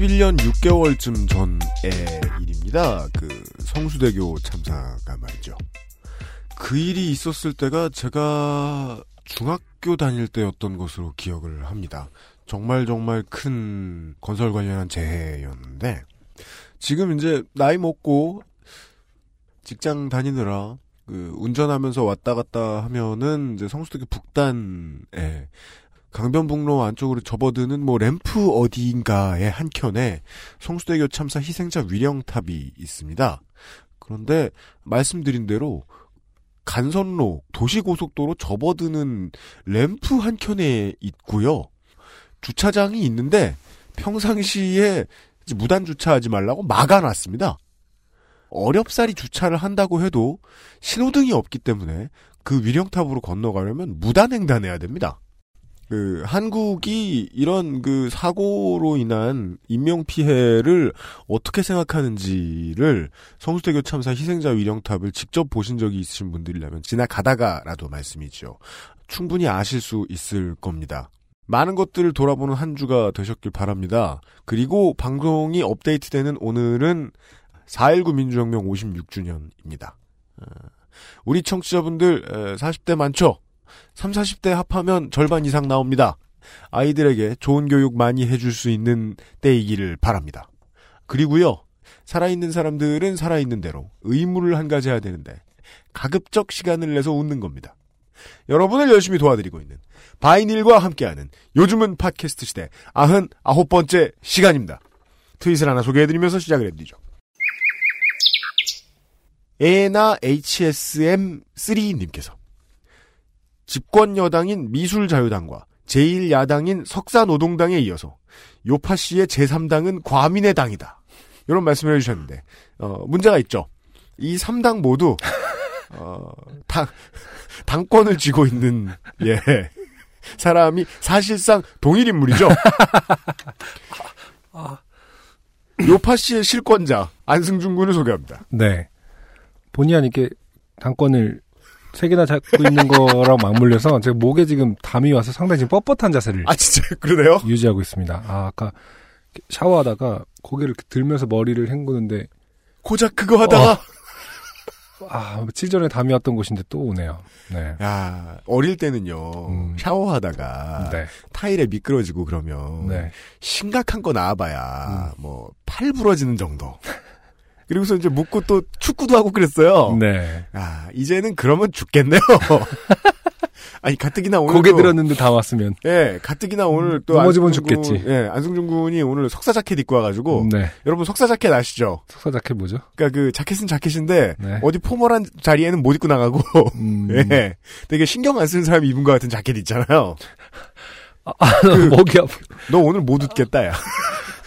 이십일 년 6개월쯤 전의 일입니다. 그 성수대교 참사가 말이죠. 그 일이 있었을 때가 제가 중학교 다닐 때였던 것으로 기억을 합니다. 정말 정말 큰 건설 관련한 재해였는데 지금 이제 나이 먹고 직장 다니느라 그 운전하면서 왔다 갔다 하면은 이제 성수대교 북단에 강변북로 안쪽으로 접어드는 뭐 램프 어디인가의 한 켠에 성수대교 참사 희생자 위령탑이 있습니다. 그런데 말씀드린 대로 간선로 도시고속도로 접어드는 램프 한 켠에 있고요. 주차장이 있는데 평상시에 무단 주차하지 말라고 막아놨습니다. 어렵사리 주차를 한다고 해도 신호등이 없기 때문에 그 위령탑으로 건너가려면 무단횡단해야 됩니다. 그 한국이 이런 그 사고로 인한 인명 피해를 어떻게 생각하는지를 성수대교 참사 희생자 위령탑을 직접 보신 적이 있으신 분들이라면 지나가다가라도 말씀이죠. 충분히 아실 수 있을 겁니다. 많은 것들을 돌아보는 한 주가 되셨길 바랍니다. 그리고 방송이 업데이트되는 오늘은 4.19 민주혁명 56주년입니다. 우리 청취자분들 40대 많죠? 3, 40대 합하면 절반 이상 나옵니다. 아이들에게 좋은 교육 많이 해줄 수 있는 때이기를 바랍니다. 그리고요, 살아있는 사람들은 살아있는 대로 의무를 한 가지 해야 되는데, 가급적 시간을 내서 웃는 겁니다. 여러분을 열심히 도와드리고 있는 바이닐과 함께하는 요즘은 팟캐스트 시대 99번째 시간입니다. 트윗을 하나 소개해드리면서 시작을 해드리죠. 에나 HSM3님께서 집권 여당인 미술자유당과 제1야당인 석사노동당에 이어서 요파 씨의 제3당은 과민의 당이다. 이런 말씀을 해주셨는데 어, 문제가 있죠. 이 3당 모두 어, 당, 당권을 쥐고 있는 예 사람이 사실상 동일 인물이죠. 요파 씨의 실권자 안승준 군을 소개합니다. 네. 본의 아니게 당권을 세 개나 잡고 있는 거랑 맞물려서 제가 목에 지금 담이 와서 상당히 지금 뻣뻣한 자세를 아 진짜 그러네요? 유지하고 있습니다. 아 아까 샤워하다가 고개를 이렇게 들면서 머리를 헹구는데 고작 그거 하다가 어. 아 며칠 전에 담이 왔던 곳인데 또 오네요. 네. 야 어릴 때는요 음. 샤워하다가 네. 타일에 미끄러지고 그러면 네. 심각한 거 나와봐야 음. 뭐 팔 부러지는 정도. 그리고서 이제 묻고 또 축구도 하고 그랬어요. 네. 아 이제는 그러면 죽겠네요. 아니 가뜩이나 오늘 고개 들었는데 다 왔으면. 예 가뜩이나 오늘 또 넘어지면 안승준 군- 죽겠지. 예 안승준 군이 오늘 석사 자켓 입고 와가지고 네. 여러분 석사 자켓 아시죠? 석사 자켓 뭐죠? 그러니까 그 자켓은 자켓인데 네. 어디 포멀한 자리에는 못 입고 나가고 음. 예 되게 신경 안 쓰는 사람이 입은 것 같은 자켓 있잖아요. 아, 목이 아프. 너 오늘 못 웃겠다 야.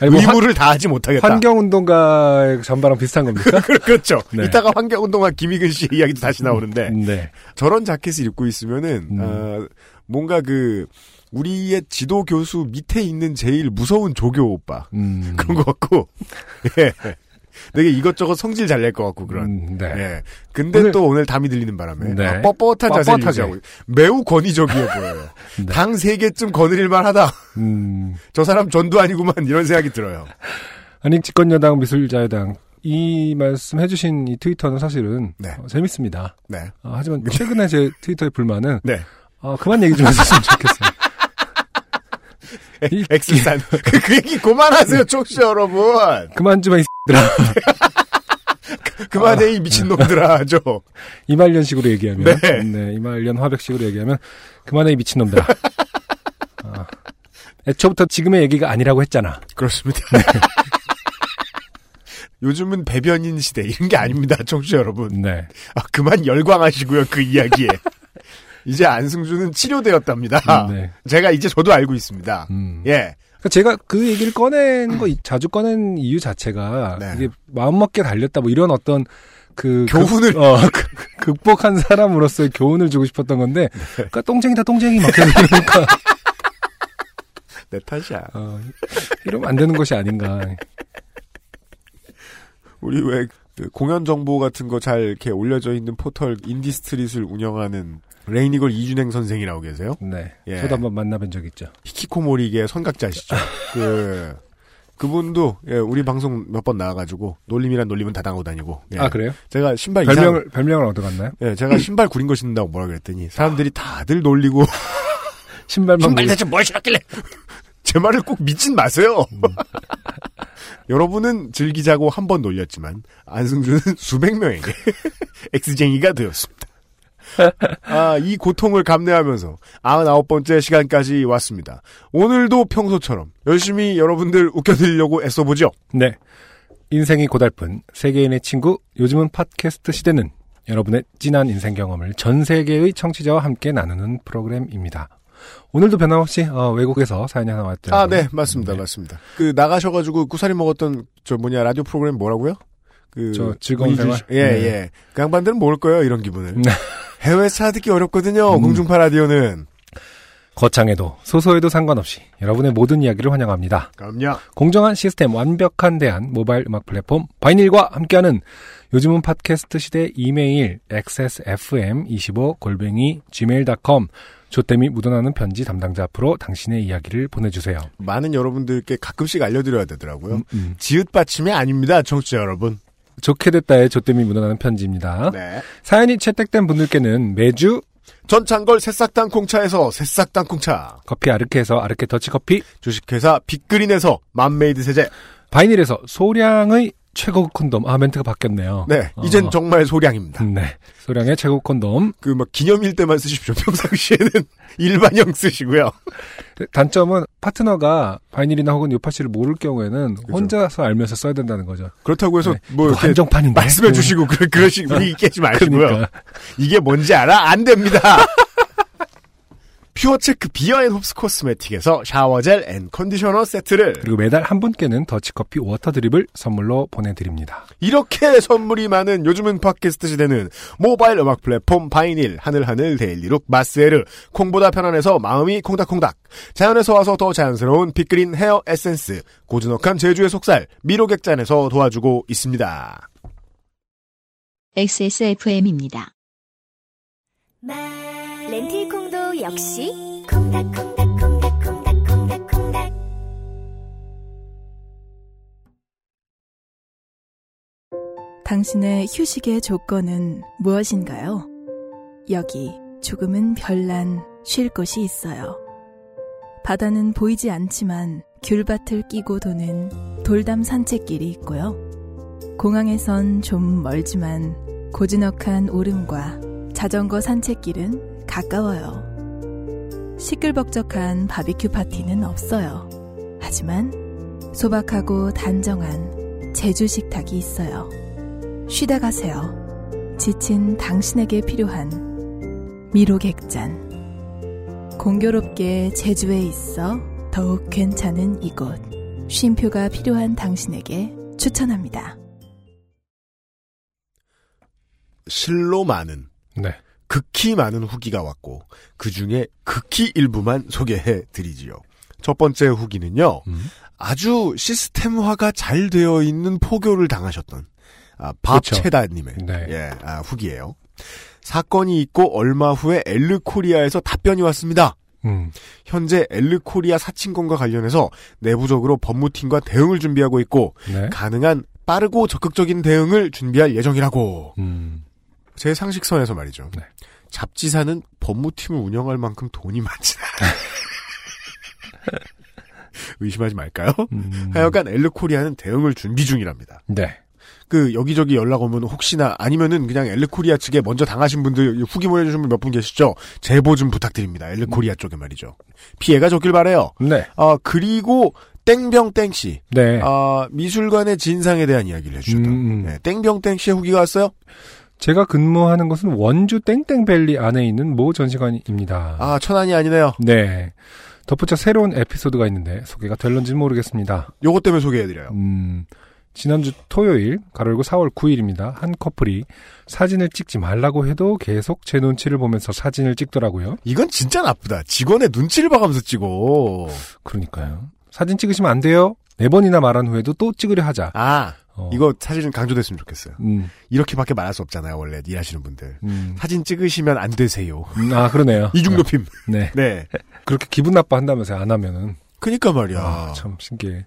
뭐 의무를 다하지 못하겠다. 환경운동가의 전바랑 비슷한 겁니까? 그렇죠. 네. 이따가 환경운동가 김희근 씨 이야기도 다시 나오는데 네. 저런 자켓을 입고 있으면은 음. 어, 뭔가 그 우리의 지도 교수 밑에 있는 제일 무서운 조교 오빠 음. 그런 것 같고 예. 되게 이것저것 성질 잘 낼 것 같고 그런. 음, 네. 예. 근데 오늘- 또 오늘 담이 들리는 바람에 네. 아, 뻣뻣한 자세를 뻣뻣하게. 유지하고 있- 매우 권위적이어 보여요. 네. 당세 개쯤 거느릴 만 하다. 음. 저 사람 전도 아니구만 이런 생각이 들어요. 아니, 집권여당, 미술자유당. 이 말씀 해주신 이 트위터는 사실은 네. 어, 재밌습니다. 네. 어, 하지만 최근에 제 트위터의 불만은 네. 어, 그만 얘기 좀 해줬으면 좋겠어요. 이- 엑스산. 그, 그 얘기 그만하세요, 청취자 여러분. 그만 좀 해, 이. 그만해, 이 미친놈들아, 하죠. 이말년식으로 얘기하면. 네. 이말년 화백식으로 얘기하면, 그만해, 이 미친놈들아. 아, 애초부터 지금의 얘기가 아니라고 했잖아. 그렇습니다. 요즘은 배변인 시대, 이런 게 아닙니다, 청취자 여러분. 네. 아, 그만 열광하시고요, 그 이야기에. 이제 안승준은 치료되었답니다. 네. 제가 이제 저도 알고 있습니다. 음. 예. 그러니까 제가 그 얘기를 꺼낸 거 이- 자주 꺼낸 이유 자체가 네. 이게 마음먹게 달렸다 뭐 이런 어떤 그 교훈을. 극, 어, 그- 극복한 사람으로서의 교훈을 주고 싶었던 건데 네. 그러니까 똥쟁이다 똥쟁이 막 이러니까 내 탓이야. 어, 이러면 안 되는 것이 아닌가. 우리 왜그 공연 정보 같은 거 잘 이렇게 올려져 있는 포털 인디스트릿을 운영하는 레이니걸 이준행 선생이라고 계세요? 네. 예. 저도 한번 만나뵌 적 있죠. 히키코모리계 선각자시죠. 그 그분도 예, 우리 방송 몇 번 나와가지고 놀림이란 놀림은 다 당하고 다니고. 예. 아 그래요? 제가 신발 이상 별명을 별명을 얻어갔나요? 예, 제가 신발 구린 거 신는다고 뭐라 그랬더니 사람들이 다들 놀리고 신발만 신발 대체 뭘 신었길래 제 말을 꼭 믿진 마세요. 여러분은 즐기자고 한 번 놀렸지만 안승준은 수백 명에게 엑스쟁이가 되었습니다. 아, 이 고통을 감내하면서 99번째 시간까지 왔습니다. 오늘도 평소처럼 열심히 여러분들 웃겨드리려고 애써보죠. 네. 인생이 고달픈 세계인의 친구 요즘은 팟캐스트 시대는 여러분의 진한 인생 경험을 전 세계의 청취자와 함께 나누는 프로그램입니다. 오늘도 변함없이 어, 외국에서 사연이 하나 왔죠. 아, 네, 맞습니다, 맞습니다. 그 나가셔가지고 구사리 먹었던 저 뭐냐 라디오 프로그램 뭐라고요? 그 저 즐거운 생활? 씨- 예, 네. 예. 그 양반들은 모를 거예요, 이런 기분을. 네. 해외에서 찾기 어렵거든요, 음. 공중파 라디오는. 거창해도 소소해도 상관없이 여러분의 모든 이야기를 환영합니다. 그럼요. 공정한 시스템 완벽한 대안 모바일 음악 플랫폼 바이닐과 함께하는 요즘은 팟캐스트 시대 이메일 xsfm25 골뱅이 gmail.com 조땜이 묻어나는 편지 담당자 앞으로 당신의 이야기를 보내주세요. 많은 여러분들께 가끔씩 알려드려야 되더라고요. 음, 음. 지읒 받침이 아닙니다, 청취자 여러분. 좋게 됐다의 조땜이 묻어나는 편지입니다. 네. 사연이 채택된 분들께는 매주 전창걸 새싹 땅콩차에서 새싹 땅콩차. 커피 아르케에서 아르케 더치커피, 주식회사 빅그린에서 맘메이드 세제. 바이닐에서 소량의 최고급 콘돔. 아, 멘트가 바뀌었네요. 네. 이젠 어. 정말 소량입니다. 네. 소량의 최고급 콘돔. 그 막 기념일 때만 쓰십시오. 평상시에는 일반형 쓰시고요. 단점은 파트너가 바이닐이나 혹은 요파씨를 모를 경우에는 혼자서 알면서 써야 된다는 거죠. 그렇다고 해서 네. 뭐 이거 이렇게 한정판인데. 말씀해 네. 주시고 그러, 그러시 분위기 깨지 마시고요. 그러니까. 이게 뭔지 알아? 안 됩니다. 퓨어체크 비어앤홉스 코스메틱에서 shower gel and conditioner 세트를 그리고 매달 한 분께는 더치커피 water drip을 선물로 보내드립니다. 이렇게 선물이 많은 요즘은 팟캐스트 시대는 모바일 음악 플랫폼 바이닐 하늘하늘 daily look 마스에르 콩보다 편안해서 마음이 콩닥콩닥 자연에서 와서 더 자연스러운 빅그린 헤어 에센스 고즈넉한 제주의 속살 미로객잔에서 도와주고 있습니다. XSFM입니다. 렌틸콩 도 역시 콩닥콩닥콩닥콩닥콩닥콩닥 당신의 휴식의 조건은 무엇인가요? 여기 조금은 별난 쉴 곳이 있어요. 바다는 보이지 않지만 귤밭을 끼고 도는 돌담 산책길이 있고요. 공항에선 좀 멀지만 고즈넉한 오름과 자전거 산책길은 가까워요. 시끌벅적한 바비큐 파티는 없어요. 하지만 소박하고 단정한 제주 식탁이 있어요. 쉬다 가세요. 지친 당신에게 필요한 미로객잔. 공교롭게 제주에 있어 더욱 괜찮은 이곳. 쉼표가 필요한 당신에게 추천합니다. 실로 많은 네. 극히 많은 후기가 왔고 그 중에 극히 일부만 소개해 드리지요. 첫 번째 후기는요. 음. 아주 시스템화가 잘 되어 있는 포교를 당하셨던 아. 밥체다님의 네. 예, 아, 후기예요. 사건이 있고 얼마 후에 엘르코리아에서 답변이 왔습니다. 음. 현재 엘르코리아 사칭권과 관련해서 내부적으로 법무팀과 대응을 준비하고 있고 네. 가능한 빠르고 적극적인 대응을 준비할 예정이라고. 음. 제 상식선에서 말이죠. 네. 잡지사는 법무팀을 운영할 만큼 돈이 많지 의심하지 말까요? 음. 하여간 엘르코리아는 대응을 준비 중이랍니다. 네. 그 여기저기 연락 오면 혹시나 아니면은 그냥 엘르코리아 측에 먼저 당하신 분들 후기 보내주신 분 몇 분 계시죠? 제보 좀 부탁드립니다. 엘르코리아 쪽에 말이죠. 피해가 적길 바래요. 네. 아 그리고 땡병땡 씨, 네. 아 미술관의 진상에 대한 이야기를 해주셨다. 음, 음. 네, 땡병땡 씨의 후기가 왔어요. 제가 근무하는 곳은 원주 땡땡밸리 안에 있는 모 전시관입니다. 아 천안이 아니네요. 네. 덧붙여 새로운 에피소드가 있는데 소개가 될런지는 모르겠습니다. 요것 때문에 소개해드려요. 음, 지난주 토요일, 가로열고 4월 9일입니다. 한 커플이 사진을 찍지 말라고 해도 계속 제 눈치를 보면서 사진을 찍더라고요. 이건 진짜 나쁘다. 직원의 눈치를 봐가면서 찍어. 그러니까요. 사진 찍으시면 안 돼요. 네 번이나 말한 후에도 또 찍으려 하자. 아, 어, 이거 사실은 강조됐으면 좋겠어요. 음, 이렇게밖에 말할 수 없잖아요, 원래 일하시는 분들. 음, 사진 찍으시면 안 되세요. 음, 아 그러네요. 이중 높임. 네, 네. 그렇게 기분 나빠 한다면서 안 하면은 그니까 말이야. 아, 참 신기해.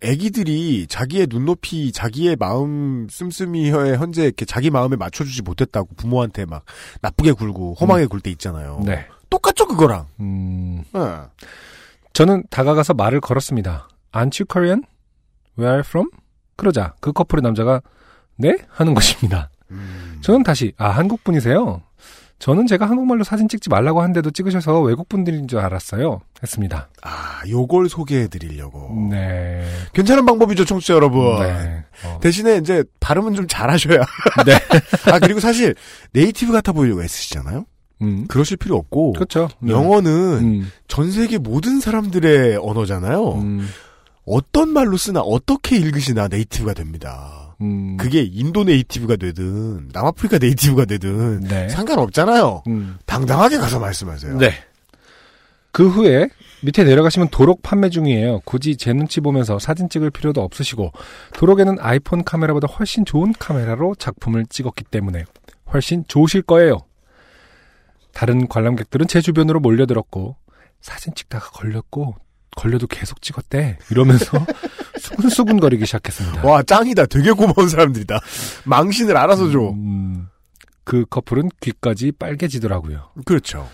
애기들이 자기의 눈높이, 자기의 마음 씀씀이에 현재 이렇게 자기 마음에 맞춰주지 못했다고 부모한테 막 나쁘게 굴고 험하게 굴때 있잖아요. 네, 똑같죠, 그거랑. 음, 네. 저는 다가가서 말을 걸었습니다. Aren't you Korean? Where are you from? 그러자 그 커플의 남자가 네 하는 것입니다. 음. 저는 다시 아 한국 분이세요? 저는 제가 한국말로 사진 찍지 말라고 한데도 찍으셔서 외국 분들인 줄 알았어요. 했습니다. 아, 요걸 소개해 드리려고. 네. 괜찮은 방법이죠, 청취자 여러분. 네. 어. 대신에 이제 발음은 좀 잘하셔야. 네. 아, 그리고 사실 native 같아 보이려고 애쓰시잖아요? 음. 그러실 필요 없고. 그렇죠. 네. 영어는 음. 전 세계 모든 사람들의 언어잖아요. 음. 어떤 말로 쓰나 어떻게 읽으시나 native가 됩니다. 음. 그게 인도 native가 되든 남아프리카 네이티브가 되든 네. 상관없잖아요. 음. 당당하게 가서 말씀하세요. 네. 그 후에 밑에 내려가시면 도록 판매 중이에요. 굳이 제 눈치 보면서 사진 찍을 필요도 없으시고 도록에는 아이폰 카메라보다 훨씬 좋은 카메라로 작품을 찍었기 때문에 훨씬 좋으실 거예요. 다른 관람객들은 제 주변으로 몰려들었고 사진 찍다가 걸렸고 걸려도 계속 찍었대 이러면서 수근수근거리기 시작했습니다. 와 짱이다. 되게 고마운 사람들이다. 망신을 알아서 줘. 음, 그 커플은 귀까지 빨개지더라고요. 그렇죠.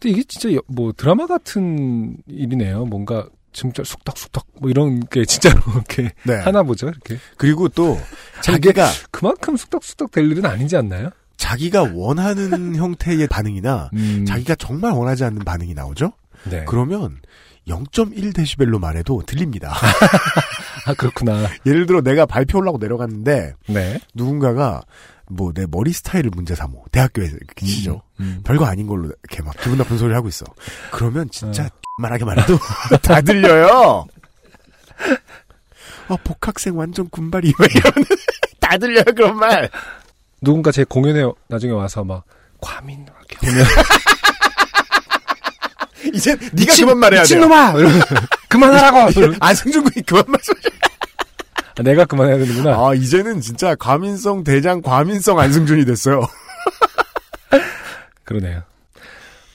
근데 이게 진짜 여- 뭐 드라마 같은 일이네요. 뭔가 진짜 쑥덕쑥덕 뭐 이런 게 진짜로 이렇게 네. 하나 보죠. 이렇게 그리고 또 자기- 자기가 그만큼 쑥덕쑥덕 될 일은 아니지 않나요? 자기가 원하는 형태의 반응이나 음, 자기가 정말 원하지 않는 반응이 나오죠. 네. 그러면 0.1데시벨로 말해도 들립니다. 아 그렇구나. 예를 들어 내가 발표 하려고 내려갔는데 네. 누군가가 뭐 내 머리 스타일을 문제 삼어 대학교에서 이렇게 치죠. 음. 별거 아닌 걸로 이렇게 막 기분 나쁜 소리 하고 있어. 그러면 진짜 어. 말하게 말해도 다 들려요. 아 복학생 완전 군발이 막 이러면 다 들려요 그런 말. 누군가 제 공연에 나중에 와서 막 과민 이렇게 보면 이제 네가 그만 말해야 돼. 미친놈아! 그만하라고! 안승준 군이 그만 말씀. 아, 내가 그만해야 되는구나. 아 이제는 진짜 과민성 대장 과민성 안승준이 됐어요. 그러네요.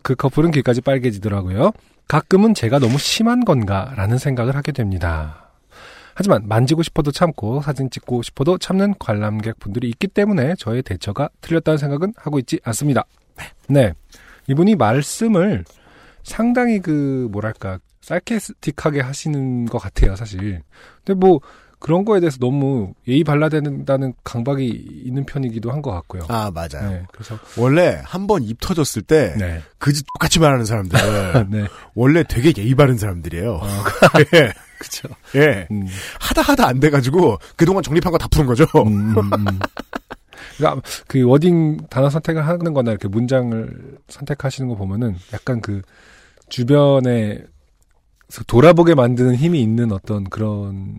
그 커플은 귀까지 빨개지더라고요. 가끔은 제가 너무 심한 건가라는 생각을 하게 됩니다. 하지만 만지고 싶어도 참고 사진 찍고 싶어도 참는 관람객 분들이 있기 때문에 저의 대처가 틀렸다는 생각은 하고 있지 않습니다. 네. 이분이 말씀을 상당히 그, 뭐랄까, sarcastic하게 하시는 것 같아요, 사실. 근데 뭐, 그런 거에 대해서 너무 예의 발라된다는 강박이 있는 편이기도 한 것 같고요. 아 맞아요. 네, 그래서, 원래 한 번 입 터졌을 때 네. 그지 똑같이 말하는 사람들은 네. 원래 되게 예의 바른 사람들이에요. 어, 예. 그쵸. 예. 음, 하다 하다 안 돼가지고 그동안 정립한 거 다 푸는 거죠. 음, 음, 음. 그러니까 그 워딩 단어 선택을 하는 거나 이렇게 문장을 선택하시는 거 보면은 약간 그 주변에 돌아보게 만드는 힘이 있는 어떤 그런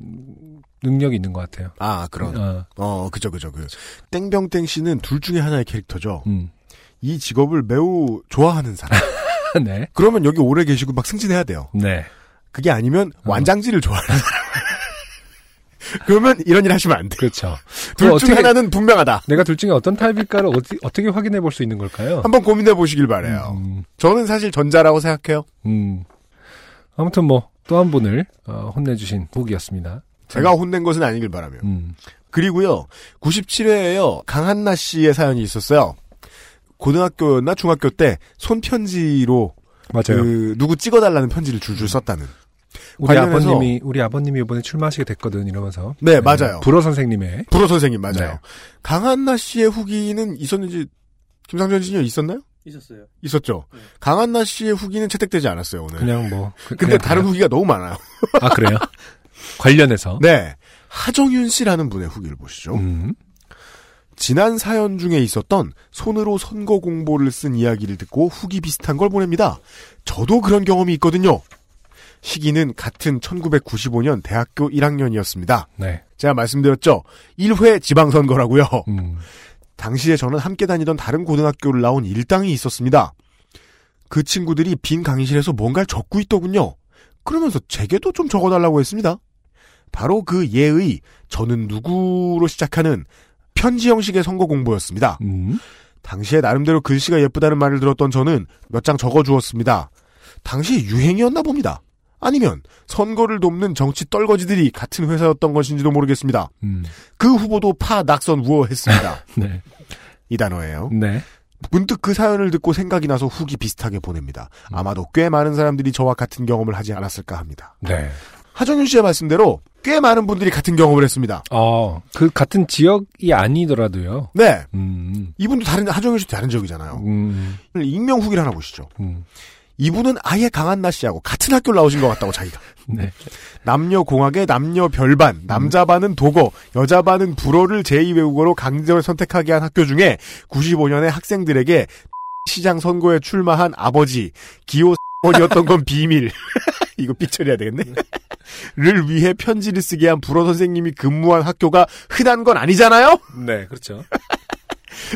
능력이 있는 것 같아요. 아 그런. 어, 어 그죠 그죠 그 땡병땡 씨는 둘 중에 하나의 캐릭터죠. 음. 이 직업을 매우 좋아하는 사람. 네. 그러면 여기 오래 계시고 막 승진해야 돼요. 네. 그게 아니면 어. 완장지를 좋아하는 사람. 그러면 이런 일 하시면 안 돼. 그렇죠. 둘 중에 하나는 분명하다. 내가 둘 중에 어떤 타입일까를 어디, 어떻게 확인해 볼 수 있는 걸까요? 한번 고민해 보시길 바래요. 음, 저는 사실 전자라고 생각해요. 음. 아무튼 뭐 또 한 분을 어, 혼내주신 곡이었습니다. 제가 혼낸 것은 아니길 바라며. 음. 그리고요, 97회에요, 강한나 씨의 사연이 있었어요. 고등학교나 중학교 때 손편지로 맞아요. 그 누구 찍어달라는 편지를 줄줄 썼다는. 우리 아버님이 우리 아버님이 이번에 출마하시게 됐거든 이러면서 네, 맞아요. 불어 선생님의 불어 선생님 맞아요. 네. 강한나 씨의 후기는 있었는지 김상전 씨는 있었나요? 있었어요. 있었죠. 네. 강한나 씨의 후기는 채택되지 않았어요 오늘. 그냥 뭐 그, 근데 그냥 다른 그래요? 후기가 너무 많아요. 아 그래요? 관련해서 네, 하정윤 씨라는 분의 후기를 보시죠. 음. 지난 사연 중에 있었던 손으로 선거 공보를 쓴 이야기를 듣고 후기 비슷한 걸 보냅니다. 저도 그런 경험이 있거든요. 시기는 같은 1995년 대학교 1학년이었습니다. 네. 제가 말씀드렸죠. 1회 지방선거라고요. 음. 당시에 저는 함께 다니던 다른 고등학교를 나온 일당이 있었습니다. 그 친구들이 빈 강의실에서 뭔가를 적고 있더군요. 그러면서 제게도 좀 적어달라고 했습니다. 바로 그 예의 저는 누구로 시작하는 편지 형식의 선거 공보였습니다. 음. 당시에 나름대로 글씨가 예쁘다는 말을 들었던 저는 몇 장 적어주었습니다. 당시 유행이었나 봅니다. 아니면 선거를 돕는 정치 떨거지들이 같은 회사였던 것인지도 모르겠습니다. 음. 그 후보도 파 낙선 우호했습니다. 네. 이 단어예요. 네. 문득 그 사연을 듣고 생각이 나서 후기 비슷하게 보냅니다. 아마도 꽤 많은 사람들이 저와 같은 경험을 하지 않았을까 합니다. 네. 하정윤 씨의 말씀대로 꽤 많은 분들이 같은 경험을 했습니다. 어, 그 같은 지역이 아니더라도요. 네. 음. 이분도 다른 하정윤 씨도 다른 지역이잖아요. 음. 익명 후기를 하나 보시죠. 음. 이분은 아예 강한나 씨하고 같은 학교를 나오신 것 같다고 자기가. 네. 남녀 공학의 남녀 별반, 남자 반은 독어, 여자 반은 불어를 제2 외국어로 강제로 선택하게 한 학교 중에 95년에 학생들에게 시장 선거에 출마한 아버지 기호 번이었던 건 비밀. 이거 삐처리해야 되겠네. 를 위해 편지를 쓰게 한 불어 선생님이 근무한 학교가 흔한 건 아니잖아요? 네, 그렇죠.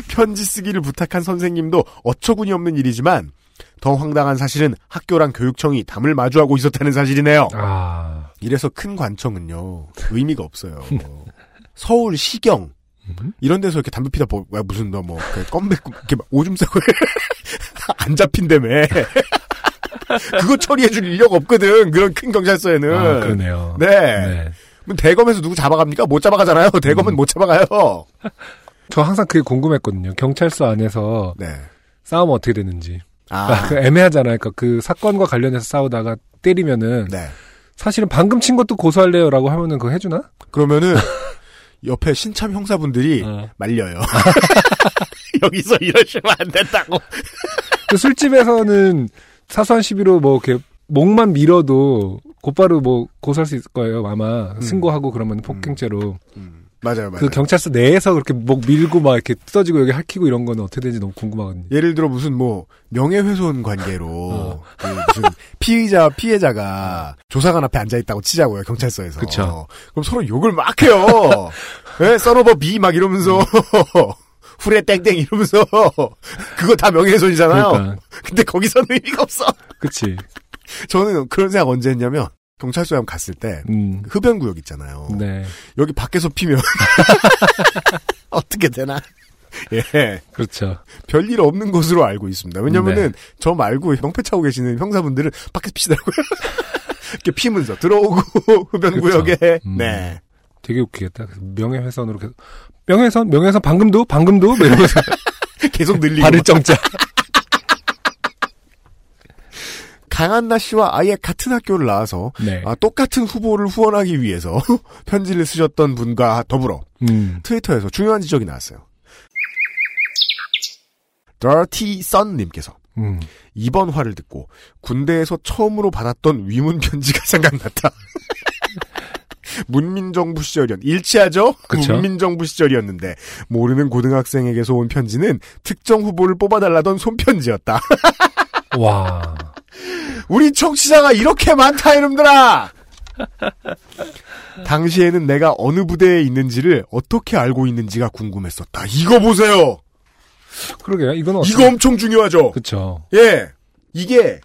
편지 쓰기를 부탁한 선생님도 어처구니 없는 일이지만 더 황당한 사실은 학교랑 교육청이 담을 마주하고 있었다는 사실이네요. 아. 이래서 큰 관청은요 의미가 없어요. 서울 시경 이런 데서 이렇게 담배 피다 보, 왜 무슨 너 뭐 껌배 이렇게 막 오줌 싸고 안 잡힌다며. 그거 처리해줄 인력 없거든. 그런 큰 경찰서에는. 아, 그러네요. 네. 네. 대검에서 누구 잡아갑니까? 못 잡아가잖아요. 대검은 음. 못 잡아가요. 저 항상 그게 궁금했거든요. 경찰서 안에서 네. 싸우면 어떻게 되는지. 아, 그 애매하잖아요. 그러니까 그 사건과 관련해서 싸우다가 때리면은 네. 사실은 방금 친 것도 고소할래요라고 하면은 그거 해주나? 그러면은 옆에 신참 형사분들이 어. 말려요. 여기서 이러시면 안 된다고. 그 술집에서는 사소한 시비로 뭐 이렇게 목만 밀어도 곧바로 뭐 고소할 수 있을 거예요. 아마 신고하고 그러면 폭행죄로. 음, 맞아요, 맞아요. 그 경찰서 내에서 그렇게 목 밀고 막 이렇게 뜯어지고 여기 핥히고 이런 거는 어떻게 되는지 너무 궁금하거든요. 예를 들어 무슨 뭐 명예훼손 관계로 어. 그 무슨 피의자 피해자가 조사관 앞에 앉아 있다고 치자고요 경찰서에서. 그쵸. 그럼 서로 욕을 막 해요. 예, 써노버 비막 이러면서 후레 땡땡 이러면서 그거 다 명예훼손이잖아요. 그러니까. 근데 거기서는 의미가 없어. 그치. 저는 그런 생각 언제 했냐면 경찰서에 갔을 때 음. 흡연 구역 있잖아요. 네. 여기 밖에서 피면 어떻게 되나? 예, 그렇죠. 별일 없는 것으로 알고 있습니다. 왜냐면은 네. 저 말고 형패 차고 계시는 형사분들은 밖에서 피시더라고요. 이렇게 피면서 들어오고 흡연 구역에 음. 네. 되게 웃기겠다. 명예훼손으로 계속 명예훼손, 명예훼손 방금도, 방금도 뭐 이러면서 계속 늘리고 발을 정자. 강한나 씨와 아예 같은 학교를 나와서 네. 아, 똑같은 후보를 후원하기 위해서 편지를 쓰셨던 분과 더불어 음. 트위터에서 중요한 지적이 나왔어요. Dirty Sun님께서 음. 이번 화를 듣고 군대에서 처음으로 받았던 위문 편지가 생각났다. 문민정부 시절이었 일치하죠? 그쵸. 문민정부 시절이었는데 모르는 고등학생에게서 온 편지는 특정 후보를 뽑아달라던 손편지였다. 와. 우리 청취자가 이렇게 많다 이놈들아. 당시에는 내가 어느 부대에 있는지를 어떻게 알고 있는지가 궁금했었다. 이거 보세요. 그러게요. 이건 어떻게. 이거 엄청 중요하죠. 그쵸. 예. 이게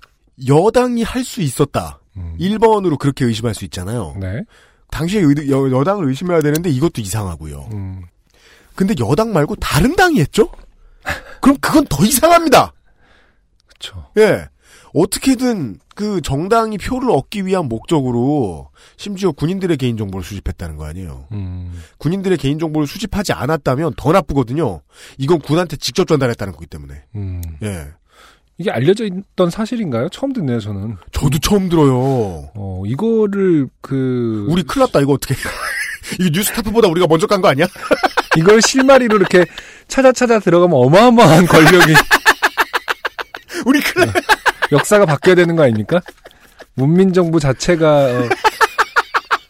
여당이 할 수 있었다. 음. 1번으로 그렇게 의심할 수 있잖아요. 네. 당시에 의- 여, 여당을 의심해야 되는데 이것도 이상하고요. 음. 근데 여당 말고 다른 당이 했죠? 그럼 그건 더 이상합니다. 그쵸. 예. 어떻게든 그 정당이 표를 얻기 위한 목적으로 심지어 군인들의 개인정보를 수집했다는 거 아니에요. 음. 군인들의 개인정보를 수집하지 않았다면 더 나쁘거든요. 이건 군한테 직접 전달했다는 거기 때문에. 음. 예. 이게 알려져 있던 사실인가요? 처음 듣네요, 저는. 저도 처음 들어요. 어, 이거를 그 우리 큰일 났다, 이거 어떻게. 이거 뉴스타프보다 우리가 먼저 간 거 아니야? 이걸 실마리로 이렇게 찾아 찾아 들어가면 어마어마한 권력이 우리 큰일 났 역사가 바뀌어야 되는 거 아닙니까? 문민정부 자체가 어,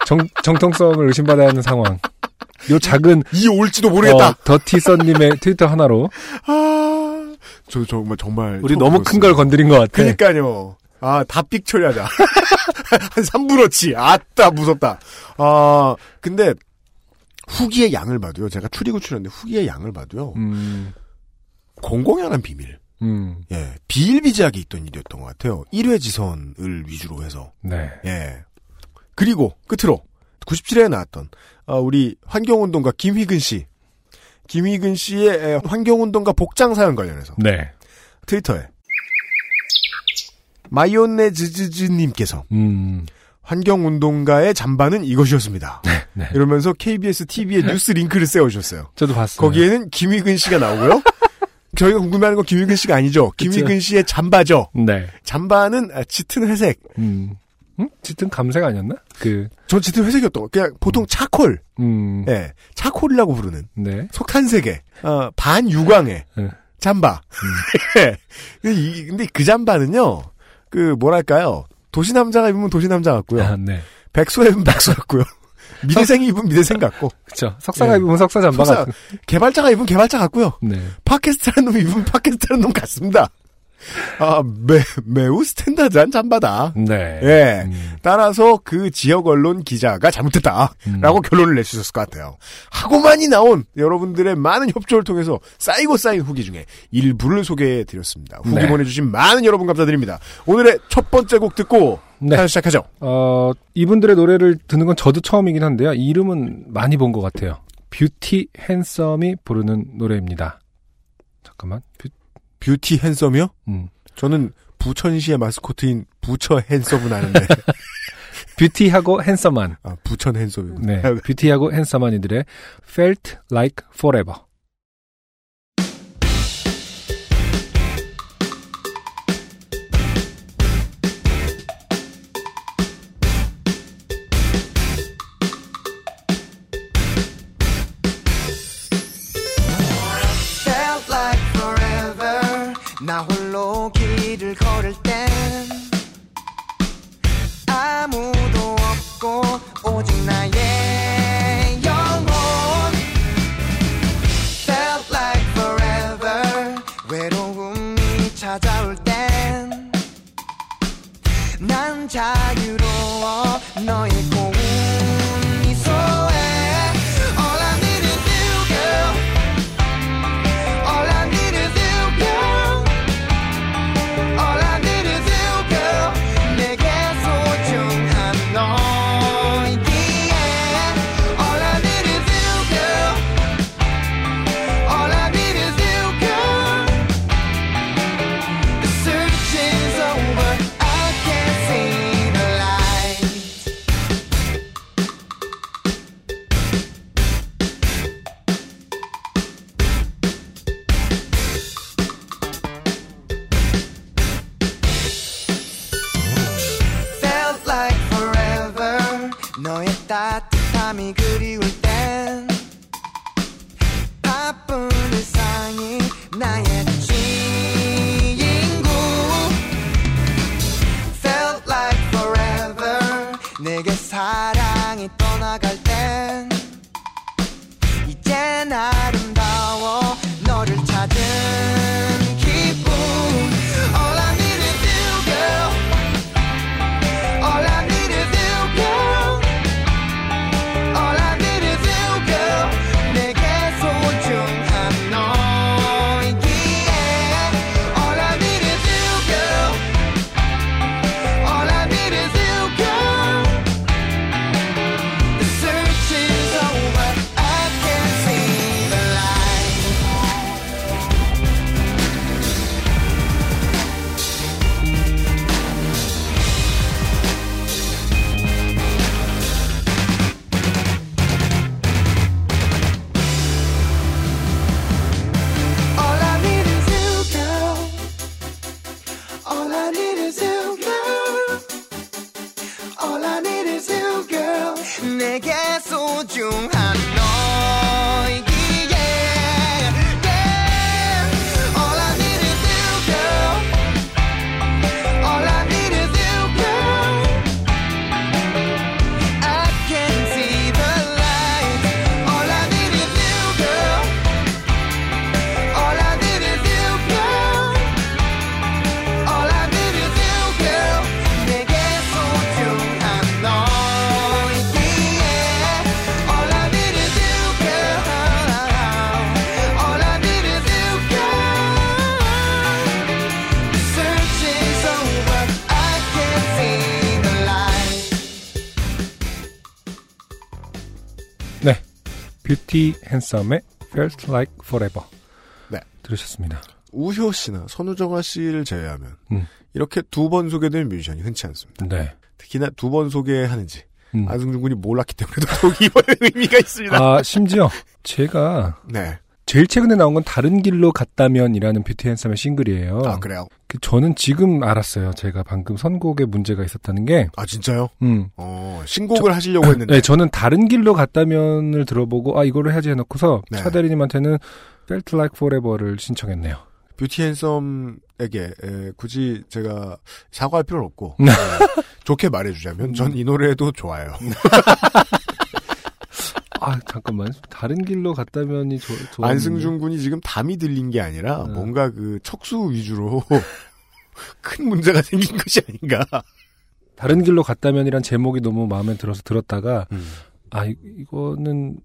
정, 정통성을 의심받아야 하는 상황. 요 작은 이 올지도 모르겠다. 어, 더티썬님의 트위터 하나로 아, 저 정말 정말 우리 너무 큰 걸. 건드린 것 같아. 그니까요. 아, 다삑 처리하자. 한 3분어치. 아따, 무섭다. 아, 근데, 후기의 양을 봐도요. 제가 추리고 추렸는데, 후기의 양을 봐도요. 음, 공공연한 비밀. 음, 예. 비일비재하게 있던 일이었던 것 같아요. 1회 지선을 위주로 해서. 네. 예. 그리고, 끝으로, 97회에 나왔던, 어, 우리 환경운동가 김희근 씨. 김희근 씨의 에, 환경운동가 복장 사연 관련해서. 네. 트위터에. 마이오네즈즈즈님께서 음, 환경운동가의 잠바는 이것이었습니다. 네. 이러면서 KBS TV에 뉴스 링크를 세워주셨어요. 저도 봤어요. 거기에는 김희근 씨가 나오고요. 저희가 궁금해하는 건 김희근 씨가 아니죠. 김희근 씨의 잠바죠. 네. 잠바는 아, 짙은 회색. 음, 음? 짙은 감색 아니었나? 그, 전 짙은 회색이었던 거. 그냥 보통 차콜. 음, 예. 차콜이라고 부르는 네. 석탄색의 어, 반유광의 네. 잠바. 예. 근데 그 잠바는요. 그 뭐랄까요. 도시 남자가 입으면 도시 남자 같고요. 아, 네. 백수가 입으면 백수 같고요. 미대생이 입으면 미대생 같고. 그쵸. 석사가 예. 입으면 석사 잠바 석사, 같은. 개발자가 입으면 개발자 같고요. 네. 팟캐스트라는 놈이 입으면 팟캐스트라는 놈 같습니다. 아, 매, 매우 standard한 잠바다. 네. 예. 음, 따라서 그 지역 언론 기자가 잘못했다. 음. 라고 결론을 낼 수 있었을 것 같아요. 하고만이 나온 여러분들의 많은 협조를 통해서 쌓이고 쌓인 후기 중에 일부를 소개해 드렸습니다. 후기 네. 보내주신 많은 여러분 감사드립니다. 오늘의 첫 번째 곡 듣고 네. 사연 시작하죠. 어, 이분들의 노래를 듣는 건 저도 처음이긴 한데요. 이름은 많이 본 것 같아요. 뷰티 핸섬이 부르는 노래입니다. 잠깐만. 뷰, 뷰티 핸섬이요? 음. 저는 부천시의 마스코트인 부처 핸섬은 아는데. beauty하고 핸섬한. 아, 부천 핸섬이군요. 네. beauty하고 핸섬한 이들의 Felt Like Forever. 핸섬의 Felt Like Forever. 네. 들으셨습니다. 우효 씨나 선우정아 씨를 제외하면 음. 이렇게 두 번 소개된 뮤지션이 흔치 않습니다. 네. 특히나 두 번 소개하는지 음. 안승준 군이 몰랐기 때문에도 더욱 이번에 의미가 있습니다. 아, 심지어 제가 네. 제일 최근에 나온 건 다른 길로 갔다면이라는 뷰티 핸섬의 싱글이에요. 아 그래요? 그 저는 지금 알았어요. 제가 방금 선곡에 문제가 있었다는 게, 아 진짜요? 음. 어 신곡을 하시려고 했는데 네, 저는 다른 길로 갔다면을 들어보고, 아, 이거를 해야지 해놓고서, 네. 차 대리님한테는 Felt Like Forever를 신청했네요. 뷰티 앤썸에게 에, 굳이 제가 사과할 필요는 없고 음. 에, 좋게 말해주자면 전 이 노래도 좋아요. 아, 잠깐만. 다른 길로 갔다면이 좋, 좋 안승준 군이 지금 담이 들린 게 아니라 음. 뭔가 그 척수 위주로 큰 문제가 생긴 것이 아닌가. 다른 길로 갔다면이란 제목이 너무 마음에 들어서 들었다가, 음. 아, 이, 이거는,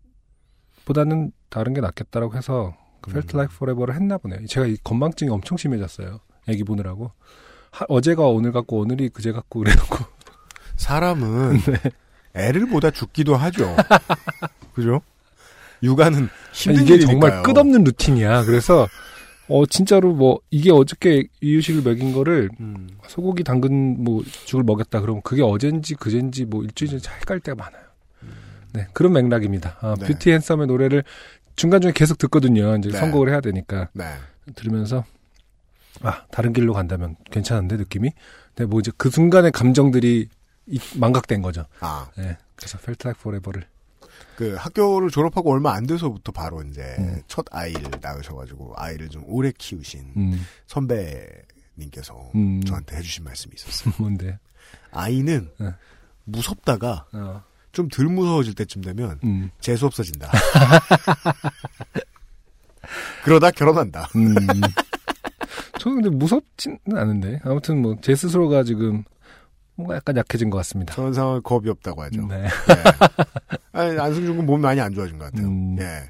보다는 다른 게 낫겠다라고 해서, 그 Felt 음. Like Forever를 했나 보네요. 제가 이 건망증이 엄청 심해졌어요. 애기 보느라고. 하- 어제가 오늘 같고, 오늘이 그제 같고, 그래놓고. 사람은 네. 애를 보다 죽기도 하죠. 그죠? 육아는 힘든 이게 일이니까요. 정말 끝없는 루틴이야. 그래서, 어, 진짜로 뭐, 이게 어저께 이유식을 먹인 거를, 음. 소고기 당근 뭐 죽을 먹였다 그러면 그게 어젠지 그젠지 뭐 일주일 전에 헷갈릴 때가 많아요. 네 그런 맥락입니다. 아, 네. 뷰티 앤썸의 노래를 중간 중에 계속 듣거든요. 이제 네. 선곡을 해야 되니까 네. 들으면서 아 다른 길로 간다면 괜찮은데 느낌이. 근데 뭐 이제 그 순간의 감정들이 이- 망각된 거죠. 아, 네 그래서 Felt Like Forever를 그 학교를 졸업하고 얼마 안 돼서부터 바로 이제 음. 첫 아이를 낳으셔가지고 아이를 좀 오래 키우신 음, 선배님께서 음. 저한테 해주신 말씀이 있었어요. 뭔데? 아이는 네. 무섭다가 어, 좀덜 무서워질 때쯤 되면 음, 재수 없어진다. 그러다 결혼한다. 음. 저는 근데 무섭지는 않은데 아무튼 뭐 제 스스로가 지금 뭔가 약간 약해진 것 같습니다. 저런 상황 겁이 없다고 하죠. 네. 네. 아니, 안승준 군 몸이 많이 안 좋아진 것 같아요. 음. 예.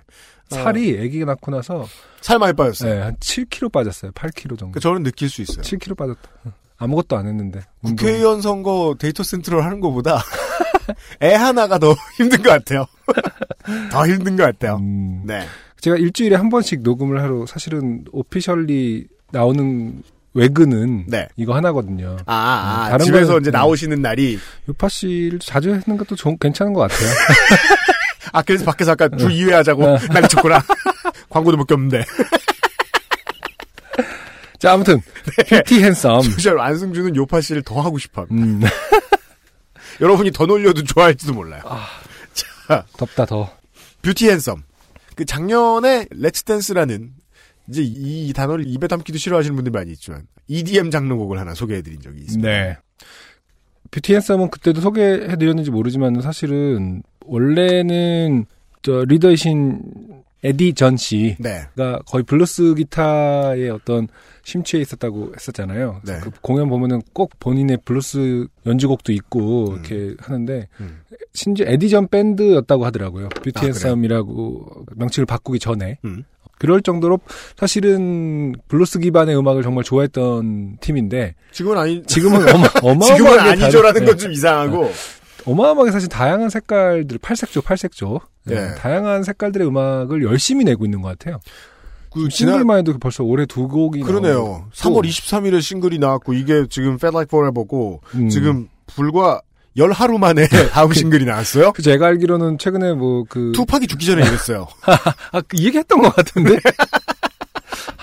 살이 아기 가 낳고 나서 살 많이 빠졌어요. 네, 한 7kg 빠졌어요. 8kg 정도. 그 저는 느낄 수 있어요. 7kg 빠졌다. 아무것도 안 했는데. 운동. 국회의원 선거 데이터 센트럴 하는 것보다 애 하나가 더 힘든 것 같아요. 더 힘든 것 같아요. 음, 네. 제가 일주일에 한 번씩 녹음을 하러 사실은 오피셜리 나오는 외근은 네. 이거 하나거든요. 아, 아, 음, 다른 집에서 거는- 이제 나오시는 날이 요파 씨를 자주 하는 것도 좋은, 괜찮은 것 같아요. 아 그래서 밖에서 아까 주 2회 하자고 어. 난리 쳤구나. 광고도 못 꼈는데. 자, 아무튼 뷰티 핸섬. 진짜로 안승준은 요파 씨를 더 하고 싶어합니다. 음, 여러분이 더 놀려도 좋아할지도 몰라요. 덥다 더. 뷰티 핸섬. 그 작년에 Let's Dance라는 이제 이 단어를 입에 담기도 싫어하시는 분들 많이 있지만 EDM 장르곡을 하나 소개해드린 적이 있습니다. 네. 뷰티 핸섬은 그때도 소개해드렸는지 모르지만 사실은 원래는 저 리더이신 에디 전 씨가 네. 거의 블루스 기타의 어떤 심취해 있었다고 했었잖아요. 네. 그 공연 보면은 꼭 본인의 블루스 연주곡도 있고 음. 이렇게 하는데 음. 심지어 에디 전 밴드였다고 하더라고요. 뷰티 아? 앤썸이라고 명칭을 바꾸기 전에. 음. 그럴 정도로 사실은 블루스 기반의 음악을 정말 좋아했던 팀인데 지금은 아니, 지금은 어마, 어마어마하게 지금은 아니죠라는 다른- 건좀 이상하고. 어마어마하게 사실 다양한 색깔들 팔색조 팔색조 네, 예. 다양한 색깔들의 음악을 열심히 내고 있는 것 같아요. 그 싱글만 해도 벌써 올해 두 곡이 그러네요. 나오고 3월 23일에 싱글이 나왔고 이게 지금 Fat Like Forever고 음. 지금 불과 열 하루 만에 다음 싱글이 나왔어요. 그 제가 알기로는 최근에 뭐 그 투팍이 죽기 전에 이랬어요. 아, 그 얘기했던 것 같은데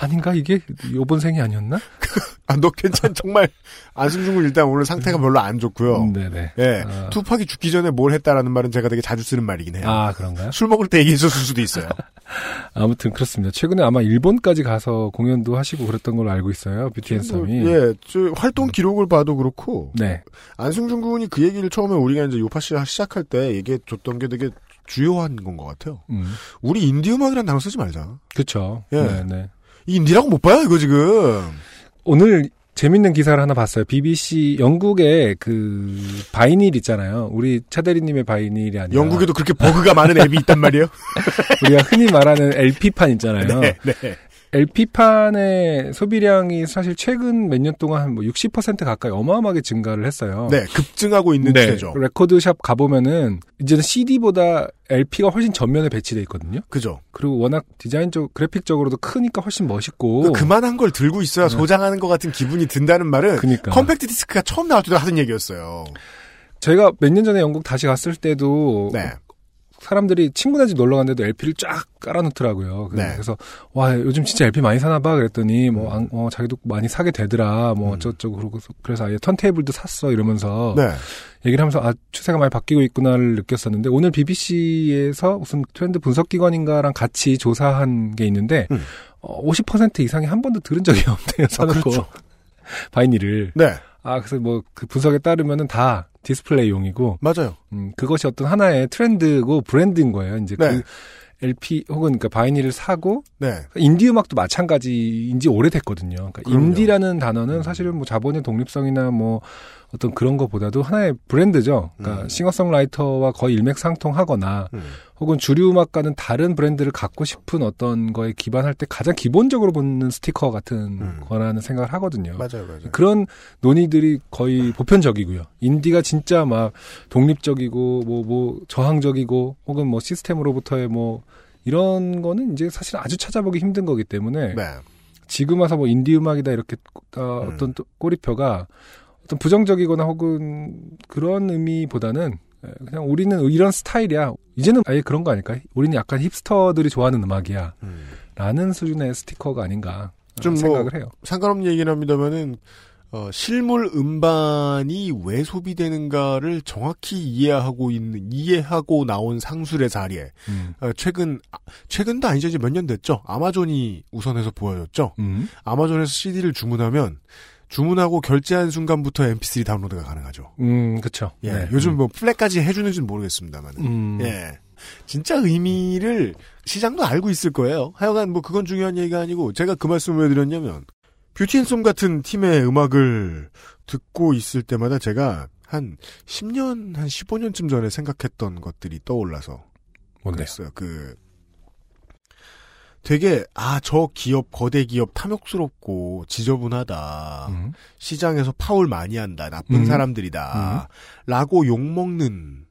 아닌가 이게 요번 생이 아니었나? 아, 너 괜찮, 정말. 안승준 군 일단 오늘 상태가 별로 안 좋고요. 음, 네네. 예. 아. 투팍이 죽기 전에 뭘 했다라는 말은 제가 되게 자주 쓰는 말이긴 해요. 아 그런가요? 술 먹을 때 얘기했었을 수도 있어요. 아무튼 그렇습니다. 최근에 아마 일본까지 가서 공연도 하시고 그랬던 걸로 알고 있어요. 뷰티 앤썸이. 예, 저 활동 기록을 봐도 그렇고 네. 안승준 군이 그 얘기를 처음에 우리가 이제 요파 씨 시작할 때 얘기해 줬던 게 되게 주요한 건 것 같아요. 음. 우리 인디 음악이라는 단어 쓰지 말자. 그쵸. 예. 네 네. 이 인디라고 못 봐요, 이거 지금. 오늘 재밌는 기사를 하나 봤어요. BBC 영국의 그 vinyl 있잖아요. 우리 차대리님의 vinyl이 아니라 영국에도 그렇게 버그가 많은 앱이 있단 말이에요. 우리가 흔히 말하는 LP판 있잖아요. 네, 네. LP판의 소비량이 사실 최근 몇 년 동안 한뭐60% 가까이 어마어마하게 증가를 했어요. 네, 급증하고 있는 네. 추세죠. 레코드샵 가보면은 이제는 CD보다 LP가 훨씬 전면에 배치돼 있거든요. 그죠. 그리고 워낙 디자인적, 그래픽적으로도 크니까 훨씬 멋있고. 그 그만한 걸 들고 있어야 네. 소장하는 것 같은 기분이 든다는 말은 그니까. 컴팩트 디스크가 처음 나올 때도 하던 얘기였어요. 제가 몇 년 전에 영국 다시 갔을 때도 네. 사람들이 친구네 집 놀러 갔는데도 LP를 쫙 깔아놓더라고요. 네. 그래서 와 요즘 진짜 LP 많이 사나 봐 그랬더니 음. 뭐 안- 어, 자기도 많이 사게 되더라 뭐 어쩌고 그러고 그래서 아예 턴테이블도 샀어 이러면서 네. 얘기를 하면서 아 추세가 많이 바뀌고 있구나를 느꼈었는데 오늘 BBC에서 무슨 트렌드 분석 기관인가랑 같이 조사한 게 있는데 음. 어, 50% 이상이 한 번도 들은 적이 없대요. 사놓고 그렇죠. vinyl을 네. 아 그래서 뭐 그 분석에 따르면은 다 디스플레이용이고 맞아요. 음, 그것이 어떤 하나의 트렌드고 브랜드인 거예요. 이제 네. 그 LP 혹은 그러니까 vinyl을 사고 네. 인디 음악도 마찬가지인지 오래됐거든요. 그러니까 그럼요. 인디라는 단어는 사실은 뭐 자본의 독립성이나 뭐 어떤 그런 것보다도 하나의 브랜드죠. 그러니까 음. 싱어송라이터와 거의 일맥상통하거나 음. 혹은 주류 음악과는 다른 브랜드를 갖고 싶은 어떤 거에 기반할 때 가장 기본적으로 붙는 스티커 같은 음. 거라는 생각을 하거든요. 맞아요, 맞아요. 그런 논의들이 거의 보편적이고요. 인디가 진짜 막 독립적이고 뭐뭐 저항적이고 혹은 뭐 시스템으로부터의 뭐 이런 거는 이제 사실 아주 찾아보기 힘든 거기 때문에 네. 지금 와서 뭐 인디 음악이다 이렇게 어, 음. 어떤 또 꼬리표가 어떤 부정적이거나 혹은 그런 의미보다는 예, 그냥 우리는 이런 스타일이야. 이제는 아예 그런 거 아닐까? 우리는 약간 힙스터들이 좋아하는 음악이야. 음. 라는 수준의 스티커가 아닌가 좀 뭐- 생각을 해요. 상관없는 얘기는 합니다만은 어, 실물 음반이 왜 소비되는가를 정확히 이해하고 있는 이해하고 나온 상술의 자리에 음. 어, 최근 아, 최근도 아니죠 이제 몇 년 됐죠 아마존이 우선해서 보여줬죠 음. 아마존에서 CD를 주문하면 주문하고 결제한 순간부터 MP3 다운로드가 가능하죠. 음, 그쵸. 예, 네. 요즘 뭐 플랫까지 해주는지는 모르겠습니다만. 음. 예. 진짜 의미를 시장도 알고 있을 거예요. 하여간 뭐 그건 중요한 얘기가 아니고 제가 그 말씀을 왜 드렸냐면 뷰티앤솜 같은 팀의 음악을 듣고 있을 때마다 제가 한 10년, 한 15년쯤 전에 생각했던 것들이 떠올라서 뭔데? 그랬어요. 그 되게 아 저 기업 거대 기업 탐욕스럽고 지저분하다. 음. 시장에서 파울 많이 한다. 나쁜 음. 사람들이다. 라고 욕먹는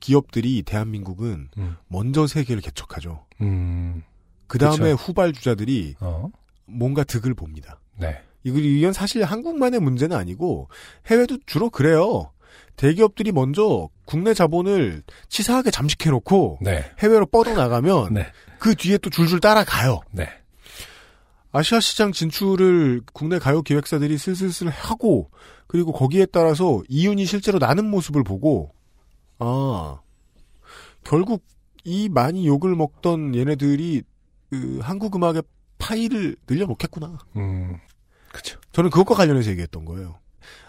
기업들이 대한민국은 음. 먼저 세계를 개척하죠. 음. 그 다음에 그쵸. 후발 주자들이 어. 뭔가 득을 봅니다. 네. 이거- 이건 사실 한국만의 문제는 아니고 해외도 주로 그래요. 대기업들이 먼저 국내 자본을 치사하게 잠식해놓고 네. 해외로 뻗어나가면 네. 그 뒤에 또 줄줄 따라가요. 네. 아시아 시장 진출을 국내 가요 기획사들이 슬슬슬 하고 그리고 거기에 따라서 이윤이 실제로 나는 모습을 보고 아 결국 이 많이 욕을 먹던 얘네들이 그 한국 음악의 파이를 늘려놓겠구나. 음. 그쵸. 저는 그것과 관련해서 얘기했던 거예요.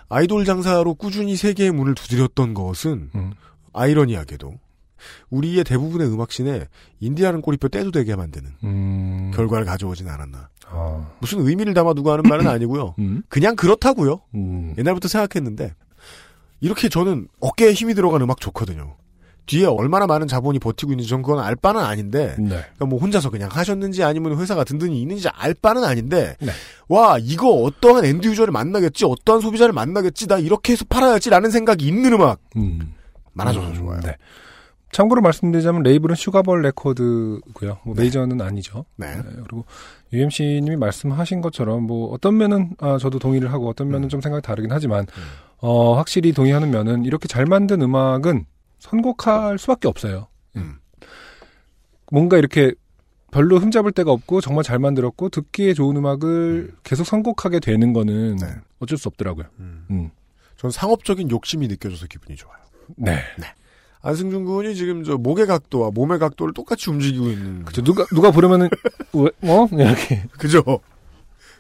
아이돌 장사로 꾸준히 세계의 문을 두드렸던 것은 음. 아이러니하게도 우리의 대부분의 음악씬에 인디라는 꼬리표 떼도 되게 만드는 음. 결과를 가져오진 않았나. 어. 무슨 의미를 담아두고 하는 말은 아니고요. 음. 그냥 그렇다고요. 음. 옛날부터 생각했는데 이렇게 저는 어깨에 힘이 들어간 음악 좋거든요. 뒤에 얼마나 많은 자본이 버티고 있는지 전 그건 알 바는 아닌데 네. 그러니까 뭐 혼자서 그냥 하셨는지 아니면 회사가 든든히 있는지 알 바는 아닌데 네. 와 이거 어떠한 end user를 만나겠지 어떠한 소비자를 만나겠지 나 이렇게 해서 팔아야지라는 생각이 있는 음악 음. 많아져서 음, 좋아요. 네. 참고로 말씀드리자면 레이블은 슈가볼 레코드고요. 뭐 네. 메이저는 아니죠. 네. 네, 그리고 UMC님이 말씀하신 것처럼 뭐 어떤 면은 아, 저도 동의를 하고 어떤 면은 음. 좀 생각이 다르긴 하지만 어, 확실히 동의하는 면은 이렇게 잘 만든 음악은 선곡할 수밖에 없어요. 음. 뭔가 이렇게 별로 흠잡을 데가 없고 정말 잘 만들었고 듣기에 좋은 음악을 계속 선곡하게 되는 거는 네. 어쩔 수 없더라고요. 음. 음. 전 상업적인 욕심이 느껴져서 기분이 좋아요. 네. 안승준 군이 지금 저 목의 각도와 몸의 각도를 똑같이 움직이고 있는 그죠. 누가 누가 부르면은 왜, 뭐 이렇게 그죠?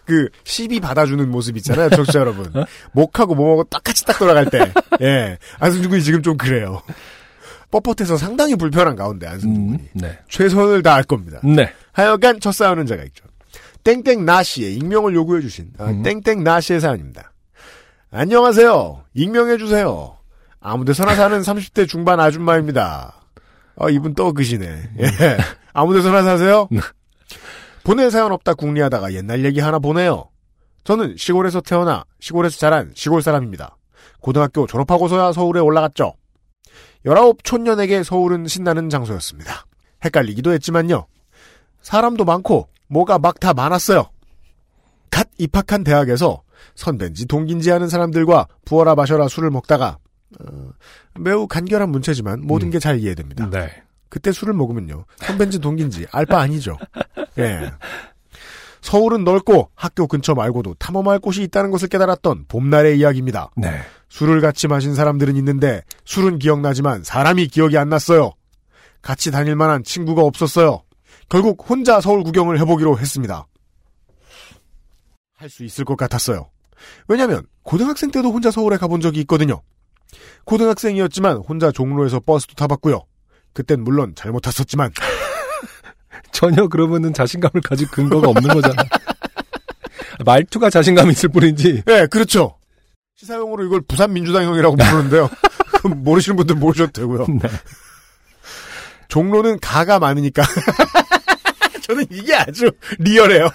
그 시비 받아주는 모습 있잖아요, 청취자 여러분. 목하고 몸하고 똑같이 딱 돌아갈 때, 예, 안승준 군이 지금 좀 그래요. 뻣뻣해서 상당히 불편한 가운데 안승준 음, 군이 네. 최선을 다할 겁니다. 네. 하여간 첫 사연은 제가 있죠. 땡땡 나씨의 익명을 요구해 주신 아, 음. 땡땡 나씨의 사연입니다. 안녕하세요. 익명해 주세요. 아무데서나 사는 30대 중반 아줌마입니다. 아, 이분 또 그시네. 예. 아무데서나 사세요? 보낼 사연 없다 궁리하다가 옛날 얘기 하나 보내요. 저는 시골에서 태어나 시골에서 자란 시골 사람입니다. 고등학교 졸업하고서야 서울에 올라갔죠. 19 촌년에게 서울은 신나는 장소였습니다. 헷갈리기도 했지만요. 사람도 많고 뭐가 막 다 많았어요. 갓 입학한 대학에서 선배인지 동기인지 하는 사람들과 부어라 마셔라 술을 먹다가 어, 매우 간결한 문체지만 모든 음. 게잘 이해됩니다. 네. 그때 술을 먹으면요. 선배인지 동기인지 알 바 아니죠. 예. 서울은 넓고 학교 근처 말고도 탐험할 곳이 있다는 것을 깨달았던 봄날의 이야기입니다. 네. 술을 같이 마신 사람들은 있는데 술은 기억나지만 사람이 기억이 안 났어요. 같이 다닐 만한 친구가 없었어요. 결국 혼자 서울 구경을 해보기로 했습니다. 할 수 있을 것 같았어요. 왜냐면 고등학생 때도 혼자 서울에 가본 적이 있거든요. 고등학생이었지만 혼자 종로에서 버스도 타봤고요. 그땐 물론 잘못 탔었지만 전혀 그러면은 자신감을 가질 근거가 없는 거잖아. 말투가 자신감 있을 뿐이지. 네, 그렇죠. 시사용어로 이걸 부산 민주당형이라고 부르는데요. 모르시는 분들 모르셔도 되고요. 네. 종로는 가가 많으니까. 저는 이게 아주 리얼해요.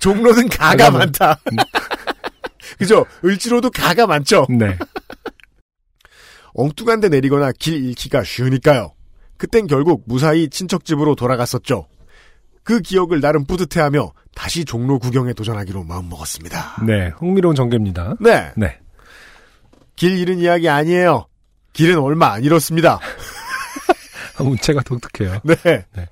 종로는 가가 가가 많- 많다. 그죠? 을지로도 가가 많죠. 네. 엉뚱한 데 내리거나 길 잃기가 쉬우니까요. 그땐 결국 무사히 친척 집으로 돌아갔었죠. 그 기억을 나름 뿌듯해하며 다시 종로 구경에 도전하기로 마음먹었습니다. 네. 흥미로운 전개입니다. 네. 네. 길 잃은 이야기 아니에요. 길은 얼마 안 잃었습니다. 문체가 독특해요. 네. 네.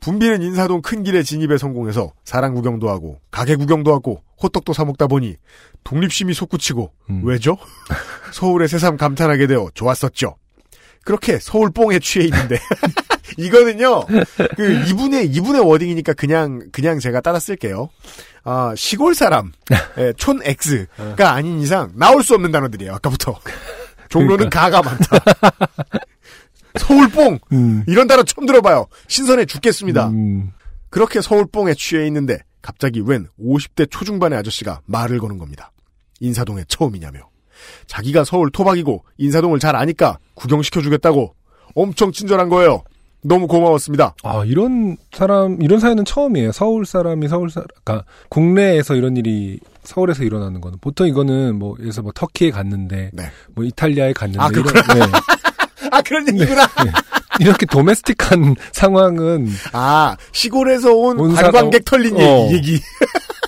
분비는 인사동 큰 길에 진입에 성공해서 사랑 구경도 하고 가게 구경도 하고 호떡도 사 먹다 보니 독립심이 솟구치고 음. 왜죠? 서울의 새삼 감탄하게 되어 좋았었죠. 그렇게 서울 뽕에 취해 있는데 이거는요 그 이분의 이분의 워딩이니까 그냥 그냥 제가 따라 쓸게요. 아 시골 사람 예, 촌 X가 아닌 이상 나올 수 없는 단어들이에요. 아까부터 종로는 가가 많다. 서울 뽕 음. 이런 단어 처음 들어봐요. 신선해 죽겠습니다. 음. 그렇게 서울뽕에 취해 있는데 갑자기 웬 50대 초중반의 아저씨가 말을 거는 겁니다. 인사동에 처음이냐며. 자기가 서울 토박이고 인사동을 잘 아니까 구경시켜주겠다고 엄청 친절한 거예요. 너무 고마웠습니다. 아, 이런 사람, 이런 사연은 처음이에요. 서울 사람이 서울 사람, 그러니까 국내에서 이런 일이 서울에서 일어나는 거는 보통 이거는 뭐, 들어서 뭐 터키에 갔는데, 네. 뭐 이탈리아에 갔는데, 아, 이런, 네. 아 그런 얘기구나. 이렇게 도메스틱한 상황은, 아 시골에서 온 온 관광객 털린 어. 얘기. 얘기.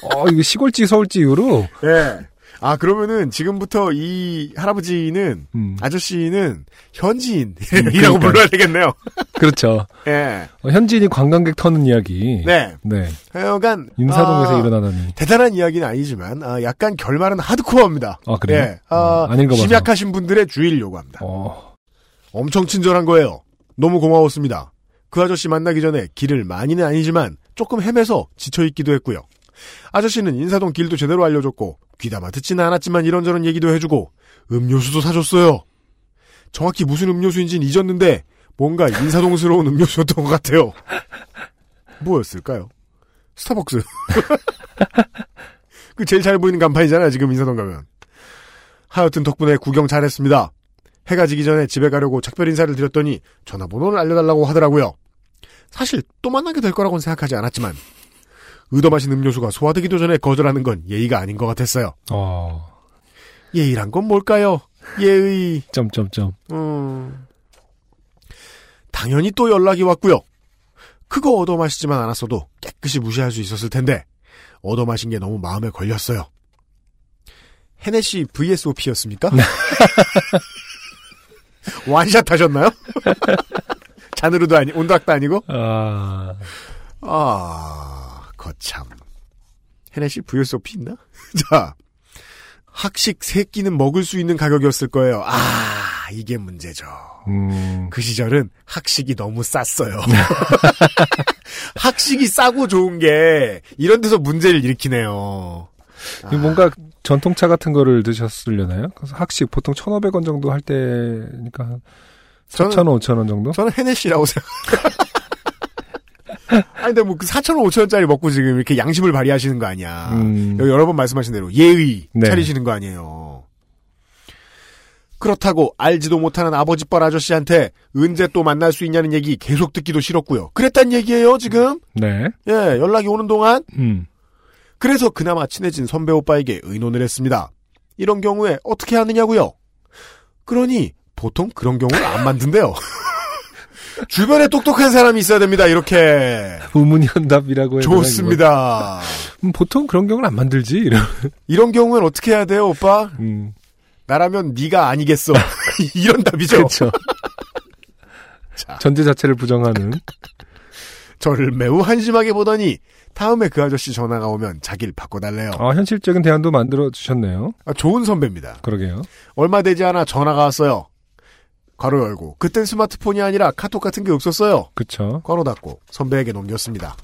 어, 이거 시골지 서울지 이후로, 예. 아 그러면은 지금부터 이 할아버지는 음, 아저씨는 현지인이라고 그러니까요. 불러야 되겠네요. 그렇죠. 예. 어, 현지인이 관광객 터는 이야기. 네. 네. 하여간 인사동에서 아, 일어나다니. 대단한 이야기는 아니지만 아, 약간 결말은 하드코어입니다. 아, 그래요? 예, 아, 어, 안 읽어봐서. 심약하신 분들의 주의를 요구합니다. 어, 엄청 친절한 거예요. 너무 고마웠습니다. 그 아저씨 만나기 전에 길을 많이는 아니지만 조금 헤매서 지쳐 있기도 했고요. 아저씨는 인사동 길도 제대로 알려줬고 귀담아 듣지는 않았지만 이런저런 얘기도 해주고 음료수도 사줬어요. 정확히 무슨 음료수인지는 잊었는데 뭔가 인사동스러운 음료수였던 것 같아요. 뭐였을까요? 스타벅스. 그 제일 잘 보이는 간판이잖아요, 지금 인사동 가면. 하여튼 덕분에 구경 잘했습니다. 해가 지기 전에 집에 가려고 작별 인사를 드렸더니 전화번호를 알려달라고 하더라고요. 사실 또 만나게 될 거라고는 생각하지 않았지만 의도 마신 음료수가 소화되기도 전에 거절하는 건 예의가 아닌 것 같았어요. 어, 예의란 건 뭘까요? 예의. 점점점. 음. 당연히 또 연락이 왔고요. 그거 얻어 마시지만 않았어도 깨끗이 무시할 수 있었을 텐데 얻어 마신 게 너무 마음에 걸렸어요. 헤네시 VSOP였습니까? 완샷 하셨나요? 잔으로도 아니, 온도락도 아니고? 아, 아, 거참. 헤네시 VSOP 있나? 자, 학식 세 끼는 먹을 수 있는 가격이었을 거예요. 아, 이게 문제죠. 음, 그 시절은 학식이 너무 쌌어요. 학식이 싸고 좋은 게 이런 데서 문제를 일으키네요. 아, 뭔가 전통차 같은 거를 드셨으려나요? 그래서 학식 보통 1,500원 정도 할 때니까 한 저는- 4,000원, 5,000원 정도? 저는 헤네시라고 생각. 아니, 근데 뭐, 그 4,000원, 5,000원짜리 먹고 지금 이렇게 양심을 발휘하시는 거 아니야. 음. 여러 번 말씀하신 대로 예의 네. 차리시는 거 아니에요. 그렇다고 알지도 못하는 아버지뻘 아저씨한테 언제 또 만날 수 있냐는 얘기 계속 듣기도 싫었고요. 그랬단 얘기예요, 지금. 네. 예, 연락이 오는 동안. 음. 그래서 그나마 친해진 선배 오빠에게 의논을 했습니다. 이런 경우에 어떻게 하느냐고요? 그러니 보통 그런 경우를 안 만든대요. 주변에 똑똑한 사람이 있어야 됩니다. 이렇게 우문현답이라고 되나, 좋습니다. 음, 보통 그런 경우는 안 만들지. 이런. 이런 경우엔 어떻게 해야 돼요, 오빠? 음. 나라면 네가 아니겠어. 이런 답이죠. 그렇죠. 자. 전제 자체를 부정하는. 저를 매우 한심하게 보더니 다음에 그 아저씨 전화가 오면 자기를 바꿔달래요. 아, 현실적인 대안도 만들어 주셨네요. 아, 좋은 선배입니다. 그러게요. 얼마 되지 않아 전화가 왔어요. 괄호 열고 그땐 스마트폰이 아니라 카톡 같은 게 없었어요. 그쵸. 괄호 닫고 선배에게 넘겼습니다.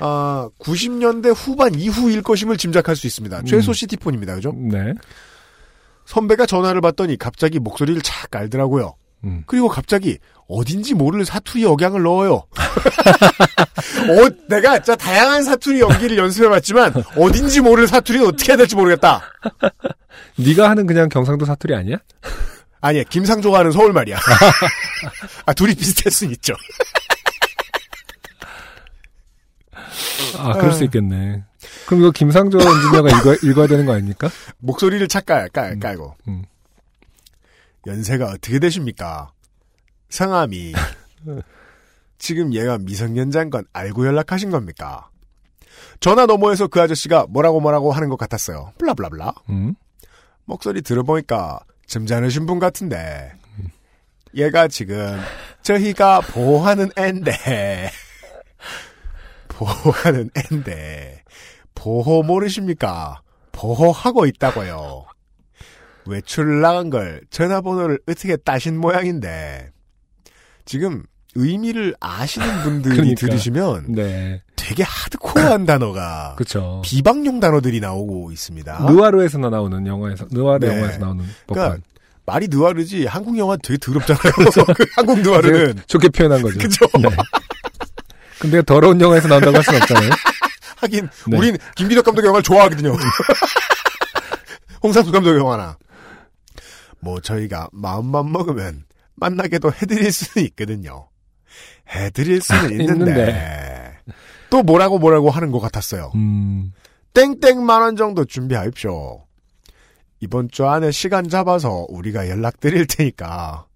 아, 90년대 후반 이후일 것임을 짐작할 수 있습니다. 최소 음. 시티폰입니다. 그죠? 네. 선배가 전화를 받더니 갑자기 목소리를 착 깔더라고요. 음. 그리고 갑자기 어딘지 모를 사투리 억양을 넣어요. 어, 내가 진짜 다양한 사투리 연기를 연습해봤지만 어딘지 모를 사투리는 어떻게 해야 될지 모르겠다. 네가 하는 그냥 경상도 사투리 아니야? 아니야, 김상조가 하는 서울 말이야. 아, 둘이 비슷할 순 있죠. 아, 그럴 수 있겠네. 그럼 이거 김상조 엔지니어가 읽어, 읽어야 되는 거 아닙니까? 목소리를 착 깔, 깔, 깔고. 음. 연세가 어떻게 되십니까? 성함이. 지금 얘가 미성년자인 건 알고 연락하신 겁니까? 전화 너머에서 그 아저씨가 뭐라고 뭐라고 하는 것 같았어요. 블라블라블라. 음. 목소리 들어보니까 점잖으신 분 같은데. 얘가 지금 저희가 보호하는 앤데 보호하는 앤데 보호 모르십니까? 보호하고 있다고요. 외출 나간 걸 전화번호를 어떻게 따신 모양인데 지금 의미를 아시는 분들이 그러니까. 들으시면 네. 되게 하드코어한 단어가 그쵸. 비방용 단어들이 나오고 있습니다. 느와르에서나 나오는 영화에서, 느와르 네. 영화에서 나오는 그러니까 법관. 말이 느와르지 한국 영화 되게 더럽잖아요. 그 한국 느와르는 좋게 표현한 거죠. 그죠? 네. 근데 더러운 영화에서 나온다고 할 수는 없잖아요. 하긴 네. 우린 김기덕 감독 영화를 좋아하거든요. 홍상수 감독 영화나 뭐 저희가 마음만 먹으면 만나게도 해드릴 수는 있거든요. 해드릴 수는 있는데, 있는데. 또 뭐라고 뭐라고 하는 것 같았어요. 음, 땡땡만 원 정도 준비하십시오. 이번 주 안에 시간 잡아서 우리가 연락드릴 테니까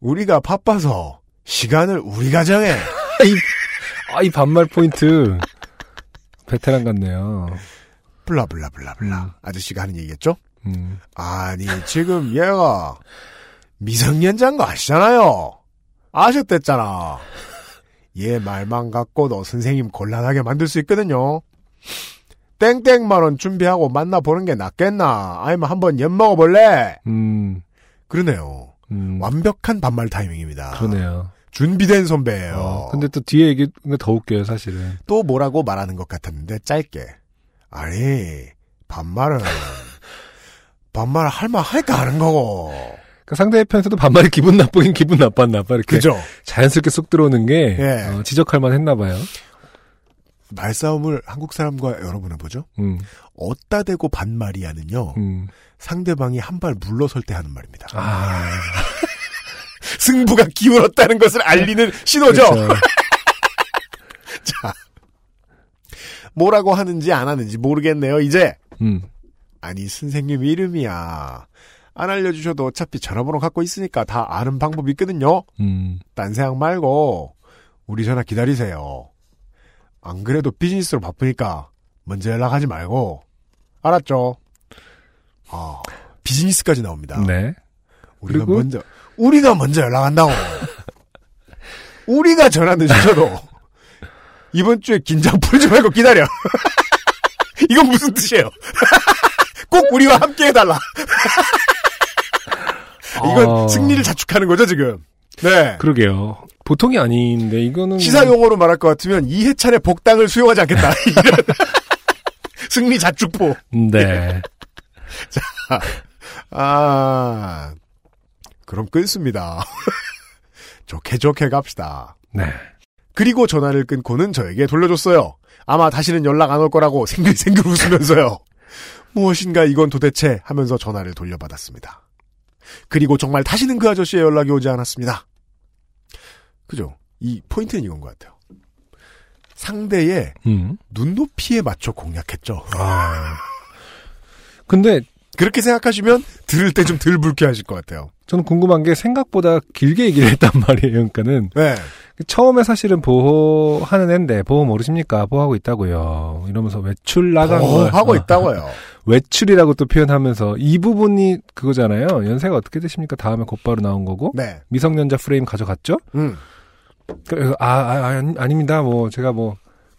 우리가 바빠서 시간을 우리가 정해. 아, 이 반말 포인트. 베테랑 같네요. 블라블라블라블라. 음. 아저씨가 하는 얘기겠죠? 음, 아니 지금 얘가 미성년자인 거 아시잖아요. 아셨댔잖아. 얘 말만 갖고도 선생님 곤란하게 만들 수 있거든요. 땡땡만 원 준비하고 만나보는 게 낫겠나? 아니면 한번 엿 먹어볼래? 음, 그러네요. 음. 완벽한 반말 타이밍입니다. 그러네요. 준비된 선배예요. 어, 근데 또 뒤에 얘기가 더 웃겨요, 사실은. 또 뭐라고 말하는 것 같았는데 짧게. 아니 반말은 반말 할만 하니까 하는 거고. 그러니까 상대편에서도 반말이 기분 나쁘긴 기분 나빴나 봐. 이렇게 그죠? 자연스럽게 쏙 들어오는 게 예. 어, 지적할 만 했나 봐요. 말싸움을 한국 사람과 여러분 해보죠. 음, 어따 대고 반말이야는요. 음. 상대방이 한 발 물러설 때 하는 말입니다. 아, 승부가 기울었다는 것을 알리는 신호죠. 그렇죠. 자, 뭐라고 하는지 안 하는지 모르겠네요. 이제 음, 아니 선생님 이름이야. 안 알려주셔도 어차피 전화번호 갖고 있으니까 다 아는 방법이 있거든요. 음. 딴 생각 말고 우리 전화 기다리세요. 안 그래도 비즈니스로 바쁘니까 먼저 연락하지 말고 알았죠? 아 비즈니스까지 나옵니다. 네. 우리가 그리고? 먼저 우리가 먼저 연락한다고. 우리가 전화 늦으셔도 이번 주에 긴장 풀지 말고 기다려. 이건 무슨 뜻이에요? 꼭 우리와 함께 해달라. 이건 아, 승리를 자축하는 거죠 지금. 네. 그러게요. 보통이 아닌데 이거는 시사 용어로 말할 것 같으면 이해찬의 복당을 수용하지 않겠다. 이런 승리 자축포. 네. 아 그럼 끊습니다. 좋게 좋게 갑시다. 네. 그리고 전화를 끊고는 저에게 돌려줬어요. 아마 다시는 연락 안 올 거라고 생글생글 웃으면서요. 무엇인가 이건 도대체 하면서 전화를 돌려받았습니다. 그리고 정말 다시는 그 아저씨의 연락이 오지 않았습니다. 그죠? 이 포인트는 이건 것 같아요. 상대의 음. 눈높이에 맞춰 공략했죠. 아. 근데 그렇게 생각하시면 들을 때 좀 덜 불쾌하실 것 같아요. 저는 궁금한 게 생각보다 길게 얘기를 했단 말이에요. 그러니까는 네. 처음에 사실은 보호하는 앤데 보호 모르십니까? 보호하고 있다고요. 이러면서 외출 나간 거 하고 있다고요. 외출이라고 또 표현하면서 이 부분이 그거잖아요. 연세가 어떻게 되십니까? 다음에 곧바로 나온 거고 네. 미성년자 프레임 가져갔죠? 음. 그래서 아, 아, 아 아닙니다. 뭐 제가 뭐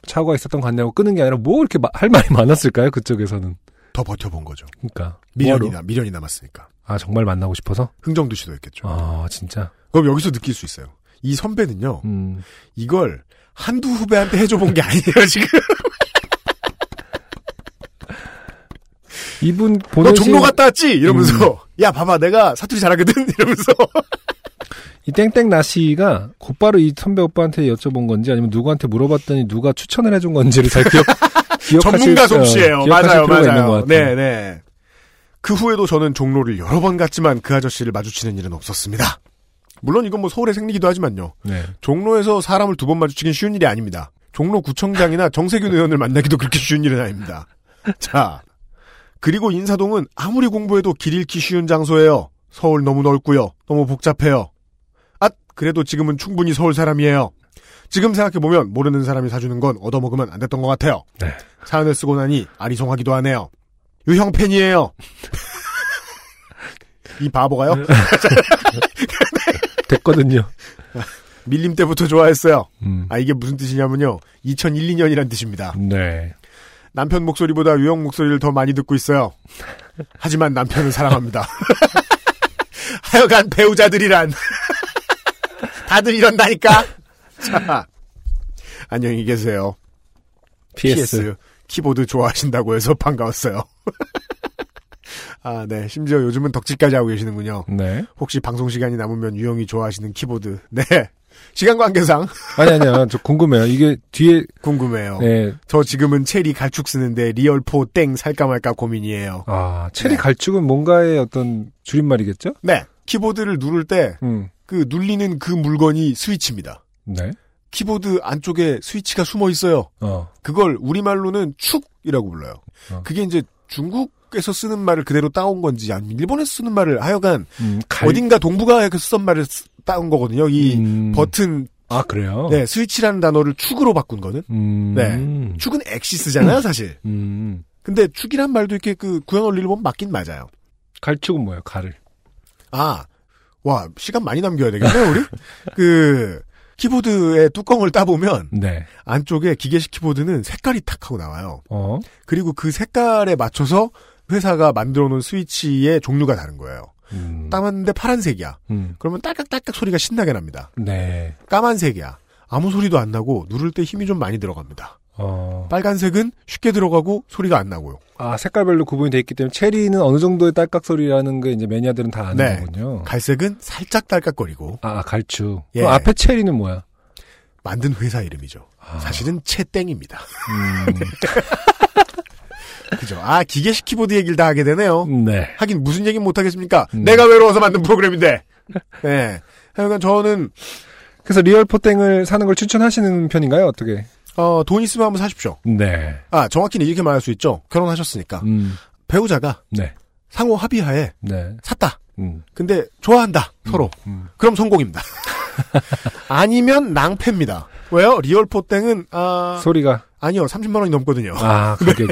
차고가 있었던 것 같냐고 끄는 게 아니라 뭐 이렇게 마- 할 말이 많았을까요? 그쪽에서는. 더 버텨본 거죠. 그러니까 미련이? 나, 미련이 남았으니까. 아 정말 만나고 싶어서. 흥정도 씨도 했겠죠. 아 진짜. 그럼 여기서 느낄 수 있어요. 이 선배는요, 음. 이걸 한두 후배한테 해줘본 게 아니에요, 지금. 이분 너 보내신 종로 갔다 왔지? 이러면서. 야, 봐봐, 내가 사투리 잘하거든? 이러면서. 이 땡땡 나씨가 곧바로 이 선배 오빠한테 여쭤본 건지 아니면 누구한테 물어봤더니 누가 추천을 해준 건지를 잘 기억 기억하실 전문가 어, 솜씨예요. 기억하실 맞아요, 맞아요. 네, 네. 그 후에도 저는 종로를 여러 번 갔지만 그 아저씨를 마주치는 일은 없었습니다. 물론 이건 뭐 서울의 생리기도 하지만요. 네. 종로에서 사람을 두 번 마주치긴 쉬운 일이 아닙니다. 종로 구청장이나 정세균 의원을 만나기도 그렇게 쉬운 일은 아닙니다. 자, 그리고 인사동은 아무리 공부해도 길 잃기 쉬운 장소예요. 서울 너무 넓고요. 너무 복잡해요. 아, 그래도 지금은 충분히 서울 사람이에요. 지금 생각해보면 모르는 사람이 사주는 건 얻어먹으면 안 됐던 것 같아요. 네. 사연을 쓰고 나니 아리송하기도 하네요. 유형 팬이에요. 이 바보가요? 됐거든요. 밀림 때부터 좋아했어요. 음. 아, 이게 무슨 뜻이냐면요. 2001, 2년이란 뜻입니다. 네. 남편 목소리보다 유형 목소리를 더 많이 듣고 있어요. 하지만 남편은 사랑합니다. 하여간 배우자들이란. 다들 이런다니까? 자, 안녕히 계세요. PS. PS. 키보드 좋아하신다고 해서 반가웠어요. 아, 네. 심지어 요즘은 덕질까지 하고 계시는군요. 네. 혹시 방송 시간이 남으면 유형이 좋아하시는 키보드. 네. 시간 관계상 아니 아니요. 저 궁금해요. 이게 뒤에 궁금해요. 네. 저 지금은 체리 갈축 쓰는데 리얼포 땡 살까 말까 고민이에요. 아, 체리 네. 갈축은 뭔가의 어떤 줄임말이겠죠? 네. 키보드를 누를 때 음. 그 눌리는 그 물건이 스위치입니다. 네. 키보드 안쪽에 스위치가 숨어 있어요. 어. 그걸 우리말로는 축이라고 불러요. 어. 그게 이제 중국 에서 쓰는 말을 그대로 따온 건지 아니면 일본에서 쓰는 말을 하여간 음, 갈- 어딘가 동북아에서 쓰던 말을 쓰- 따온 거거든요. 이 음. 버튼 아, 그래요? 네, 스위치라는 단어를 축으로 바꾼 거는. 음. 네. 축은 엑시스잖아요, 사실. 음. 근데 축이란 말도 이렇게 그 구형 원리를 보면 맞긴 맞아요. 갈축은 뭐예요? 갈을. 아, 와, 시간 많이 남겨야 되겠네요, 우리? 그, 키보드의 뚜껑을 따보면, 네. 안쪽에 기계식 키보드는 색깔이 탁 하고 나와요. 어. 그리고 그 색깔에 맞춰서 회사가 만들어 놓은 스위치의 종류가 다른 거예요. 음. 따봤는데 파란색이야. 음. 그러면 딸깍딸깍 소리가 신나게 납니다. 네. 까만색이야. 아무 소리도 안 나고, 누를 때 힘이 좀 많이 들어갑니다. 어. 빨간색은 쉽게 들어가고, 소리가 안 나고요. 아, 색깔별로 구분이 돼 있기 때문에 체리는 어느 정도의 딸깍 소리라는 게 이제 매니아들은 다 아는 네. 거군요. 갈색은 살짝 딸깍거리고, 아, 갈축. 예. 그럼 앞에 체리는 뭐야? 만든 회사 이름이죠. 아. 사실은 채땡입니다. 음. 그죠. 아, 기계식 키보드 얘기를 다 하게 되네요. 네. 하긴 무슨 얘기는 못하겠습니까? 음. 내가 외로워서 만든 프로그램인데. 네. 하여간 저는, 그래서 리얼 포땡을 사는 걸 추천하시는 편인가요? 어떻게? 어, 돈 있으면 한번 사십시오. 네. 아, 정확히는 이렇게 말할 수 있죠. 결혼하셨으니까. 음. 배우자가 네. 상호 합의하에 네. 샀다. 음. 근데 좋아한다. 서로. 음. 그럼 성공입니다. 아니면 낭패입니다. 왜요? 리얼 포땡은, 아, 소리가 아니요. 30만 원이 넘거든요. 아, 가격이.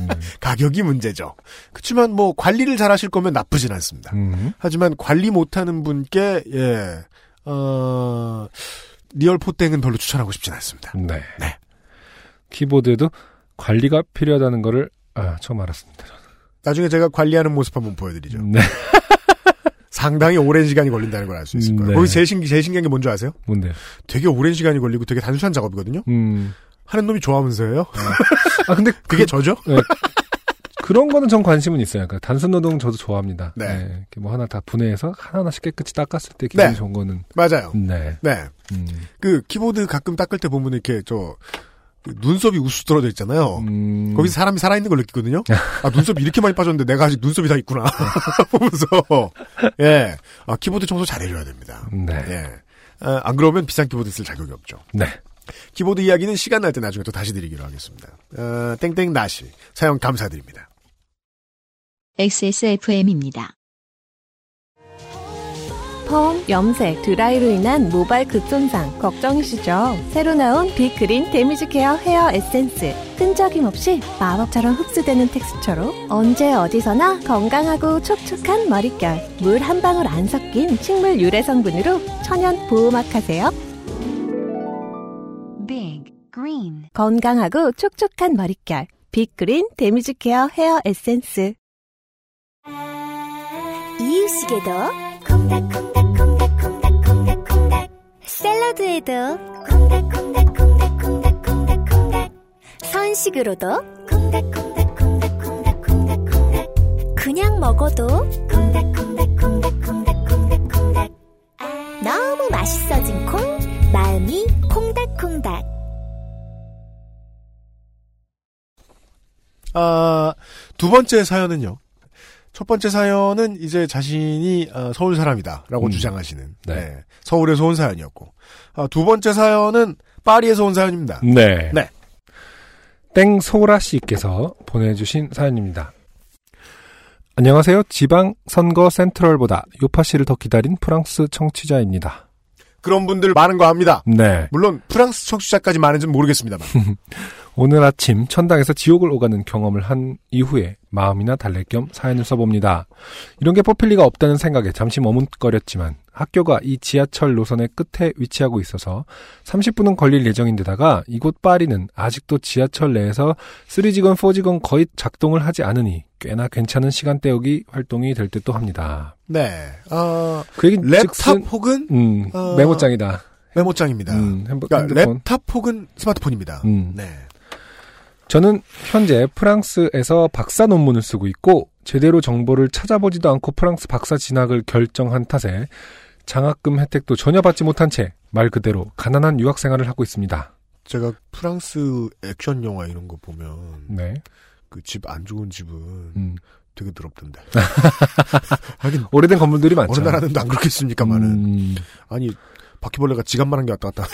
음. 가격이 문제죠. 그렇지만 뭐 관리를 잘 하실 거면 나쁘진 않습니다. 음. 하지만 관리 못 하는 분께 예, 어, 리얼 포땡은 별로 추천하고 싶진 않습니다. 네. 네. 키보드에도 관리가 필요하다는 거를 아, 처음 알았습니다. 나중에 제가 관리하는 모습 한번 보여드리죠. 네. 상당히 오랜 시간이 걸린다는 걸 알 수 있을 거예요. 네. 거기 제일, 신, 제일 신기한 게 뭔지 아세요? 뭔데요? 되게 오랜 시간이 걸리고 되게 단순한 작업이거든요. 음. 하는 놈이 좋아하면서요. 아, 근데 그게 저죠? 그런 거는 전 관심은 있어요. 그러니까 단순 노동 저도 좋아합니다. 네. 이렇게 뭐 하나 다 분해해서 하나하나씩 깨끗이 닦았을 때 기분이 네. 좋은 거는. 맞아요. 네. 네. 음. 그 키보드 가끔 닦을 때 보면 이렇게 저그 눈썹이 우수 떨어져 있잖아요. 음, 거기서 사람이 살아있는 걸 느끼거든요. 아, 눈썹이 이렇게 많이 빠졌는데 내가 아직 눈썹이 다 있구나. 보면서. 예. 아, 키보드 청소 잘해줘야 됩니다. 네. 예. 아, 안 그러면 비싼 키보드 쓸 자격이 없죠. 네. 키보드 이야기는 시간 날 때 나중에 또 다시 드리기로 하겠습니다. 어, 땡땡 나시. 사연 감사드립니다. XSFM입니다. 펌, 염색, 드라이로 인한 모발 급손상 걱정이시죠? 새로 나온 빅그린 데미지 케어 헤어 에센스. 끈적임 없이 마법처럼 흡수되는 텍스처로 언제 어디서나 건강하고 촉촉한 머릿결. 물 한 방울 안 섞인 식물 유래 성분으로 천연 보호막 하세요. Green. 건강하고 촉촉한 머릿결. 빅그린 데미지 케어 헤어 에센스. 이유식에도 콩닥콩닥콩닥콩닥콩닥콩닥 샐러드에도 콩닥콩닥콩닥콩닥콩닥콩닥. 선식으로도 콩닥콩닥콩닥콩닥콩닥콩닥. 그냥 먹어도 콩닥콩닥콩닥콩닥콩닥콩닥. 너무 맛있어진 콩 마음이 콩닥콩닥 아, 두 번째 사연은요. 첫 번째 사연은 이제 자신이 어, 서울 사람이다라고 음. 주장하시는 네. 네, 서울에서 온 사연이었고 아, 두 번째 사연은 파리에서 온 사연입니다. 네. 네. 땡소라 씨께서 보내주신 사연입니다. 안녕하세요. 지방 선거 센트럴보다 요파 씨를 더 기다린 프랑스 청취자입니다. 그런 분들 많은 거 압니다. 네. 물론 프랑스 청취자까지 많은지는 모르겠습니다만. 오늘 아침 천당에서 지옥을 오가는 경험을 한 이후에 마음이나 달랠 겸 사연을 써봅니다. 이런 게 뽑힐 리가 없다는 생각에 잠시 머뭇거렸지만 학교가 이 지하철 노선의 끝에 위치하고 있어서 30분은 걸릴 예정인데다가 이곳 파리는 아직도 지하철 내에서 3G건 4G건 거의 작동을 하지 않으니 꽤나 괜찮은 시간 때우기 활동이 될 듯도 합니다. 네. 어, 그 얘기는 랩탑 즉슨 혹은 음, 어, 메모장이다. 메모장입니다. 음, 핸드- 그러니까 핸드폰. 랩탑 혹은 스마트폰입니다. 음. 네. 저는 현재 프랑스에서 박사 논문을 쓰고 있고 제대로 정보를 찾아보지도 않고 프랑스 박사 진학을 결정한 탓에 장학금 혜택도 전혀 받지 못한 채 말 그대로 가난한 유학 생활을 하고 있습니다. 제가 프랑스 액션 영화 이런 거 보면 네. 그 집 안 좋은 집은 음. 되게 더럽던데. 하긴 오래된 건물들이 많죠. 어느 나라는 안 그렇겠습니까만은 음, 아니 바퀴벌레가 지갑만 한 게 왔다 갔다.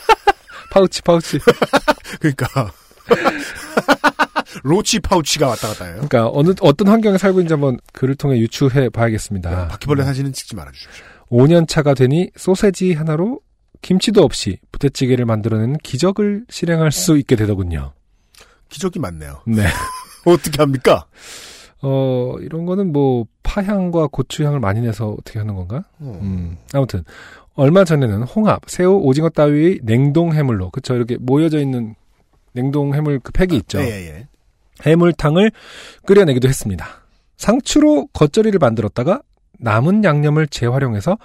파우치 파우치. 그러니까 roach 파우치가 왔다 갔다 해요. 그러니까 어느 어떤 환경에 살고 있는지 한번 글을 통해 유추해 봐야겠습니다. 네, 바퀴벌레 사진은 찍지 말아 주십시오. 5년 차가 되니 소세지 하나로 김치도 없이 부대찌개를 만들어내는 기적을 실행할 수 있게 되더군요. 기적이 많네요. 네. 어떻게 합니까? 어, 이런 거는 뭐, 파향과 고추향을 많이 내서 어떻게 하는 건가? 어. 음, 아무튼, 얼마 전에는 홍합, 새우, 오징어 따위의 냉동 해물로, 그쵸, 이렇게 모여져 있는 냉동 해물 그 팩이 있죠. 예, 예, 예. 해물탕을 끓여내기도 했습니다. 상추로 겉절이를 만들었다가 남은 양념을 재활용해서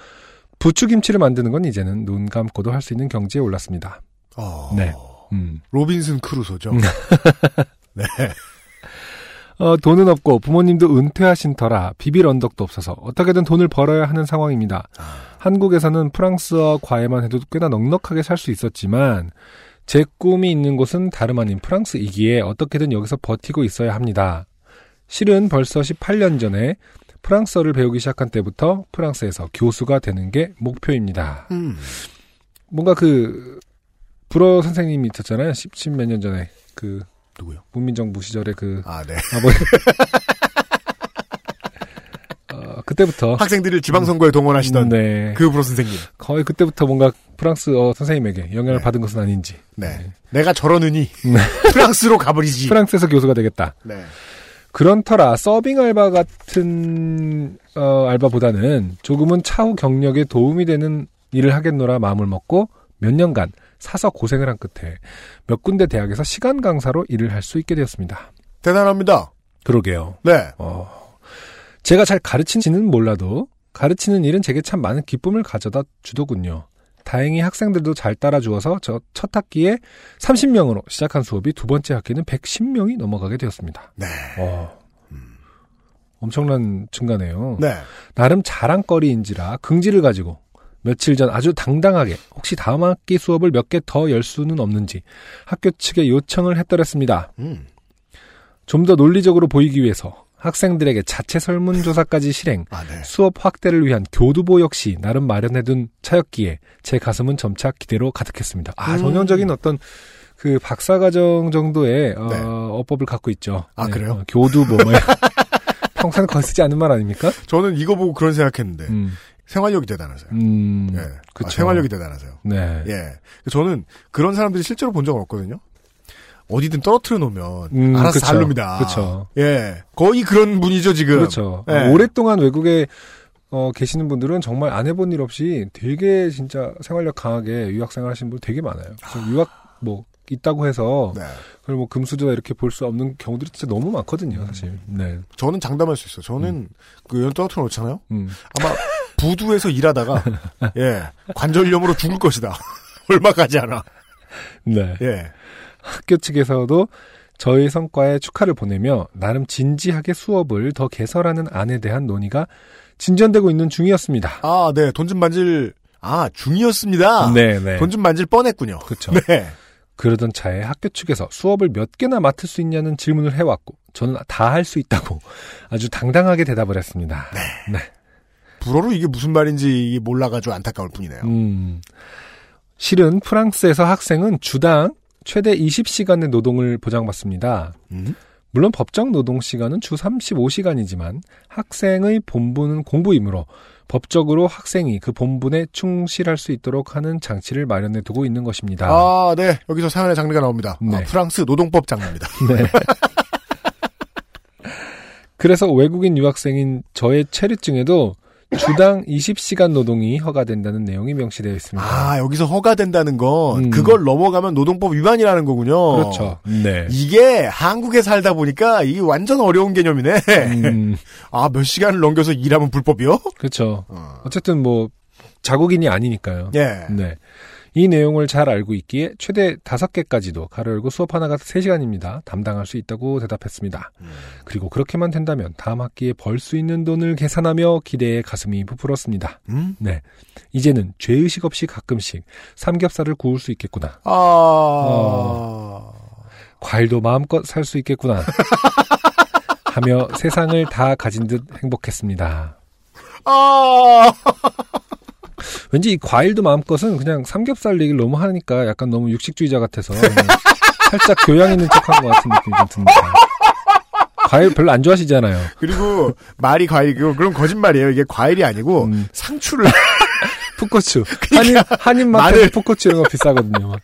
부추김치를 만드는 건 이제는 눈 감고도 할 수 있는 경지에 올랐습니다. 어, 네. 음. 로빈슨 크루소죠. 음. 네. 어, 돈은 없고 부모님도 은퇴하신 터라 비빌 언덕도 없어서 어떻게든 돈을 벌어야 하는 상황입니다. 한국에서는 프랑스어 과외만 해도 꽤나 넉넉하게 살 수 있었지만 제 꿈이 있는 곳은 다름 아닌 프랑스이기에 어떻게든 여기서 버티고 있어야 합니다. 실은 벌써 18년 전에 프랑스어를 배우기 시작한 때부터 프랑스에서 교수가 되는 게 목표입니다. 음. 뭔가 그 불어 선생님이 있었잖아요. 10, 몇년 전에 그 누구요? 문민정부 시절에 그 아, 네. 아버지. 어, 그때부터 학생들을 지방선거에 동원하시던 네. 그 프로 선생님. 거의 그때부터 뭔가 프랑스어 선생님에게 영향을 네. 받은 것은 아닌지. 네. 내가 저러느니 네. 프랑스로 가버리지. 프랑스에서 교수가 되겠다. 네. 그런 터라 서빙 알바 같은 어, 알바보다는 조금은 차후 경력에 도움이 되는 일을 하겠노라 마음을 먹고 몇 년간 사서 고생을 한 끝에 몇 군데 대학에서 시간 강사로 일을 할 수 있게 되었습니다. 대단합니다. 그러게요. 네. 어, 제가 잘 가르치지는 몰라도 가르치는 일은 제게 참 많은 기쁨을 가져다 주더군요. 다행히 학생들도 잘 따라주어서 저 첫 학기에 30명으로 시작한 수업이 두 번째 학기는 110명이 넘어가게 되었습니다. 네. 어, 엄청난 증가네요. 네. 나름 자랑거리인지라 긍지를 가지고 며칠 전 아주 당당하게 혹시 다음 학기 수업을 몇 개 더 열 수는 없는지 학교 측에 요청을 했더랬습니다. 음. 좀더 논리적으로 보이기 위해서 학생들에게 자체 설문조사까지 실행, 아, 네. 수업 확대를 위한 교두보 역시 나름 마련해둔 차였기에 제 가슴은 점차 기대로 가득했습니다. 아, 음. 전형적인 어떤 그 박사과정 정도의 어, 네. 어법을 갖고 있죠. 아, 그래요? 어, 교두보 뭐 평소에 거의 쓰지 않는 말 아닙니까? 저는 이거 보고 그런 생각했는데 음, 생활력이 대단하세요. 음, 예. 그쵸. 아, 생활력이 대단하세요. 네. 예. 저는 그런 사람들이 실제로 본 적은 없거든요. 어디든 떨어뜨려 놓으면 음, 알아서 그쵸. 잘 놉니다. 그쵸. 예. 거의 그런 분이죠, 지금. 그렇죠. 예. 오랫동안 외국에 어, 계시는 분들은 정말 안 해본 일 없이 되게 진짜 생활력 강하게 유학생활 하시는 분 되게 많아요. 그래서 유학 뭐 있다고 해서 네. 그걸 뭐 금수저 이렇게 볼 수 없는 경우들이 진짜 너무 많거든요, 사실. 네. 저는 장담할 수 있어요. 저는 그연 떨어뜨려 놓잖아요. 음. 아마 부두에서 일하다가 예 관절염으로 죽을 것이다. 얼마 가지 않아. 네. 예. 학교 측에서도 저희 성과에 축하를 보내며 나름 진지하게 수업을 더 개설하는 안에 대한 논의가 진전되고 있는 중이었습니다. 아, 네. 돈 좀 만질 아 중이었습니다. 네, 네. 돈 좀 만질 뻔했군요. 그렇죠. 네. 그러던 차에 학교 측에서 수업을 몇 개나 맡을 수 있냐는 질문을 해왔고 저는 다 할 수 있다고 아주 당당하게 대답을 했습니다. 네. 불어로 이게 무슨 말인지 몰라가지고 안타까울 뿐이네요. 음. 실은 프랑스에서 학생은 주당 최대 20시간의 노동을 보장받습니다. 음? 물론 법정 노동 시간은 주 35시간이지만 학생의 본분은 공부이므로 법적으로 학생이 그 본분에 충실할 수 있도록 하는 장치를 마련해 두고 있는 것입니다. 아, 네. 여기서 사연의 장르가 나옵니다. 네. 아, 프랑스 노동법 장르입니다. 네. 그래서 외국인 유학생인 저의 체류증에도 주당 20시간 노동이 허가된다는 내용이 명시되어 있습니다. 아, 여기서 허가된다는 건 음. 그걸 넘어가면 노동법 위반이라는 거군요. 그렇죠. 네. 이게 한국에 살다 보니까 이게 완전 어려운 개념이네. 음, 아, 몇 시간을 넘겨서 일하면 불법이요? 그렇죠. 어. 어쨌든 뭐 자국인이 아니니까요. 예. 네. 이 내용을 잘 알고 있기에 최대 5개까지도 가로 열고 수업 하나가 3시간입니다. 담당할 수 있다고 대답했습니다. 음. 그리고 그렇게만 된다면 다음 학기에 벌 수 있는 돈을 계산하며 기대에 가슴이 부풀었습니다. 음? 네. 이제는 죄의식 없이 가끔씩 삼겹살을 구울 수 있겠구나. 아. 어. 과일도 마음껏 살 수 있겠구나. 하며 세상을 다 가진 듯 행복했습니다. 아. 왠지 이 과일도 마음껏은 그냥 삼겹살 얘기를 너무 하니까 약간 너무 육식주의자 같아서 그냥 살짝 교양 있는 척한 것 같은 느낌이 좀 듭니다. 과일 별로 안 좋아하시잖아요. 그리고 말이 과일이고 그럼 거짓말이에요. 이게 과일이 아니고 음, 상추를 풋고추. 한인, 한인 마트에 마늘. 풋고추 이런 거 비싸거든요. 막.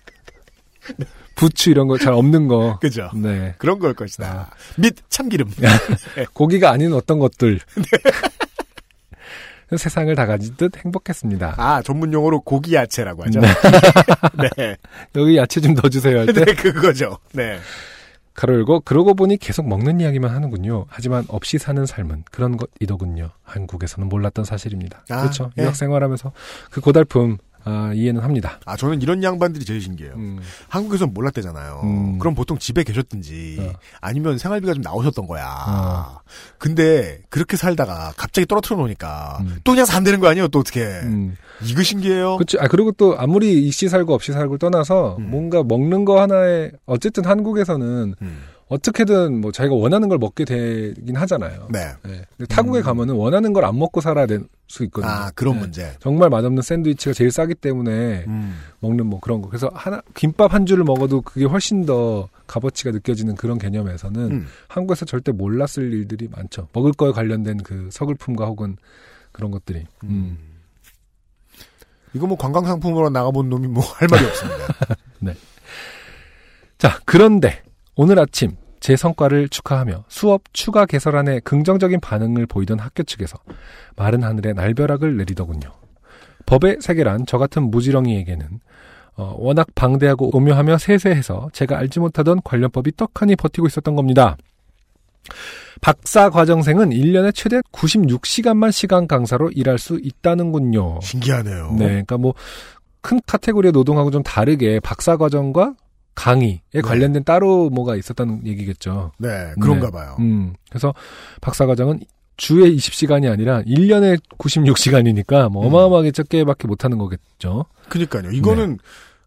부추 이런 거 잘 없는 거. 그죠? 네. 그런 걸 것이다. 및 참기름. 고기가 아닌 어떤 것들. 세상을 다 가진 듯 행복했습니다. 아, 전문 용어로 고기 야채라고 하죠. 네. 여기 야채 좀 넣어 주세요 할 때. 네, 그거죠. 네. 가로 열고 그러고 보니 계속 먹는 이야기만 하는군요. 하지만 없이 사는 삶은 그런 것이더군요. 한국에서는 몰랐던 사실입니다. 아, 그렇죠. 예. 유학 생활하면서 그 고달픔 아, 이해는 합니다. 아, 저는 이런 양반들이 제일 신기해요. 음, 한국에선 몰랐대잖아요. 음. 그럼 보통 집에 계셨든지 어. 아니면 생활비가 좀 나오셨던 거야. 어. 근데 그렇게 살다가 갑자기 떨어뜨려 놓으니까 음. 또 그냥 산다는 거 아니에요? 또 어떻게? 음. 이거 신기해요. 그렇죠. 아 그리고 또 아무리 있이 살고 없이 살고 떠나서 음. 뭔가 먹는 거 하나에 어쨌든 한국에서는 음. 어떻게든 뭐 자기가 원하는 걸 먹게 되긴 하잖아요. 네. 네. 타국에 음. 가면은 원하는 걸 안 먹고 살아야 될 수 있거든요. 아, 그런 네. 문제. 정말 맛없는 샌드위치가 제일 싸기 때문에 음. 먹는 뭐 그런 거. 그래서 하나 김밥 한 줄을 먹어도 그게 훨씬 더 값어치가 느껴지는 그런 개념에서는 음. 한국에서 절대 몰랐을 일들이 많죠. 먹을 거에 관련된 그 서글픔과 혹은 그런 것들이. 음. 이거 뭐 관광 상품으로 나가본 놈이 뭐 할 말이 없습니다. 자, 그런데 오늘 아침 제 성과를 축하하며 수업 추가 개설안에 긍정적인 반응을 보이던 학교 측에서 마른 하늘에 날벼락을 내리더군요. 법의 세계란 저 같은 무지렁이에게는 어, 워낙 방대하고 오묘하며 세세해서 제가 알지 못하던 관련법이 떡하니 버티고 있었던 겁니다. 박사 과정생은 1년에 최대 96시간만 시간 강사로 일할 수 있다는군요. 신기하네요. 네, 그러니까 뭐 큰 카테고리의 노동하고 좀 다르게 박사 과정과 강의에 관련된 따로 뭐가 있었다는 얘기겠죠. 네, 그런가 봐요. 음, 그래서 박사 과정은 주에 20시간이 아니라 1년에 96시간이니까 뭐 음. 어마어마하게 적게밖에 못하는 거겠죠. 그니까요. 이거는 네.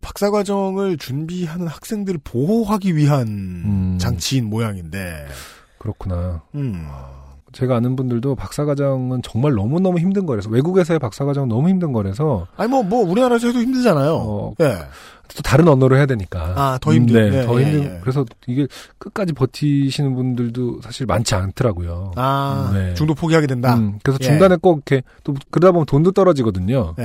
박사과정을 준비하는 학생들을 보호하기 위한 음. 장치인 모양인데, 그렇구나. 음. 제가 아는 분들도 박사과정은 정말 너무너무 힘든 거라서 외국에서의 박사과정은 너무 힘든 거라서 아니, 뭐, 뭐, 우리나라에서 해도 힘들잖아요. 어, 예. 또 다른 언어로 해야 되니까. 아, 더 힘든. 네, 예, 더 예, 힘든. 예. 그래서 이게 끝까지 버티시는 분들도 사실 많지 않더라고요. 아, 네. 중도 포기하게 된다. 음, 그래서 예. 중간에 꼭 이렇게 또 그러다 보면 돈도 떨어지거든요. 예.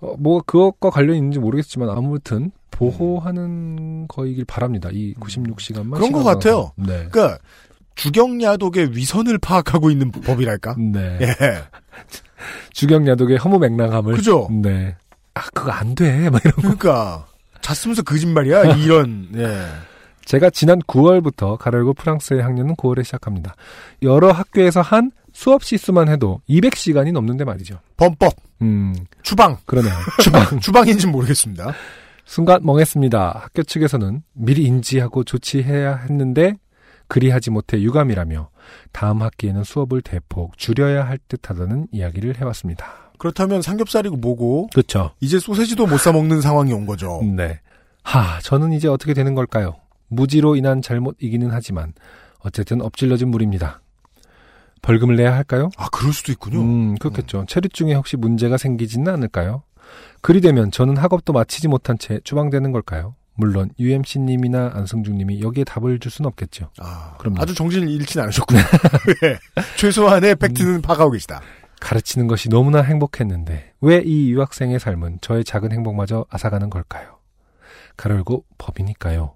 어, 뭐 그것과 관련 있는지 모르겠지만 아무튼 보호하는 거이길 바랍니다. 이 96시간만 음. 그런 것 같아요. 네. 그러니까 주경야독의 위선을 파악하고 있는 법이랄까? 네. 예. 주경야독의 허무맹랑함을. 그죠? 네. 아 그거 안 돼. 막 이런. 그러니까 잤으면서 거짓말이야. 이런. 예. 제가 지난 9월부터 가르고 프랑스의 학년은 9월에 시작합니다. 여러 학교에서 한 수업 시수만 해도 200시간이 넘는데 말이죠. 범법. 음, 추방. 그러네요. 주방. 추방인지는 모르겠습니다. 순간 멍했습니다. 학교 측에서는 미리 인지하고 조치해야 했는데 그리하지 못해 유감이라며 다음 학기에는 수업을 대폭 줄여야 할 듯하다는 이야기를 해왔습니다. 그렇다면 삼겹살이고 뭐고 그렇죠. 이제 소세지도 못 사 먹는 상황이 온 거죠. 네. 하, 저는 이제 어떻게 되는 걸까요? 무지로 인한 잘못이기는 하지만 어쨌든 엎질러진 물입니다. 벌금을 내야 할까요? 아 그럴 수도 있군요. 음, 그렇겠죠. 체류 중에 혹시 문제가 생기지는 않을까요? 그리 되면 저는 학업도 마치지 못한 채 추방되는 걸까요? 물론 UMC님이나 안승준님이 여기에 답을 줄 수는 없겠죠. 아, 그럼요. 아주 정신을 잃진 않으셨군요. 예. 최소한의 팩트는 파악하고 계시다. 가르치는 것이 너무나 행복했는데 왜 이 유학생의 삶은 저의 작은 행복마저 앗아가는 걸까요? 가르고 법이니까요.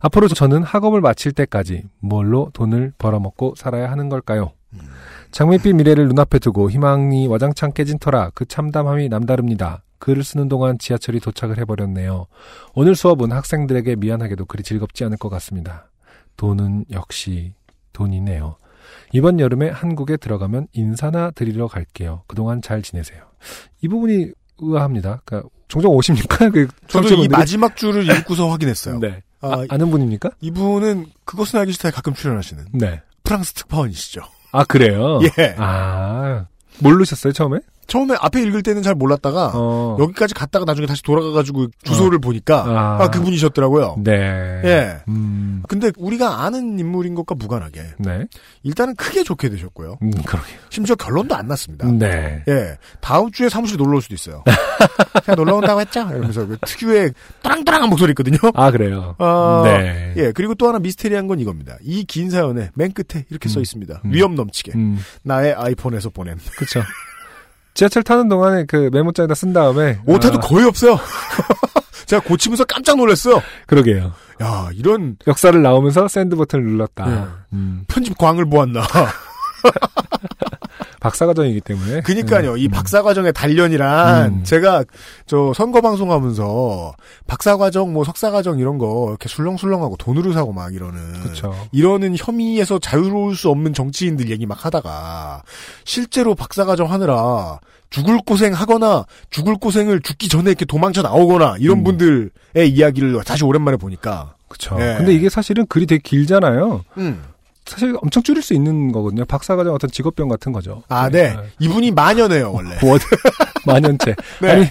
앞으로 저는 학업을 마칠 때까지 뭘로 돈을 벌어먹고 살아야 하는 걸까요? 장밋빛 미래를 눈앞에 두고 희망이 와장창 깨진 터라 그 참담함이 남다릅니다. 글을 쓰는 동안 지하철이 도착을 해버렸네요. 오늘 수업은 학생들에게 미안하게도 그리 즐겁지 않을 것 같습니다. 돈은 역시 돈이네요. 이번 여름에 한국에 들어가면 인사나 드리러 갈게요. 그동안 잘 지내세요. 이 부분이 의아합니다. 그러니까 종종 오십니까? 그 저도 이? 마지막 줄을 읽고서 확인했어요. 네. 아, 아, 는 분입니까? 이분은 그것은 알기 싫다에 가끔 출연하시는 네. 프랑스 특파원이시죠. 아 그래요? 예. 아 모르셨어요 처음에? 처음에 앞에 읽을 때는 잘 몰랐다가 어. 여기까지 갔다가 나중에 다시 돌아가가지고 주소를 보니까 아. 아, 그분이셨더라고요. 네. 예. 음. 근데 우리가 아는 인물인 것과 무관하게 네. 일단은 크게 좋게 되셨고요. 음, 그러게요. 심지어 결론도 안 났습니다. 네. 예. 다음 주에 사무실 놀러 올 수도 있어요. 제가 놀러 온다고 했죠? 이러면서 그 특유의 또랑또랑한 목소리 있거든요. 아 그래요. 아, 네. 예. 그리고 또 하나 미스테리한 건 이겁니다. 이 긴 사연에 맨 끝에 이렇게 써 있습니다. 음. 위엄 넘치게. 음, 나의 아이폰에서 보냄. 그렇죠. 지하철 타는 동안에 그 메모장에다 쓴 다음에 오타도 아, 거의 없어요. 제가 고치면서 깜짝 놀랐어요. 그러게요. 야, 이런 역사를 나오면서 send 버튼을 눌렀다. 네. 음, 편집 광을 보았나. 박사과정이기 때문에. 그니까요. 이 음, 박사과정의 단련이란 음. 제가 저 선거 방송하면서 박사과정 뭐 석사과정 이런 거 이렇게 술렁술렁하고 돈으로 사고 막 이러는 그렇죠. 이러는 혐의에서 자유로울 수 없는 정치인들 얘기 막 하다가 실제로 박사과정 하느라 죽을 고생 하거나 죽을 고생을 죽기 전에 이렇게 도망쳐 나오거나 이런 음. 분들의 이야기를 다시 오랜만에 보니까 그렇죠. 예. 근데 이게 사실은 글이 되게 길잖아요. 음. 사실 엄청 줄일 수 있는 거거든요. 박사과정 어떤 직업병 같은 거죠. 아, 네. 이분이 만연체네요, 원래. word 만연체. 네. 아니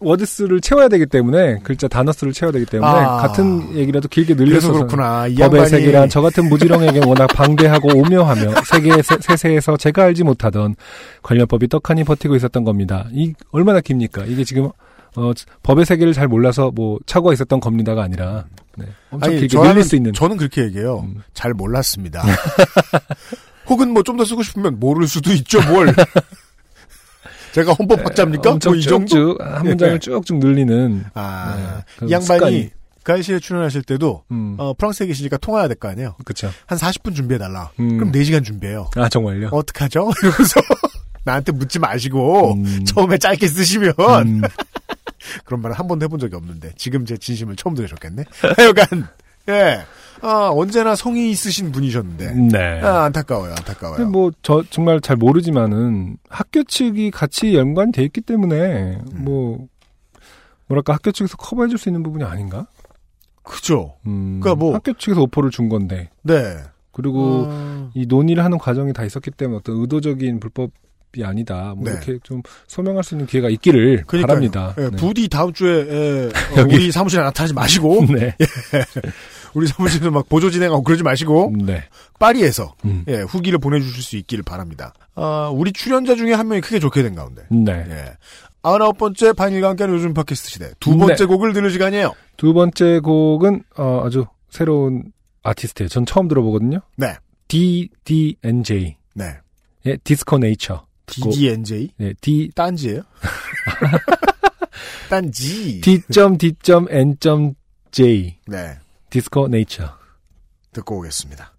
word 수를 채워야 되기 때문에 글자 단어 수를 채워야 되기 때문에 아. 같은 얘기라도 길게 늘려서 그렇구나. 이 법의 양반이 세계란 저 같은 무지렁이에게 워낙 방대하고 오묘하며 세계의 세- 세세에서 제가 알지 못하던 관련법이 떡하니 버티고 있었던 겁니다. 이 얼마나 깁니까? 이게 지금 어, 법의 세계를 잘 몰라서 뭐 착오가 있었던 겁니다가 아니라 네, 엄청 아니, 길게 늘릴 수 있는. 저는 그렇게 얘기해요. 음. 잘 몰랐습니다. 혹은 뭐 좀 더 쓰고 싶으면 모를 수도 있죠, 뭘. 제가 헌법 학자입니까? 엄청 뭐이 정도? 한 문장을 네. 쭉쭉 늘리는 아, 네, 그이 양반이. 가이시에 출연하실 때도 음, 어, 프랑스에 계시니까 통화해야 될 거 아니에요. 그렇죠. 한 40분 준비해달라. 음. 그럼 4시간 준비해요. 아 정말요? 어떡하죠? 이러면서 나한테 묻지 마시고 음. 처음에 짧게 쓰시면 음, 그런 말을 한 번도 해본 적이 없는데 지금 제 진심을 처음 들으셨겠네. 하여간 예, 아, 언제나 성의 있으신 분이셨는데 네. 아, 안타까워요, 안타까워요. 뭐, 저, 정말 잘 모르지만은, 학교 측이 같이 연관돼 있기 때문에, 음. 뭐, 뭐랄까, 학교 측에서 커버해줄 수 있는 부분이 아닌가? 그죠? 음, 그러니까 뭐- 학교 측에서 오퍼를 준 건데, 네. 그리고 어, 이 논의를 하는 과정이 다 있었기 때문에 어떤 의도적인 불법 이 아니다. 뭐 네. 이렇게 좀 소명할 수 있는 기회가 있기를 그러니까요. 바랍니다. 예, 네. 부디 다음 주에 예, 어. 우리 사무실에 나타나지 마시고 네. 우리 사무실에서 막 보조 진행하고 그러지 마시고 네. 파리에서 음. 예, 후기를 보내주실 수 있기를 바랍니다. 아, 우리 출연자 중에 한 명이 크게 좋게 된 가운데 네. 예. 아흔아홉 번째 바닐과 함께하는 요즘 팟캐스트 시대 두 번째 네. 곡을 들을 시간이에요. 두 번째 곡은 어, 아주 새로운 아티스트예요. 전 처음 들어보거든요. 네. DDNJ. 네. 예, 디스코 네이처. DDNJ 네, D 딴지예요? 딴지. D.D.N.J. 네. 디스코 네이처. 듣고 오겠습니다.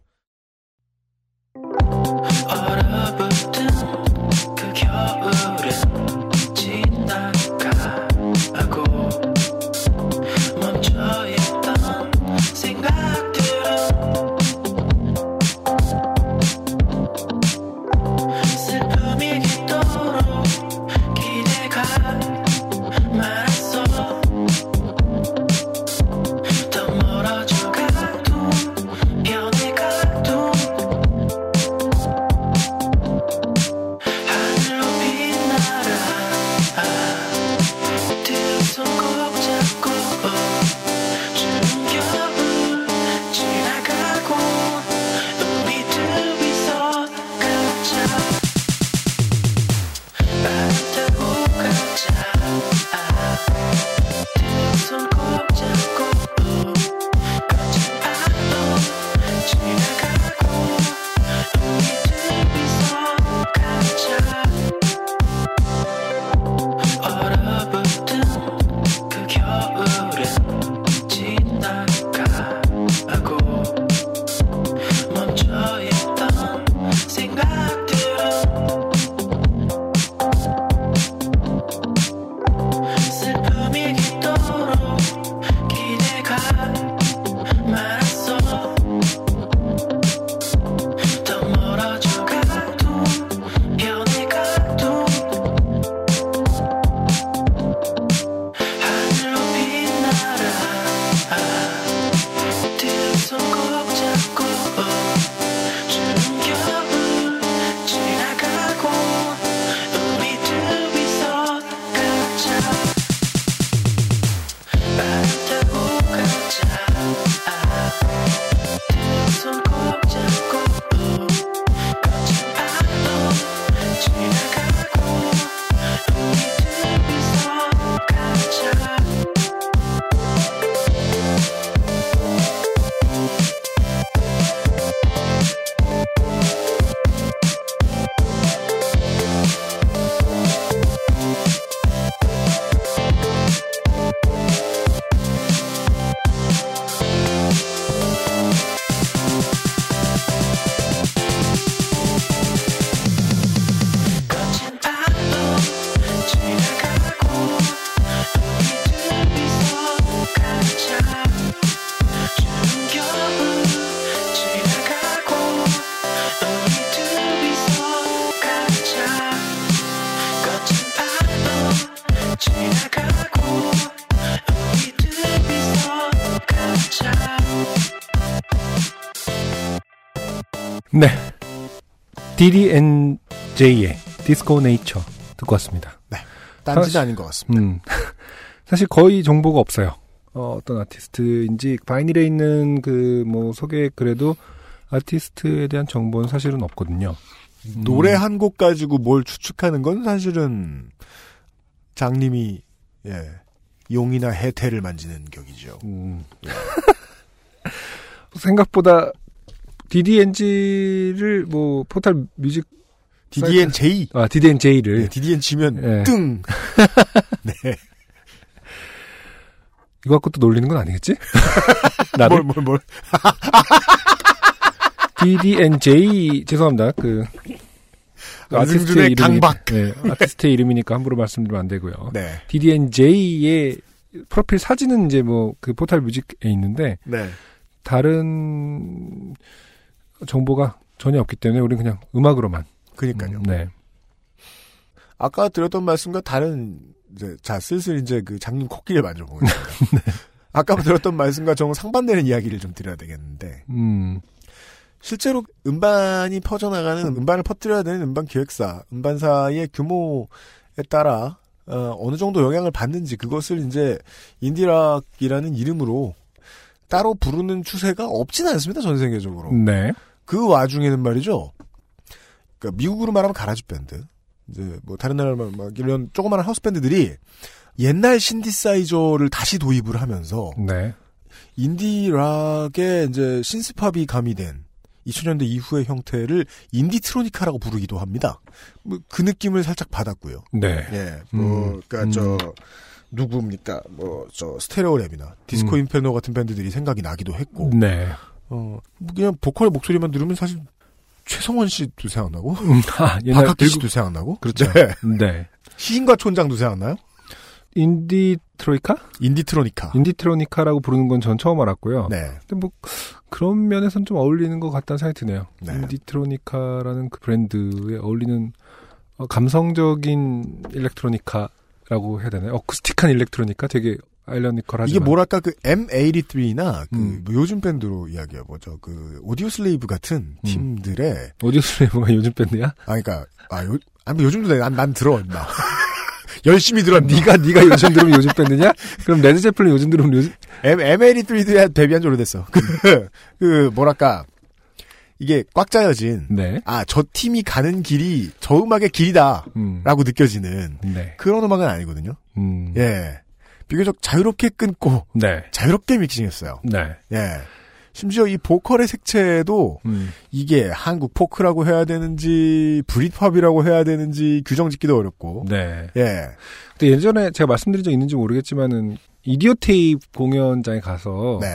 네. DDNJ의 디스코 네이처 듣고 왔습니다. 딴지는 사실- 아닌 것 같습니다. 음. 사실 거의 정보가 없어요. 어, 어떤 아티스트인지 바이닐에 있는 그 뭐 소개 글에도 아티스트에 대한 정보는 사실은 없거든요. 음. 노래 한 곡 가지고 뭘 추측하는 건 사실은 장님이 예 용이나 해태를 만지는 격이죠. 음. 생각보다 DDNG를 뭐 포탈 뮤직 DDNJ 아 DDNJ를 네, DDN 치면 예. 뜬. 네. 이거 갖고 또 놀리는 건 아니겠지? 나를 뭘 뭘 뭘. DDNJ 죄송합니다. 그 안승준의 강박. 네, 아티스트의 이름이니까 함부로 말씀드리면 안 되고요. 네. DDNJ의 프로필 사진은 이제 뭐 그 포탈 뮤직에 있는데 네. 다른 정보가 전혀 없기 때문에 우리는 그냥 음악으로만. 그니까요. 음, 네. 아까 드렸던 말씀과 다른 이제 자 슬슬 이제 그 장님 코끼리를 만들어 보겠습니다. 아까 들었던 말씀과 정 상반되는 이야기를 좀 드려야 되겠는데 음. 실제로 음반이 퍼져나가는 음반을 퍼뜨려야 되는 음반 기획사, 음반사의 규모에 따라 어, 어느 정도 영향을 받는지 그것을 이제 indie rock이라는 이름으로 따로 부르는 추세가 없지는 않습니다. 전 세계적으로. 네. 그 와중에는 말이죠. 그러니까 미국으로 말하면 garage 밴드, 이제 뭐 다른 나라 말막 이런 조그마한 하우스 밴드들이 옛날 신디사이저를 다시 도입을 하면서 네. indie rock의 이제 synth-pop이 가미된 2000년대 이후의 형태를 indietronica라고 부르기도 합니다. 뭐 그 느낌을 살짝 받았고요. 네. 예, 뭐, 음, 그니까, 음. 저, 누구입니까? 뭐, 저, 스테레오랩이나 디스코 음. 인페르노 같은 밴드들이 생각이 나기도 했고, 네. 어, 뭐 그냥 보컬 목소리만 들으면 사실 최성원 씨도 생각나고, 아, 옛날 박학기 씨도 생각나고, 그렇죠. 네. 네. 시인과 촌장도 생각나요? indietroika? indietronica. indietronica라고 부르는 건 전 처음 알았고요. 네. 근데 뭐 그런 면에선 좀 어울리는 것 같다는 생각이 드네요. 네. indietronica라는 그 브랜드에 어울리는 어, 감성적인 electronica라고 해야 되나요? acoustic한 electronica 되게 ironical 하지만 이게 뭐랄까 그 M83나 그 음. 뭐 요즘 밴드로 이야기해보죠. 그 오디오 슬레이브 같은 음. 팀들의 오디오 슬레이브가 요즘 밴드야? 아 그러니까 아 요, 아니 뭐 요즘도 난, 난 들어 임마. 열심히 들어. 네가 네가 요즘 들으면 요즘 밴드냐? 그럼 레드 제플린 요즘 들으면 요즘 M M83도 데뷔한 지 오래됐어. 그, 그 뭐랄까 이게 꽉 짜여진 네. 아저 팀이 가는 길이 저 음악의 길이다라고 음. 느껴지는 네. 그런 음악은 아니거든요. 음. 예. 비교적 자유롭게 끊고 네. 자유롭게 믹싱했어요. 네. 예. 심지어 이 보컬의 색채도 음. 이게 한국 포크라고 해야 되는지 브릿팝이라고 해야 되는지 규정 짓기도 어렵고. 네. 예. 근데 예전에 제가 말씀드린 적 있는지 모르겠지만은 이디오 테이프 공연장에 가서 네.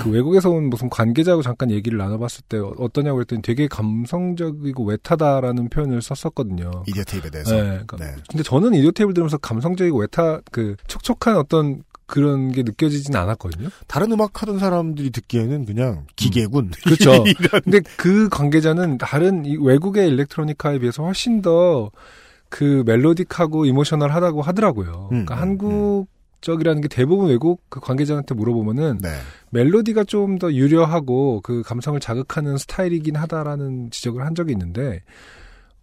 그 외국에서 온 무슨 관계자하고 잠깐 얘기를 나눠봤을 때 어- 어떠냐고 그랬더니 되게 감성적이고 웨타다라는 표현을 썼었거든요. 이디어 테이프에 대해서. 네, 그러니까 네. 근데 저는 이디오 테이프를 들으면서 감성적이고 웨타 그 촉촉한 어떤 그런 게 느껴지진 않았거든요. 다른 음악 하던 사람들이 듣기에는 그냥 기계군. 그렇죠. 이런. 근데 그 관계자는 다른 이 외국의 일렉트로니카에 비해서 훨씬 더 그 멜로딕하고 이모셔널하다고 하더라고요. 음, 그러니까 음, 한국 적이라는 게 대부분 외국 그 관계자한테 물어보면은 네. 멜로디가 좀 더 유려하고 그 감성을 자극하는 스타일이긴 하다라는 지적을 한 적이 있는데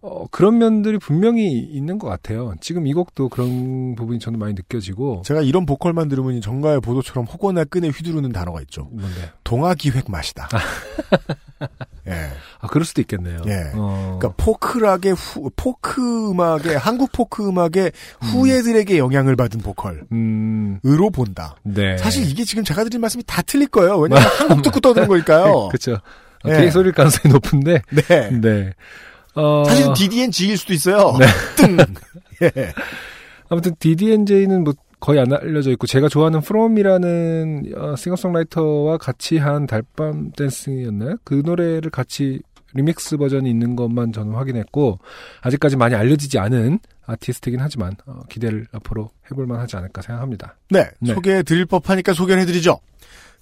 어, 그런 면들이 분명히 있는 것 같아요. 지금 이 곡도 그런 부분이 저는 많이 느껴지고 제가 이런 보컬만 들으면 이 정가의 보도처럼 호거나 끈에 휘두르는 단어가 있죠. 뭔데? 동화 기획 맛이다. 예. 아 그럴 수도 있겠네요. 예. 어, 그러니까 포크락의 후, 포크 음악의 한국 포크 음악의 후예들에게 영향을 받은 보컬 으로 음, 본다. 네. 사실 이게 지금 제가 드린 말씀이 다 틀릴 거예요. 왜냐하면 한국 듣고 떠드는 거니까요. 그렇죠. 예. 되게 소리일 가능성이 높은데, 네. 네. 어, 사실은 DDN G일 수도 있어요. 네. 뜬. 예. 아무튼 DDNJ는 뭐 거의 안 알려져 있고 제가 좋아하는 프롬이라는 어, 싱어송라이터와 같이 한 달밤 댄스였나요? 그 노래를 같이 리믹스 버전이 있는 것만 저는 확인했고 아직까지 많이 알려지지 않은 아티스트긴 하지만 어, 기대를 앞으로 해볼 만 하지 않을까 생각합니다. 네. 네. 소개해 드릴 법하니까 소개를 해드리죠.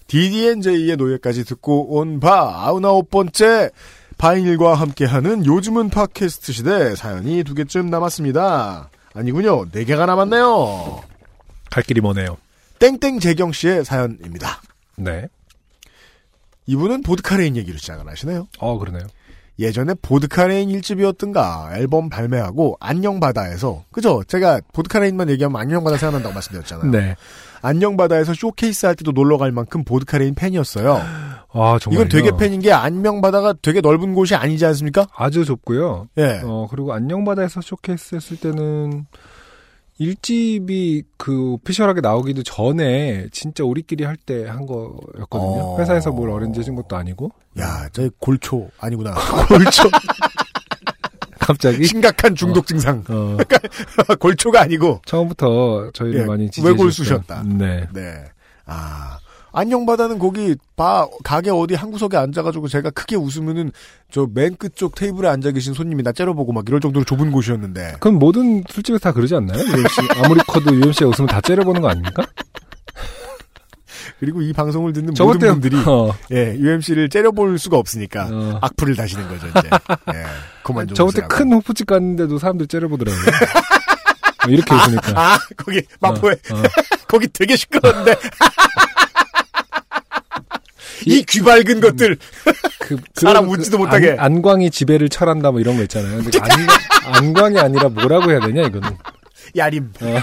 DDNJ의 노예까지 듣고 온 바 아흔아홉 번째 바인일과 함께하는 요즘은 팟캐스트 시대 사연이 두 개쯤 남았습니다. 아니군요. 네 개가 남았네요. 갈 길이 머네요. 땡땡 재경 씨의 사연입니다. 네. 이분은 보드카레인 얘기를 시작을 하시네요. 어 그러네요. 예전에 보드카레인 일집이었던가 앨범 발매하고 안녕바다에서 그죠? 제가 보드카레인만 얘기하면 안녕바다 생각난다고 말씀드렸잖아요. 네. 안녕바다에서 쇼케이스 할 때도 놀러 갈 만큼 보드카레인 팬이었어요. 아 정말 이건 되게 팬인 게 안녕바다가 되게 넓은 곳이 아니지 않습니까? 아주 좁고요. 예. 어, 그리고 안녕바다에서 쇼케이스 했을 때는 일집이 그 official하게 나오기도 전에 진짜 우리끼리 할 때 한 거였거든요. 어. 회사에서 뭘 arrange 해준 것도 아니고. 야, 저 골초 아니구나. 골초. 갑자기. 심각한 중독 증상. 어, 골초가 아니고. 처음부터 저희를 예, 많이 지지해 외골 주셨던. 쑤셨다. 네. 네. 아. 안녕바다는 거기 바 가게 어디 한 구석에 앉아가지고 제가 크게 웃으면은 저 맨 끝쪽 테이블에 앉아 계신 손님이 나 째려보고 막 이럴 정도로 좁은 곳이었는데 그럼 모든 술집에서 다 그러지 않나요? UMC. 아무리 커도 UMC가 웃으면 다 째려보는 거 아닙니까? 그리고 이 방송을 듣는 모든 때, 분들이 어, 예 UMC를 째려볼 수가 없으니까 어. 악플을 다시는 거죠 이제 예 그만 좀 저번 때 웃으라고. 큰 호프집 갔는데도 사람들이 째려보더라고요. 어, 이렇게 웃으니까. 아 거기 마포에 어, 어. 거기 되게 시끄러운데 이 귀밝은 것들. 그, 사람 웃지도 못하게. 안, 안광이 지배를 철한다 뭐 이런 거 있잖아요. 근데 안, 안광이 아니라 뭐라고 해야 되냐 이거는. 야림. 어.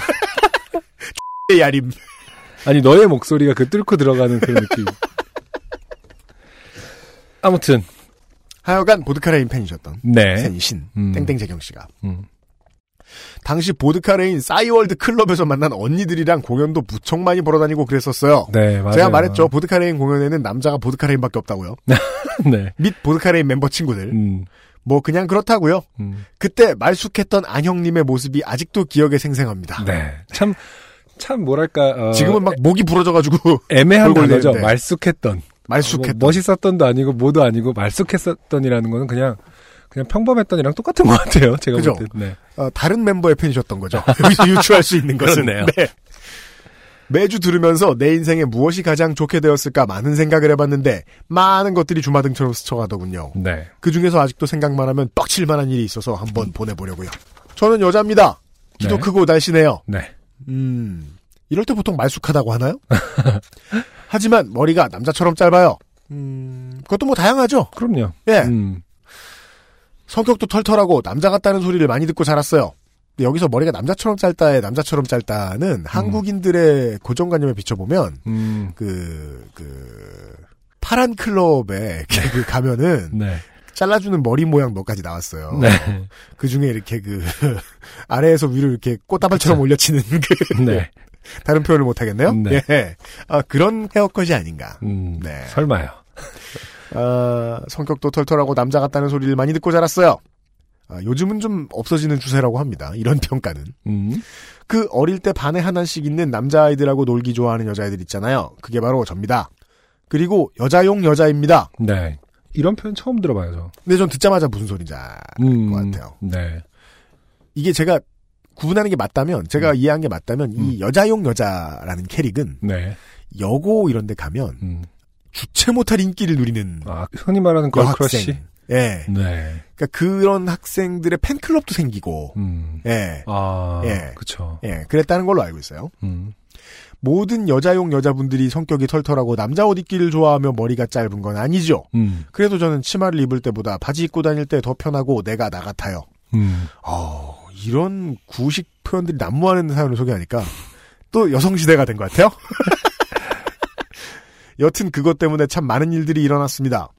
야림. 아니 너의 목소리가 그 뚫고 들어가는 그런 느낌. 아무튼 하여간 보드카레인 팬이셨던 네. 팬이신 음. 땡땡 재경 씨가 음. 당시 보드카레인 싸이월드 클럽에서 만난 언니들이랑 공연도 무척 많이 보러 다니고 그랬었어요. 네 맞아요. 제가 말했죠. 보드카레인 공연에는 남자가 보드카레인밖에 없다고요. 네. 및 보드카레인 멤버 친구들. 음, 뭐 그냥 그렇다고요. 음. 그때 말숙했던 안형님의 모습이 아직도 기억에 생생합니다. 네. 참, 참, 뭐랄까, 어, 지금은 막 목이 부러져가지고 애매한 단어죠. 골골대는데. 말쑥했던. 말숙했던. 뭐 멋있었던도 아니고, 뭐도 아니고, 말쑥했었던이라는 거는 그냥, 그냥 평범했던이랑 똑같은 것 같아요. 제가 그죠? 볼 때. 네. 어, 다른 멤버의 팬이셨던 거죠. 여기서 유추할 수 있는 것은. 그렇네요. 네. 매주 들으면서 내 인생에 무엇이 가장 좋게 되었을까 많은 생각을 해봤는데 많은 것들이 주마등처럼 스쳐가더군요. 네. 그 중에서 아직도 생각만 하면 뻑칠 만한 일이 있어서 한번 보내보려고요. 저는 여자입니다. 키도 네. 크고 날씬해요. 네. 음, 이럴 때 보통 말쑥하다고 하나요? 하지만 머리가 남자처럼 짧아요. 음, 그것도 뭐 다양하죠. 그럼요. 예. 음, 성격도 털털하고 남자 같다는 소리를 많이 듣고 자랐어요. 여기서 머리가 남자처럼 짧다에 남자처럼 짧다는 한국인들의 고정관념에 비춰보면 음, 그, 그, 파란 클럽에 그 가면은 네. 잘라주는 머리 모양 몇 가지 나왔어요. 네. 그 중에 이렇게 그 아래에서 위로 이렇게 꽃다발처럼 올려치는 그 네. 다른 표현을 못 하겠네요. 네. 예. 아, 그런 헤어컷이 아닌가. 음, 네. 설마요. 아, 성격도 털털하고 남자 같다는 소리를 많이 듣고 자랐어요. 아, 요즘은 좀 없어지는 추세라고 합니다. 이런 평가는. 음, 그 어릴 때 반에 하나씩 있는 남자아이들하고 놀기 좋아하는 여자애들 있잖아요. 그게 바로 접니다. 그리고 여자용 여자입니다. 네. 이런 표현 처음 들어봐요, 저. 근데 전 듣자마자 무슨 소린지 알 음, 것 같아요. 네. 이게 제가 구분하는 게 맞다면, 제가 음. 이해한 게 맞다면, 이 여자용 여자라는 캐릭은 네. 여고 이런 데 가면 음. 주체 못할 인기를 누리는 아, 흔히 말하는? 여학생. 예. 네. 그러니까 그런 학생들의 팬클럽도 생기고, 음. 예. 아, 예. 그쵸. 예, 그랬다는 걸로 알고 있어요. 음. 모든 여자용 여자분들이 성격이 털털하고 남자 옷 입기를 좋아하며 머리가 짧은 건 아니죠. 음. 그래도 저는 치마를 입을 때보다 바지 입고 다닐 때 더 편하고 내가 나 같아요. 음. 어, 이런 구식 표현들이 난무하는 사연을 소개하니까 또 여성시대가 된 것 같아요. 여튼 그것 때문에 참 많은 일들이 일어났습니다.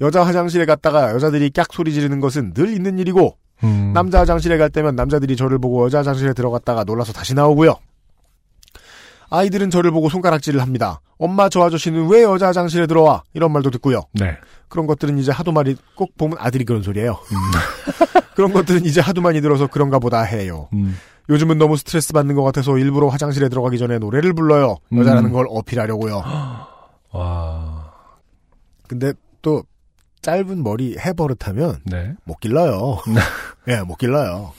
여자 화장실에 갔다가 여자들이 깍 소리 지르는 것은 늘 있는 일이고 음. 남자 화장실에 갈 때면 남자들이 저를 보고 여자 화장실에 들어갔다가 놀라서 다시 나오고요. 아이들은 저를 보고 손가락질을 합니다. 엄마 저 아저씨는 왜 여자 화장실에 들어와? 이런 말도 듣고요. 네. 그런 것들은 이제 하도 많이 꼭 보면 아들이 그런 소리예요. 그런 것들은 이제 하도 많이 들어서 그런가 보다 해요. 음. 요즘은 너무 스트레스 받는 것 같아서 일부러 화장실에 들어가기 전에 노래를 불러요. 음. 여자라는 걸 어필하려고요. 와. 근데 또 짧은 머리 해버릇하면 네. 못 길러요. 예, 못 길러요.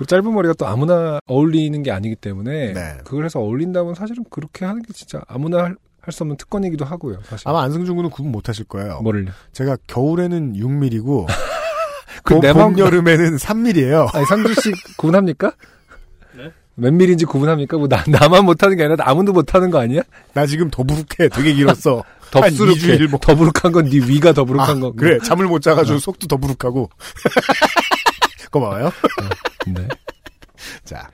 그리고 짧은 머리가 또 아무나 어울리는 게 아니기 때문에 네. 그걸 해서 어울린다면 사실은 그렇게 하는 게 진짜 아무나 할수 없는 특권이기도 하고요. 사실. 아마 안승준 군은 구분 못 하실 거예요. 뭐를요? 제가 겨울에는 6mm고 그 봄, 내 마음- 여름에는 3mm예요. 아니 상주 씨 구분합니까? 몇 밀인지 구분합니까? 뭐 나, 나만 못하는 게 아니라 아무도 못하는 거 아니야? 나 지금 더부룩해. 되게 길었어. 뭐- 더부룩한 건 네 위가 더부룩한 아, 거. 그래. 잠을 못 자가지고 속도 더부룩하고. 고마워요. 네. 자.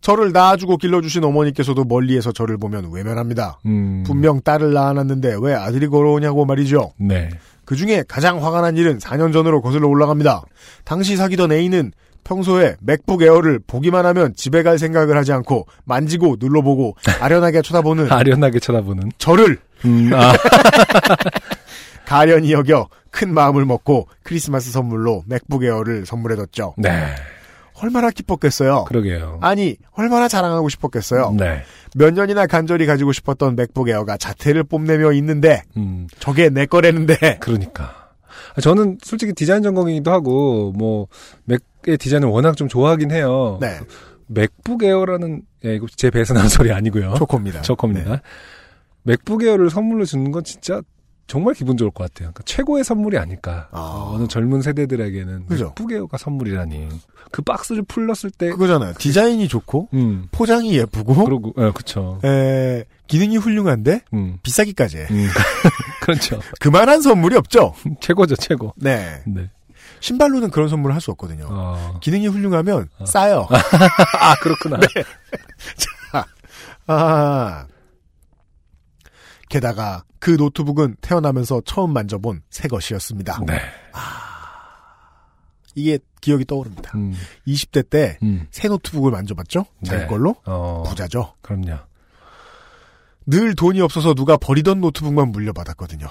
저를 낳아주고 길러주신 어머니께서도 멀리에서 저를 보면 외면합니다. 음. 분명 딸을 낳아놨는데 왜 아들이 걸어오냐고 말이죠. 네. 그 중에 가장 화가 난 일은 4년 전으로 거슬러 올라갑니다. 당시 사귀던 애인은 평소에 맥북 에어를 보기만 하면 집에 갈 생각을 하지 않고 만지고 눌러보고 아련하게 쳐다보는 아련하게 쳐다보는. 저를 음, 아, 가련히 여겨 큰 마음을 먹고 크리스마스 선물로 맥북 에어를 선물해줬죠. 네. 얼마나 기뻤겠어요. 그러게요. 아니 얼마나 자랑하고 싶었겠어요. 네. 몇 년이나 간절히 가지고 싶었던 맥북 에어가 자태를 뽐내며 있는데 음, 저게 내 거라는데 그러니까. 아, 저는 솔직히 디자인 전공이기도 하고, 뭐, 맥의 디자인을 워낙 좀 좋아하긴 해요. 네 맥북 에어라는, 예, 이거 제 배에서 나온 소리 아니고요. 초코입니다. 저겁니다. 네. 맥북 에어를 선물로 주는 건 진짜 정말 기분 좋을 것 같아요. 그러니까 최고의 선물이 아닐까. 아. 어, 어느 젊은 세대들에게는 그죠. 북에어가 선물이라니. 그 박스를 풀렀을 때, 그거잖아요. 디자인이 좋고 음, 포장이 예쁘고 그러고, 예, 그쵸. 에, 기능이 훌륭한데 음, 비싸기까지 해. 음, 그렇죠. 그만한 선물이 없죠. 최고죠, 최고. 네. 네. 신발로는 그런 선물을 할 수 없거든요. 어. 기능이 훌륭하면 어. 싸요. 아, 그렇구나. 아. 게다가 그 노트북은 태어나면서 처음 만져본 새 것이었습니다. 네. 이게 기억이 떠오릅니다. 음, 20대 때새 음. 노트북을 만져봤죠? 자기 네. 걸로? 어, 부자죠. 그럼요. 늘 돈이 없어서 누가 버리던 노트북만 물려받았거든요.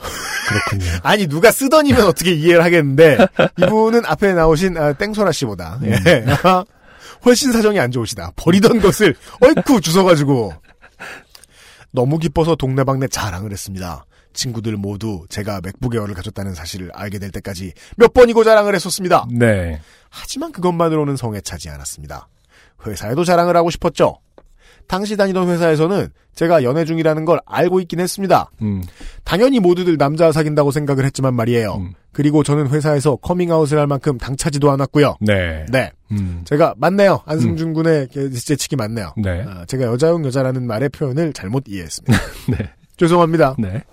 그렇군요. 아니 누가 쓰던 거면 어떻게 이해를 하겠는데 이분은 앞에 나오신 아, 땡소라 씨보다 음. 예. 훨씬 사정이 안 좋으시다. 버리던 것을 어이쿠 주워가지고 너무 기뻐서 동네방네 자랑을 했습니다. 친구들 모두 제가 맥북 에어를 가졌다는 사실을 알게 될 때까지 몇 번이고 자랑을 했었습니다. 네. 하지만 그것만으로는 성에 차지 않았습니다. 회사에도 자랑을 하고 싶었죠. 당시 다니던 회사에서는 제가 연애 중이라는 걸 알고 있긴 했습니다. 음, 당연히 모두들 남자 사귄다고 생각을 했지만 말이에요. 음. 그리고 저는 회사에서 커밍아웃을 할 만큼 당차지도 않았고요. 네. 네. 음, 제가 맞네요. 안승준 군의 재채기 맞네요. 네. 아, 제가 여자용 여자라는 말의 표현을 잘못 이해했습니다. 네. 죄송합니다. 네.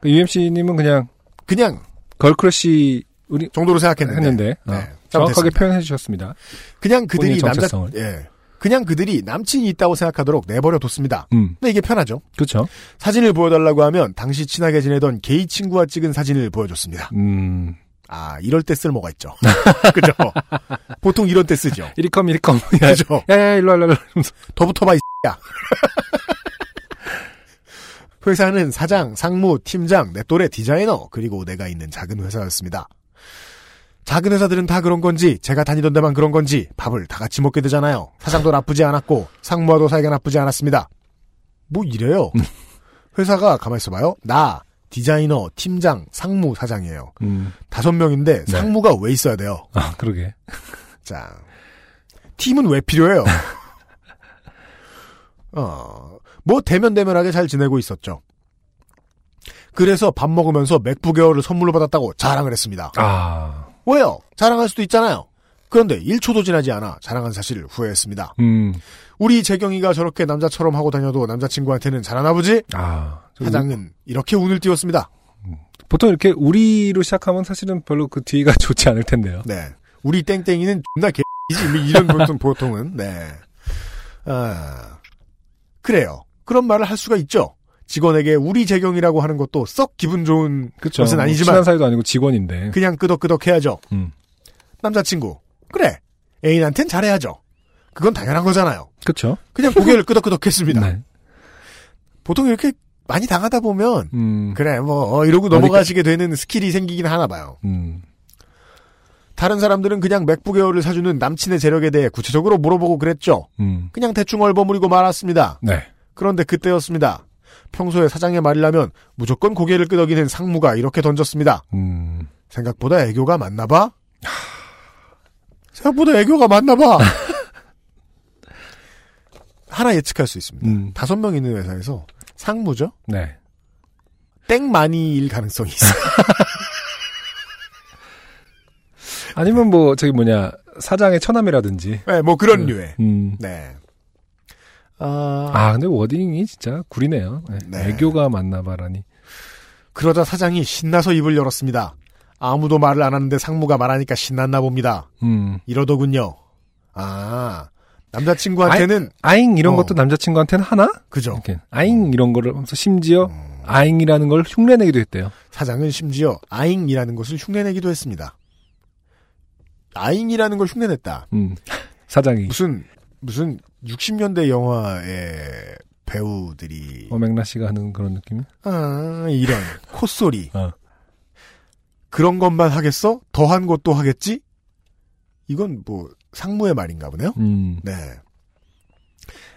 그 UMC님은 그냥 그냥 걸크러쉬 우리 정도로 생각했는데. 했는데 어, 네. 정확하게 잘못했습니다. 표현해 주셨습니다. 그냥 그들이 남자. 예. 그냥 그들이 남친이 있다고 생각하도록 내버려 뒀습니다. 음, 근데 이게 편하죠. 그렇죠. 사진을 보여달라고 하면 당시 친하게 지내던 게이 친구와 찍은 사진을 보여줬습니다. 음, 아 이럴 때 쓸모가 있죠. 그죠? 보통 이런 때 쓰죠. 이리 come 이리 come. 그죠? 야 야 일로 와 일로 와. 더 붙어봐 이 야. 회사는 사장, 상무, 팀장, 내 또래 디자이너 그리고 내가 있는 작은 회사였습니다. 작은 회사들은 다 그런 건지 제가 다니던 데만 그런 건지 밥을 다 같이 먹게 되잖아요. 사장도 나쁘지 않았고 상무와도 사이가 나쁘지 않았습니다. 뭐 이래요. 회사가 가만 있어봐요. 나 디자이너, 팀장, 상무, 사장이에요. 음, 다섯 명인데 네. 상무가 왜 있어야 돼요? 아 그러게. 자, 팀은 왜 필요해요? 어, 뭐 대면대면하게 잘 지내고 있었죠. 그래서 밥 먹으면서 맥북 에어를 선물로 받았다고 자랑을 했습니다. 아, 왜요? 자랑할 수도 있잖아요. 그런데 1초도 지나지 않아 자랑한 사실을 후회했습니다. 음, 우리 재경이가 저렇게 남자처럼 하고 다녀도 남자친구한테는 잘하나 보지? 아. 저 사장은 이렇게 운을 띄웠습니다. 보통 이렇게 우리로 시작하면 사실은 별로 그 뒤가 좋지 않을 텐데요. 네. 우리 땡땡이는 존나 게이지 뭐 이런 보통 보통은 네. 아 그래요. 그런 말을 할 수가 있죠. 직원에게 우리 쟤 게이라고 하는 것도 썩 기분 좋은 그렇죠. 것은 뭐 아니지만 친한 사이도 아니고 직원인데. 그냥 끄덕끄덕 해야죠. 음, 남자친구 그래 애인한텐 잘해야죠. 그건 당연한 거잖아요. 그렇죠. 그냥 고개를 끄덕끄덕 했습니다. 네. 보통 이렇게 많이 당하다 보면 음, 그래 뭐 어, 이러고 넘어가시게 되는 스킬이 생기긴 하나 봐요. 음, 다른 사람들은 그냥 맥북 에어를 사주는 남친의 재력에 대해 구체적으로 물어보고 그랬죠. 음, 그냥 대충 얼버무리고 말았습니다. 네. 그런데 그때였습니다. 평소에 사장의 말이라면 무조건 고개를 끄덕이는 상무가 이렇게 던졌습니다. 음, 생각보다 애교가 많나 봐? 생각보다 애교가 많나 봐. 하나 예측할 수 있습니다. 음, 다섯 명 있는 회사에서 상무죠? 네. 땡 많이일 가능성이 있어요. 아니면 뭐 저기 뭐냐 사장의 처남이라든지. 네, 뭐 그런 네. 류의. 음. 네. 아, 아 근데 워딩이 진짜 구리네요. 네. 네. 애교가 맞나 봐라니. 그러자 사장이 신나서 입을 열었습니다. 아무도 말을 안 하는데 상무가 말하니까 신났나 봅니다. 음. 이러더군요. 아, 남자친구한테는 아잉 이런 어. 것도 남자친구한테는 하나? 그죠. 이렇게 아잉 이런 거를 하면서 심지어 음, 아잉이라는 걸 흉내내기도 했대요. 사장은 심지어 아잉이라는 것을 흉내내기도 했습니다. 아잉이라는 걸 흉내냈다. 음. 사장이 무슨 무슨 60년대 영화의 배우들이 어맹라 씨가 하는 그런 느낌이? 아, 이런 콧소리 어. 그런 것만 하겠어? 더한 것도 하겠지? 이건 뭐 상무의 말인가 보네요. 음. 네.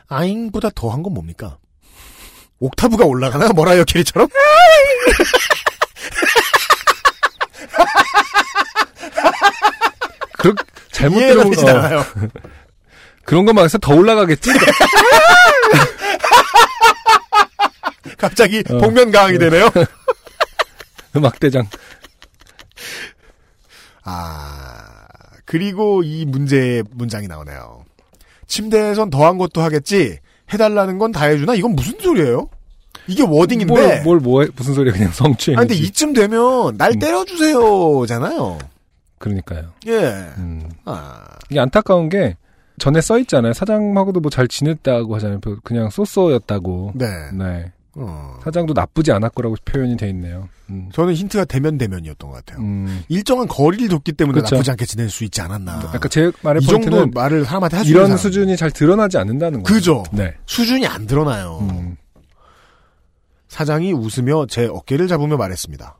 아잉보다 더한 건 뭡니까? 옥타브가 올라가나? 머라이어 캐리처럼? 그 잘못 어, 않아요. 그런 것만 해서 더 올라가겠지? 갑자기 어. 복면 가왕이 되네요. 음악대장. 아, 그리고 이 문제의 문장이 나오네요. 침대에선 더한 것도 하겠지, 해달라는 건 다 해주나? 이건 무슨 소리예요? 이게 워딩인데. 뭘, 뭘, 뭐, 해- 무슨 소리야, 그냥 성추행. 아니, 근데 이쯤 되면, 날 음. 때려주세요 잖아요. 그러니까요. 예. 음. 아, 이게 안타까운 게, 전에 써 있잖아요. 사장하고도 뭐 잘 지냈다고 하잖아요. 그냥 쏘쏘였다고. 네. 네. 어. 사장도 나쁘지 않을 거라고 표현이 돼 있네요. 음. 저는 힌트가 대면 대면이었던 것 같아요. 음. 일정한 거리를 뒀기 때문에 그쵸. 나쁘지 않게 지낼 수 있지 않았나. 아까 제 말의 이 정도 말을 사람한테 할수 이런 사람. 수준이 잘 드러나지 않는다는 거죠. 그죠. 네. 수준이 안 드러나요. 음. 사장이 웃으며 제 어깨를 잡으며 말했습니다.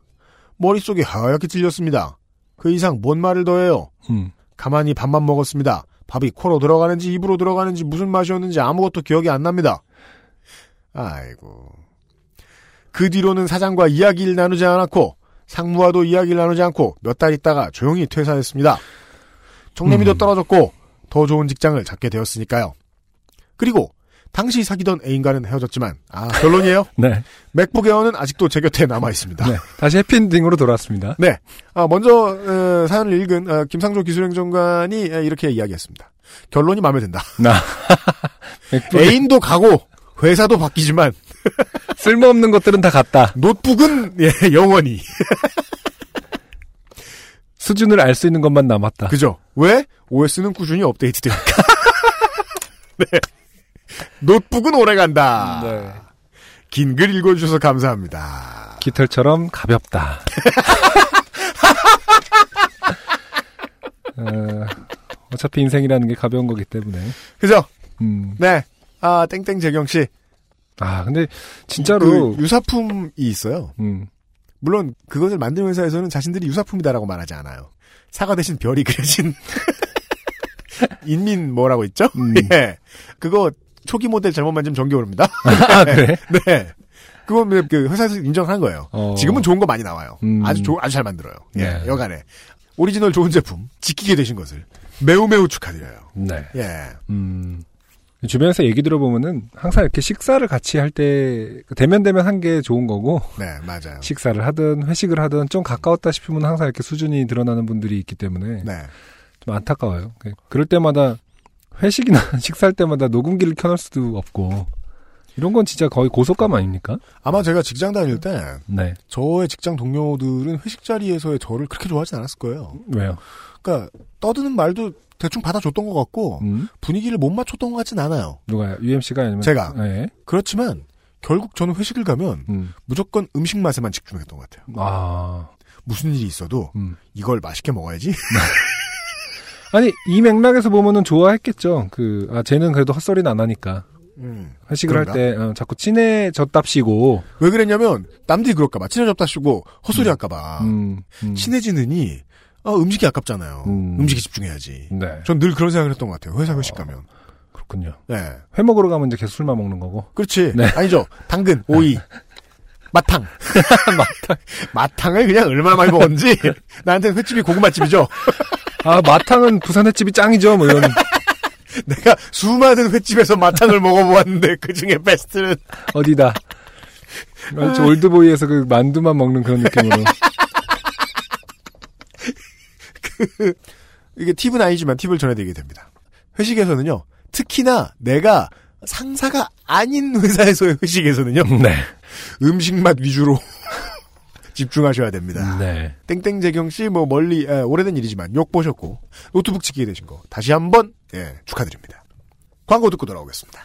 머릿속이 하얗게 찔렸습니다. 그 이상 뭔 말을 더해요. 음. 가만히 밥만 먹었습니다. 밥이 코로 들어가는지 입으로 들어가는지 무슨 맛이었는지 아무것도 기억이 안 납니다. 아이고. 그 뒤로는 사장과 이야기를 나누지 않았고 상무와도 이야기를 나누지 않고 몇 달 있다가 조용히 퇴사했습니다. 정내미도 음. 떨어졌고 더 좋은 직장을 잡게 되었으니까요. 그리고 당시 사귀던 애인과는 헤어졌지만 아 결론이에요. 네. 맥북 에어는 아직도 제 곁에 남아 있습니다. 네. 다시 해피엔딩으로 돌아왔습니다. 네. 아, 먼저 어, 사연을 읽은 어, 김상조 기술행정관이 에, 이렇게 이야기했습니다. 결론이 마음에 든다. 나. 애인도 가고 회사도 바뀌지만 쓸모없는 것들은 다 같다. 노트북은 예, 영원히 수준을 알 수 있는 것만 남았다. 그죠? 왜? OS는 꾸준히 업데이트되니까. 네. 노트북은 오래 간다. 네. 긴글 읽어주셔서 감사합니다. 깃털처럼 가볍다. 어, 어차피 인생이라는 게 가벼운 거기 때문에. 그죠? 음. 네. 아, 땡땡 재경 씨. 아, 근데 진짜로 그 유사품이 있어요. 음. 물론 그것을 만드는 회사에서는 자신들이 유사품이다라고 말하지 않아요. 사과 대신 별이 그려진 인민 뭐라고 있죠? 음. 예. 그거 초기 모델 잘못 만지면 전기 오릅니다. 아, 그래? 네. 그건 그 회사에서 인정한 거예요. 어. 지금은 좋은 거 많이 나와요. 음. 아주 좋 아주 잘 만들어요. 예. 네. 여간에 오리지널 좋은 제품 지키게 되신 것을 매우 매우 축하드려요. 네. 예. 음. 주변에서 얘기 들어보면은 항상 이렇게 식사를 같이 할 때 데면데면한 게 좋은 거고 네, 맞아요. 식사를 하든 회식을 하든 좀 가까웠다 싶으면 항상 이렇게 수준이 드러나는 분들이 있기 때문에 네. 좀 안타까워요. 그- 그럴 때마다 회식이나 식사할 때마다 녹음기를 켜놓을 수도 없고 이런 건 진짜 거의 고소감 아닙니까? 아마 제가 직장 다닐 때 네. 저의 직장 동료들은 회식 자리에서의 저를 그렇게 좋아하지 않았을 거예요. 왜요? 그러니까 떠드는 말도 대충 받아줬던 것 같고 음? 분위기를 못 맞췄던 것 같진 않아요. 누가요? UMC가 아니면 제가. 네. 그렇지만 결국 저는 회식을 가면 음. 무조건 음식 맛에만 집중했던 것 같아요. 아. 무슨 일이 있어도 음. 이걸 맛있게 먹어야지. 아니 이 맥락에서 보면은 좋아했겠죠. 그 아 쟤는 그래도 헛소리는 안 하니까 음. 회식을 그런가? 할때 어, 자꾸 친해졌답시고 왜 그랬냐면 남들이 그럴까봐 친해졌다 쉬고 헛소리 할까봐 음, 음. 친해지느니 아, 음식이 아깝잖아요. 음. 음. 식에 집중해야지. 네 전 늘 그런 생각을 했던 것 같아요. 회사 회식 가면. 그렇군요. 네. 회 먹으러 가면 이제 계속 술만 먹는 거고. 그렇지. 네. 아니죠. 당근, 오이, 마탕. 마탕. 마탕을 그냥 얼마나 많이 먹었는지 나한테는 횟집이 고구마집이죠. 아 마탕은 부산 횟집이 짱이죠. 뭐 이런 내가 수많은 횟집에서 마탕을 먹어보았는데 그 중에 베스트는 어디다. 마치 올드보이에서 그 만두만 먹는 그런 느낌으로. 이게 팁은 아니지만 팁을 전해드리게 됩니다. 회식에서는요. 특히나 내가 상사가 아닌 회사에서의 회식에서는요. 네. 음식 맛 위주로 집중하셔야 됩니다. 네. 땡땡 재경 씨 뭐 멀리 에, 오래된 일이지만 욕 보셨고 노트북 지키게 되신 거 다시 한번 예, 축하드립니다. 광고 듣고 돌아오겠습니다.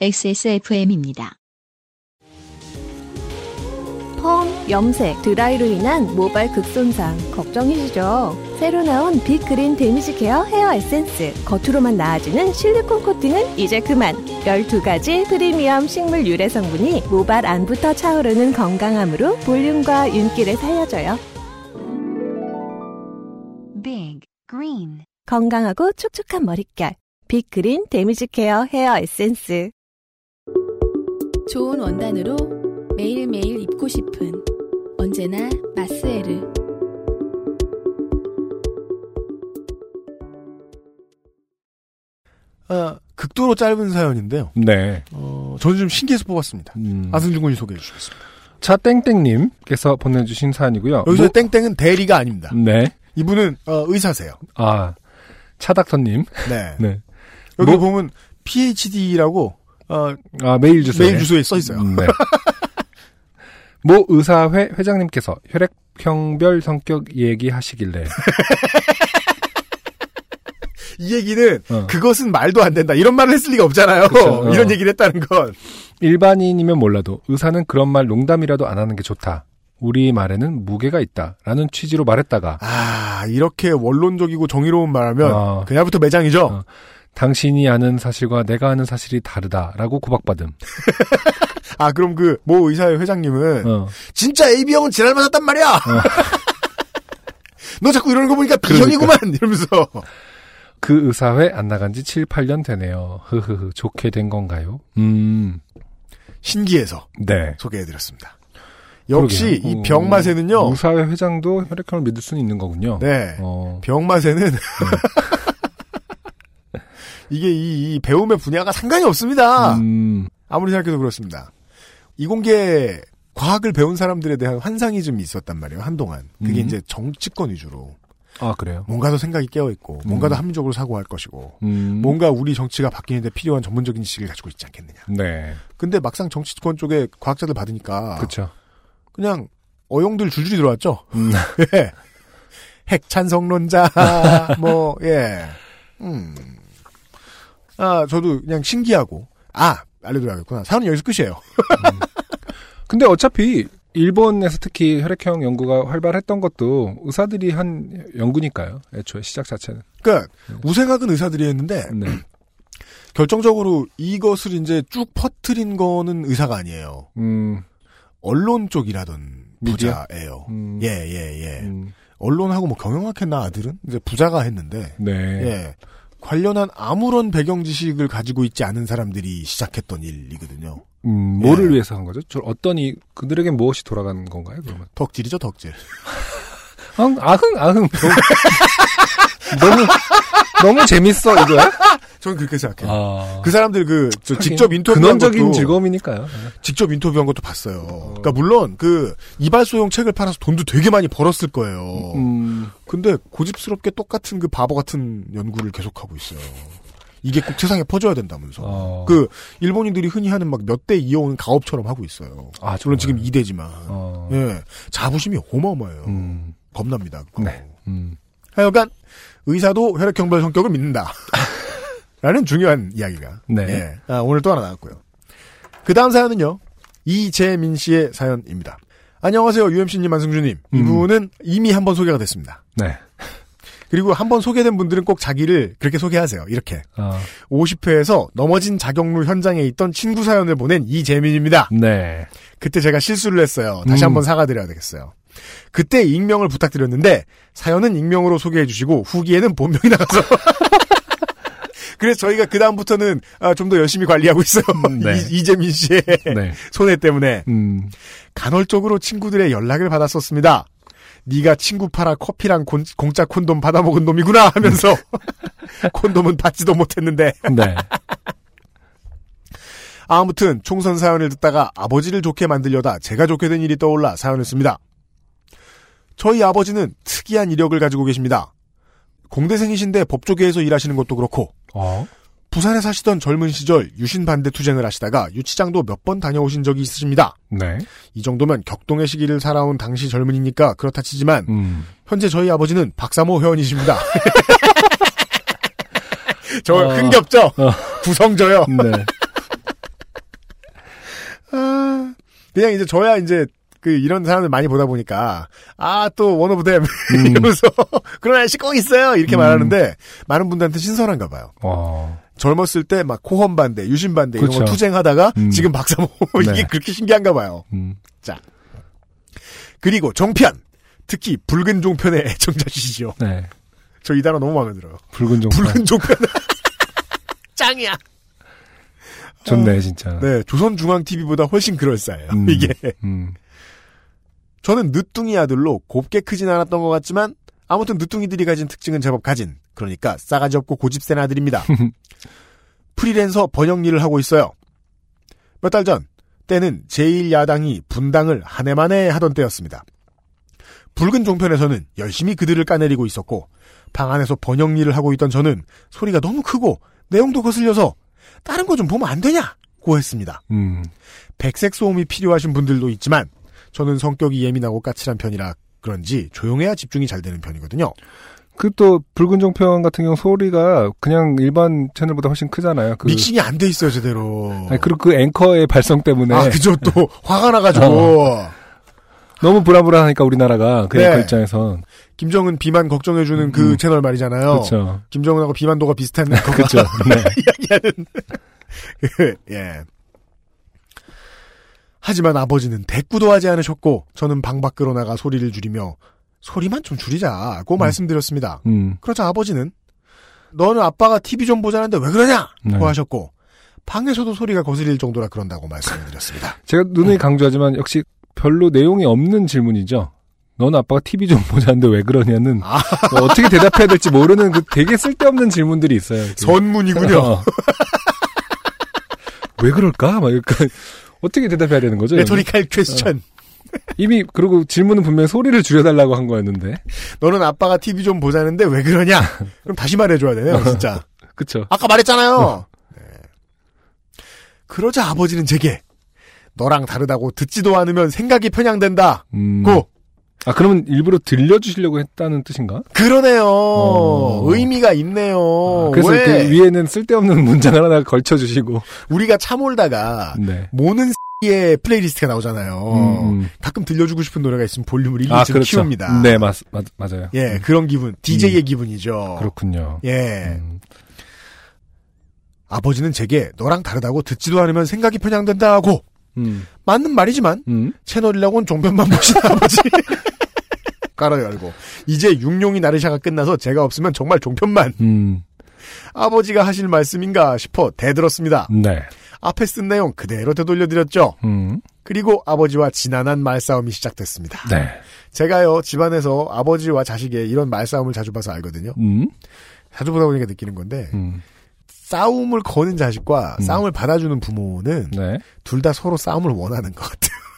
XSFM입니다. 염색, 드라이로 인한 모발 극손상 걱정이시죠? 새로 나온 빅그린 데미지 케어 헤어 에센스. 겉으로만 나아지는 실리콘 코팅은 이제 그만. 12가지 프리미엄 식물 유래 성분이 모발 안부터 차오르는 건강함으로 볼륨과 윤기를 살려줘요. Big Green. 건강하고 촉촉한 머릿결. 빅그린 데미지 케어 헤어 에센스. 좋은 원단으로 매일매일 입고 싶은 언제나 마스에르 아, 극도로 짧은 사연인데요. 네. 어, 저는 좀 신기해서 뽑았습니다. 음. 안승준 군이 소개해 주시겠습니다. 차 땡땡님께서 보내주신 사연이고요. 여기서 뭐- 땡땡은 대리가 아닙니다. 네. 이분은 어, 의사세요. 아, 차닥터님. 네. 네. 여기 뭐- 보면 PhD라고 어, 아, 메일 주소에. 메일 주소에 써 있어요. 음, 네. 모 의사회 회장님께서 혈액형별 성격 얘기하시길래 이 얘기는 어. 그것은 말도 안 된다. 이런 말을 했을 리가 없잖아요. 어. 이런 얘기를 했다는 건. 일반인이면 몰라도 의사는 그런 말 농담이라도 안 하는 게 좋다. 우리 말에는 무게가 있다. 라는 취지로 말했다가 아, 이렇게 원론적이고 정의로운 말하면 어. 그냥부터 매장이죠. 어. 당신이 아는 사실과 내가 아는 사실이 다르다라고 구박받음. 아, 그럼 그 모 의사회 회장님은 어. 진짜 AB형은 지랄 맞았단 말이야. 너 자꾸 이러는 거 보니까 B형이구만 이러면서 그 의사회 안 나간 지 7, 8년 되네요. 흐흐흐. 좋게 된 건가요? 음. 신기해서 네. 소개해 드렸습니다. 역시 그러게요. 이 병맛에는요. 어, 의사회 회장도 혈액형을 믿을 수는 있는 거군요. 네. 어. 병맛에는 이게 이, 이 배움의 분야가 상관이 없습니다. 음. 아무리 생각해도 그렇습니다. 이공계 과학을 배운 사람들에 대한 환상이 좀 있었단 말이에요. 한동안. 그게 음. 이제 정치권 위주로. 아, 그래요? 뭔가 뭔가 더 생각이 깨어 있고, 뭔가 더 음. 합리적으로 사고할 것이고, 음. 뭔가 우리 정치가 바뀌는데 필요한 전문적인 지식을 가지고 있지 않겠느냐. 네. 근데 막상 정치권 쪽에 과학자들 받으니까 그쵸. 그냥 어용들 줄줄이 들어왔죠. 음. 예. 핵 찬성론자 뭐 예. 음. 아 저도 그냥 신기하고 아 알려드려야겠구나. 사연은 여기서 끝이에요. 근데 어차피 일본에서 특히 혈액형 연구가 활발했던 것도 의사들이 한 연구니까요. 애초에 시작 자체는. 그러니까 우생학은 의사들이 했는데 네. 결정적으로 이것을 이제 쭉 퍼트린 거는 의사가 아니에요. 음. 언론 쪽이라던 미디어? 부자예요. 음. 예, 예, 예. 음. 언론하고 뭐 경영학 했나 아들은? 이제 부자가 했는데, 네. 예. 관련한 아무런 배경 지식을 가지고 있지 않은 사람들이 시작했던 일이거든요. 음, 뭐를 예. 위해서 한 거죠? 저 어떤 이 그들에게 무엇이 돌아가는 건가요? 그러면? 덕질이죠, 덕질. 아흥, 아흥, 아흥. 너무, 너무, 재밌어, 이거야? 저는 그렇게 생각해요. 아. 그 사람들 그, 직접 인터뷰한 근원적인 것도, 즐거움이니까요. 직접 인터뷰한 것도 봤어요. 그러니까 물론 그 이발소용 책을 팔아서 돈도 되게 많이 벌었을 거예요. 음, 근데 고집스럽게 똑같은 그 바보 같은 연구를 계속하고 있어요. 이게 꼭 세상에 퍼져야 된다면서. 어. 그 일본인들이 흔히 하는 막 몇 대 이어오는 가업처럼 하고 있어요. 아, 물론. 지금 2대지만. 어. 예. 자부심이 어마어마해요. 음, 겁납니다. 네. 음. 하여간 의사도 혈액형별 성격을 믿는다. 라는 중요한 이야기가. 네. 예. 아, 오늘 또 하나 나왔고요. 그 다음 사연은요. 이재민 씨의 사연입니다. 안녕하세요. UMC님, 안승준님. 음. 이분은 이미 한 번 소개가 됐습니다. 네. 그리고 한번 소개된 분들은 꼭 자기를 그렇게 소개하세요. 이렇게. 어, 50회에서 넘어진 자격루 현장에 있던 친구 사연을 보낸 이재민입니다. 네. 그때 제가 실수를 했어요. 다시 음. 한번 사과드려야 되겠어요. 그때 익명을 부탁드렸는데 사연은 익명으로 소개해 주시고 후기에는 본명이 나가서 그래서 저희가 그 다음부터는 좀더 열심히 관리하고 있어요. 네. 이, 이재민 씨의 네. 손해 때문에 음, 간헐적으로 친구들의 연락을 받았었습니다. 네가 친구 팔아 커피랑 곤- 공짜 콘돔 받아먹은 놈이구나 하면서 콘돔은 받지도 못했는데 네. 아무튼 총선 사연을 듣다가 아버지를 좋게 만들려다 제가 좋게 된 일이 떠올라 사연을 씁니다. 저희 아버지는 특이한 이력을 가지고 계십니다. 공대생이신데 법조계에서 일하시는 것도 그렇고 어? 부산에 사시던 젊은 시절 유신 반대 투쟁을 하시다가 유치장도 몇 번 다녀오신 적이 있으십니다. 네. 이 정도면 격동의 시기를 살아온 당시 젊은이니까 그렇다 치지만 음. 현재 저희 아버지는 박사모 회원이십니다. 저 어. 흥겹죠? 어. 구성져요. 네. 아, 그냥 이제 저야 이제 그 이런 사람들 많이 보다 보니까 아 또 one of them 음. 이러면서 그런 아저씨 꼭 있어요 이렇게 음. 말하는데 많은 분들한테 신선한가 봐요. 어. 젊었을 때 막 코험 반대, 유신 반대 이런 거 그쵸. 투쟁하다가 음. 지금 박사모 이게 네. 그렇게 신기한가 봐요. 음. 그리고 종편 특히 붉은 종편의 애청자시죠. 네. 저 이 단어 너무 마음에 들어요. 붉은 종. 붉은 종편 짱이야. 좋네, 진짜. 네, 조선중앙TV보다 훨씬 그럴싸해요. 음. 이게 음. 저는 늦둥이 아들로 곱게 크진 않았던 것 같지만 아무튼 늦둥이들이 가진 특징은 제법 가진 그러니까 싸가지 없고 고집센 아들입니다. 프리랜서 번역 일을 하고 있어요. 몇 달 전 때는 제1야당이 분당을 한 해 만에 하던 때였습니다. 붉은 종편에서는 열심히 그들을 까내리고 있었고 방 안에서 번역 일을 하고 있던 저는 소리가 너무 크고 내용도 거슬려서 다른 거 좀 보면 안 되냐고 했습니다. 음. 백색 소음이 필요하신 분들도 있지만 저는 성격이 예민하고 까칠한 편이라 그런지 조용해야 집중이 잘 되는 편이거든요. 그 또 붉은 종편 같은 경우 소리가 그냥 일반 채널보다 훨씬 크잖아요. 그 믹싱이 안 돼 있어요 제대로. 아니, 그리고 그 앵커의 발성 때문에 아 그죠 또 화가 나가지고 너무 불안불안하니까 우리나라가 그 네. 입장에선 김정은 비만 걱정해주는 그 음. 채널 말이잖아요. 그렇죠. 김정은하고 비만도가 비슷한 그렇죠. 네. 이야기하는. 예. 하지만 아버지는 대꾸도 하지 않으셨고 저는 방 밖으로 나가 소리를 줄이며 소리만 좀 줄이자고 말씀드렸습니다. 음. 그러자 아버지는 너는 아빠가 TV 좀 보자는데 왜 그러냐고 네. 하셨고 방에서도 소리가 거슬릴 정도라 그런다고 말씀을 드렸습니다. 제가 누누이 강조하지만 역시 별로 내용이 없는 질문이죠. 넌 아빠가 TV 좀 보자는데 왜 그러냐는 아. 뭐 어떻게 대답해야 될지 모르는 그 되게 쓸데없는 질문들이 있어요. 선문이군요. 어. 왜 그럴까? 막 약간 어떻게 대답해야 되는 거죠? 레토리칼 퀘스천. 이미 그리고 질문은 분명히 소리를 줄여달라고 한 거였는데. 너는 아빠가 TV 좀 보자는데 왜 그러냐? 그럼 다시 말해줘야 되네요, 진짜. 그쵸. 아까 말했잖아요. 네. 그러자 아버지는 제게 너랑 다르다고 듣지도 않으면 생각이 편향된다. 음. 고 아 그러면 일부러 들려주시려고 했다는 뜻인가? 그러네요. 어. 의미가 있네요. 아, 그래서 왜 그 위에는 쓸데없는 문장을 하나 걸쳐주시고. 우리가 차 몰다가 네. 모는 이의 플레이리스트가 나오잖아요. 음, 음. 가끔 들려주고 싶은 노래가 있으면 볼륨을 1, 2층 아 그렇죠. 키웁니다. 네 맞, 맞 맞아요. 예, 그런 기분. DJ의 기분이죠. 그렇군요. 예. 음. 아버지는 제게 너랑 다르다고 듣지도 않으면 생각이 편향된다고 음. 맞는 말이지만 음. 채널이라고는 종편만 보시는 아버지. 깔아 열고 이제 육룡이 나르샤가 끝나서 제가 없으면 정말 종편만 음. 아버지가 하실 말씀인가 싶어 대들었습니다. 네. 앞에 쓴 내용 그대로 되돌려드렸죠. 음. 그리고 아버지와 지난한 말싸움이 시작됐습니다. 네. 제가요 집안에서 아버지와 자식의 이런 말싸움을 자주 봐서 알거든요. 음. 자주 보다 보니까 느끼는 건데 음. 싸움을 거는 자식과 음. 싸움을 받아주는 부모는 네. 둘다 서로 싸움을 원하는 것 같아요.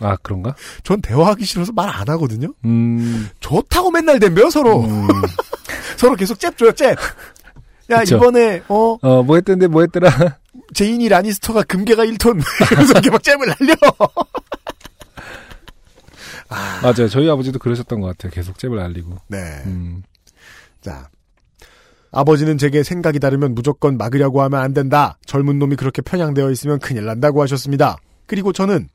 아 그런가? 전 대화하기 싫어서 말 안 하거든요. 음. 좋다고 맨날 덤벼요 서로. 음. 서로 계속 잽 줘요 잽. 야 그쵸. 이번에 어 어, 뭐 했던데, 뭐 했더라? 제인이 라니스터가 금괴가 1톤 그래서 이렇게 막 잽을 날려. 맞아요. 저희 아버지도 그러셨던 것 같아요. 계속 잽을 날리고. 네. 음. 자. 아버지는 제게 생각이 다르면 무조건 막으려고 하면 안 된다. 젊은 놈이 그렇게 편향되어 있으면 큰일 난다고 하셨습니다. 그리고 저는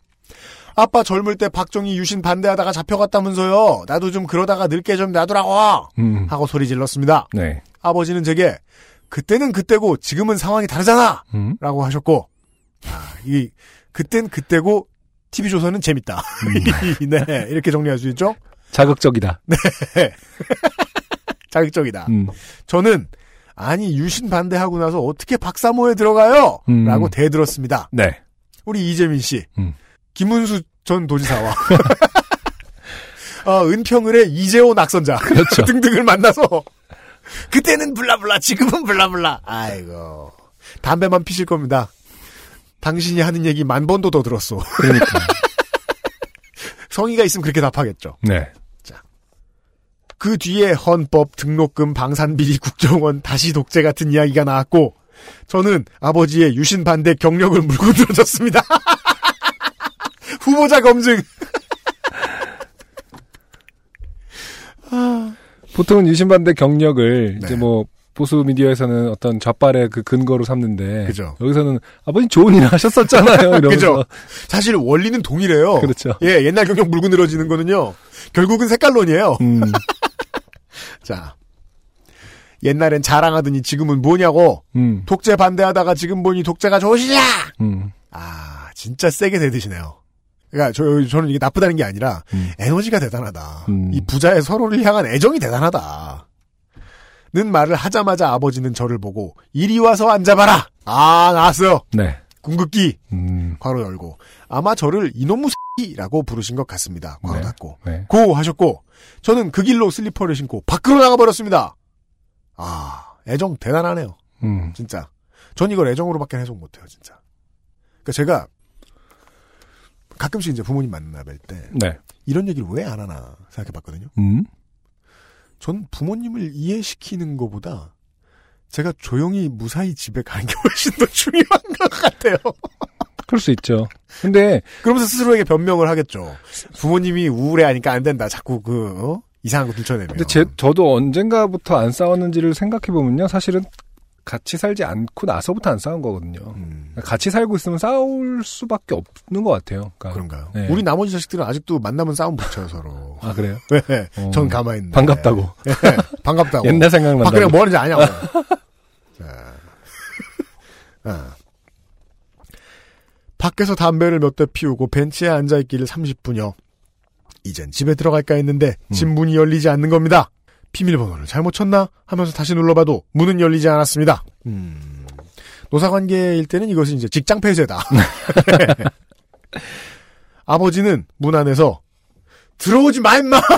아빠 젊을 때 박정희 유신 반대하다가 잡혀갔다면서요. 나도 좀 그러다가 늙게 좀 놔두라고. 음. 하고 소리 질렀습니다. 네. 아버지는 제게 그때는 그때고 지금은 상황이 다르잖아. 음. 라고 하셨고 아, 이 그땐 그때고 TV조선은 재밌다. 네 이렇게 정리할 수 있죠. 자극적이다. 자극적이다. 음. 저는 아니 유신 반대하고 나서 어떻게 박사모에 들어가요? 음. 라고 대들었습니다. 네. 우리 이재민 씨, 음. 김은수 전 도지사와 어, 은평을의 이재호 낙선자 그렇죠. 등등을 만나서 그때는 블라블라 지금은 블라블라 아이고 담배만 피실 겁니다. 당신이 하는 얘기 만 번도 더 들었어. 그러니까. 성의가 있으면 그렇게 답하겠죠. 네. 그 뒤에 헌법, 등록금, 방산비리, 국정원, 다시 독재 같은 이야기가 나왔고, 저는 아버지의 유신 반대 경력을 물고 들어졌습니다. 후보자 검증. 보통은 유신반대 경력을 네. 이제 뭐 보수 미디어에서는 어떤 좌빨의 그 근거로 삼는데 그죠. 여기서는 아버님 좋은 일 하셨었잖아요. 이러면서. 사실 원리는 동일해요. 그렇죠. 예, 옛날 경력 물고 늘어지는 거는요. 결국은 색깔론이에요. 음. 자. 옛날엔 자랑하더니 지금은 뭐냐고. 음. 독재 반대하다가 지금 보니 독재가 좋으시냐? 음. 아, 진짜 세게 대드시네요. 그러니까 저, 저는 이게 나쁘다는 게 아니라 음. 에너지가 대단하다. 음. 이 부자의 서로를 향한 애정이 대단하다. 는 말을 하자마자 아버지는 저를 보고 이리 와서 앉아봐라. 아 나왔어요. 네. 궁극기 음. 괄호 열고 아마 저를 이놈의 새끼라고 부르신 것 같습니다. 괄호 네. 닫고 네. 고 하셨고 저는 그 길로 슬리퍼를 신고 밖으로 나가 버렸습니다. 아 애정 대단하네요. 음. 진짜. 전 이걸 애정으로밖에 해석 못해요, 진짜. 그러니까 제가 가끔씩 이제 부모님 만나 뵐 때 네. 이런 얘기를 왜 안 하나 생각해봤거든요. 음. 전 부모님을 이해시키는 것보다 제가 조용히 무사히 집에 가는 게 훨씬 더 중요한 것 같아요. 그럴 수 있죠. 근데 그러면서 스스로에게 변명을 하겠죠. 부모님이 우울해하니까 안 된다. 자꾸 그 어? 이상한 거 들춰내면. 근데 제 저도 언젠가부터 안 싸웠는지를 생각해 보면요. 사실은 같이 살지 않고 나서부터 안 싸운 거거든요. 음, 같이 살고 있으면 싸울 수밖에 없는 것 같아요. 그러니까. 그런가요? 네. 우리 나머지 자식들은 아직도 만나면 싸움 붙여요 서로. 아 그래요? 네, 어. 전 가만히 있는데. 반갑다고. 네, 반갑다고. 옛날 생각난다. 아, 그냥 뭐 하는지 아냐고. 자. 아. 밖에서 담배를 몇 대 피우고 벤치에 앉아 있기를 30분여. 이젠 집에 들어갈까 했는데 음. 집 문이 열리지 않는 겁니다. 비밀번호를 잘못 쳤나 하면서 다시 눌러봐도 문은 열리지 않았습니다. 음. 노사관계일 때는 이것이 이제 직장 폐쇄다. 아버지는 문 안에서 들어오지 마 임마.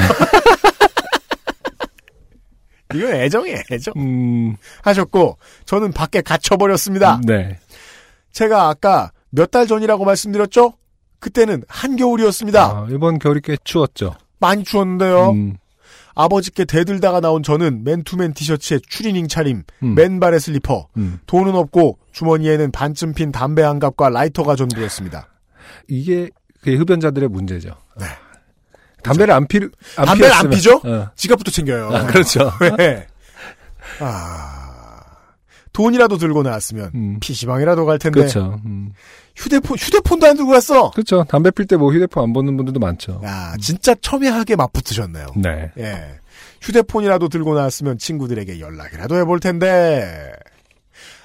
이건 애정이에요, 애정. 음, 하셨고 저는 밖에 갇혀 버렸습니다. 네. 제가 아까 몇 달 전이라고 말씀드렸죠? 그때는 한겨울이었습니다. 아, 이번 겨울이 꽤 추웠죠. 많이 추웠는데요. 음, 아버지께 대들다가 나온 저는 맨투맨 티셔츠에 추리닝 차림, 음, 맨발에 슬리퍼, 음. 돈은 없고 주머니에는 반쯤 핀 담배 한 갑과 라이터가 전부였습니다. 이게 그 흡연자들의 문제죠. 네. 담배를 안 피, 안 담배를 안 피웠으면- 피죠? 어. 지갑부터 챙겨요. 아, 그렇죠. 네. 아, 돈이라도 들고 나왔으면 음. PC방이라도 갈 텐데 그렇죠. 음. 휴대폰 휴대폰도 안 들고 갔어. 그렇죠. 담배 필 때 뭐 휴대폰 안 보는 분들도 많죠. 야, 진짜 첨예하게 맞붙으셨네요. 네. 예. 휴대폰이라도 들고 나왔으면 친구들에게 연락이라도 해볼 텐데.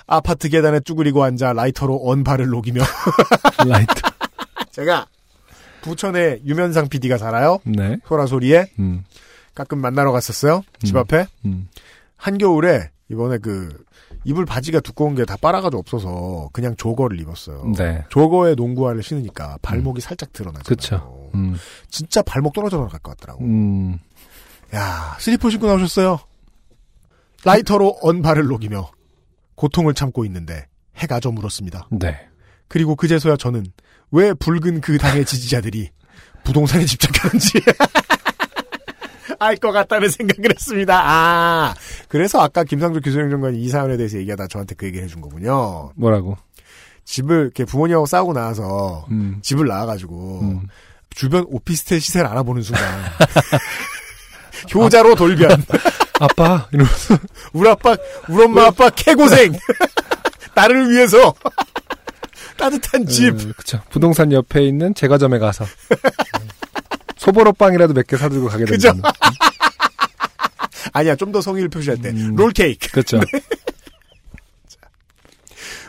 아파트 계단에 쭈그리고 앉아 라이터로 언발을 녹이며 라이트. 제가 부천에 유면상 PD가 살아요. 네. 소라소리에 음. 가끔 만나러 갔었어요. 집 음. 앞에. 음. 한겨울에 이번에 그 입을 바지가 두꺼운 게 다 빨아가지고 없어서 그냥 jogger를 입었어요. 네. jogger에 농구화를 신으니까 발목이 살짝 드러나잖아요. 그쵸. 음. 진짜 발목 떨어져 나갈 것 같더라고. 음. 야 슬리퍼 신고 나오셨어요. 라이터로 언발을 녹이며 고통을 참고 있는데 해가 저물었습니다. 네. 그리고 그제서야 저는 왜 붉은 그 당의 지지자들이 부동산에 집착하는지 알 것 같다는 생각을 했습니다. 아, 그래서 아까 김상조 기술행정관이 이 사연에 대해서 얘기하다 저한테 그 얘기를 해준 거군요. 뭐라고? 집을 이렇게 부모님하고 싸우고 나와서 음. 집을 나와가지고 음. 주변 오피스텔 시세를 알아보는 순간 효자로 돌변. 아빠 이러면서 우리 아빠, 우리 엄마 아빠 개고생. 나를 위해서 따뜻한 집. 음, 그쵸. 부동산 옆에 있는 제과점에 가서 음. 소보로 빵이라도 몇 개 사들고 가게? 됩니다. 아니야, 좀 더 성의를 표시할 때 음. 롤케이크. 그렇죠.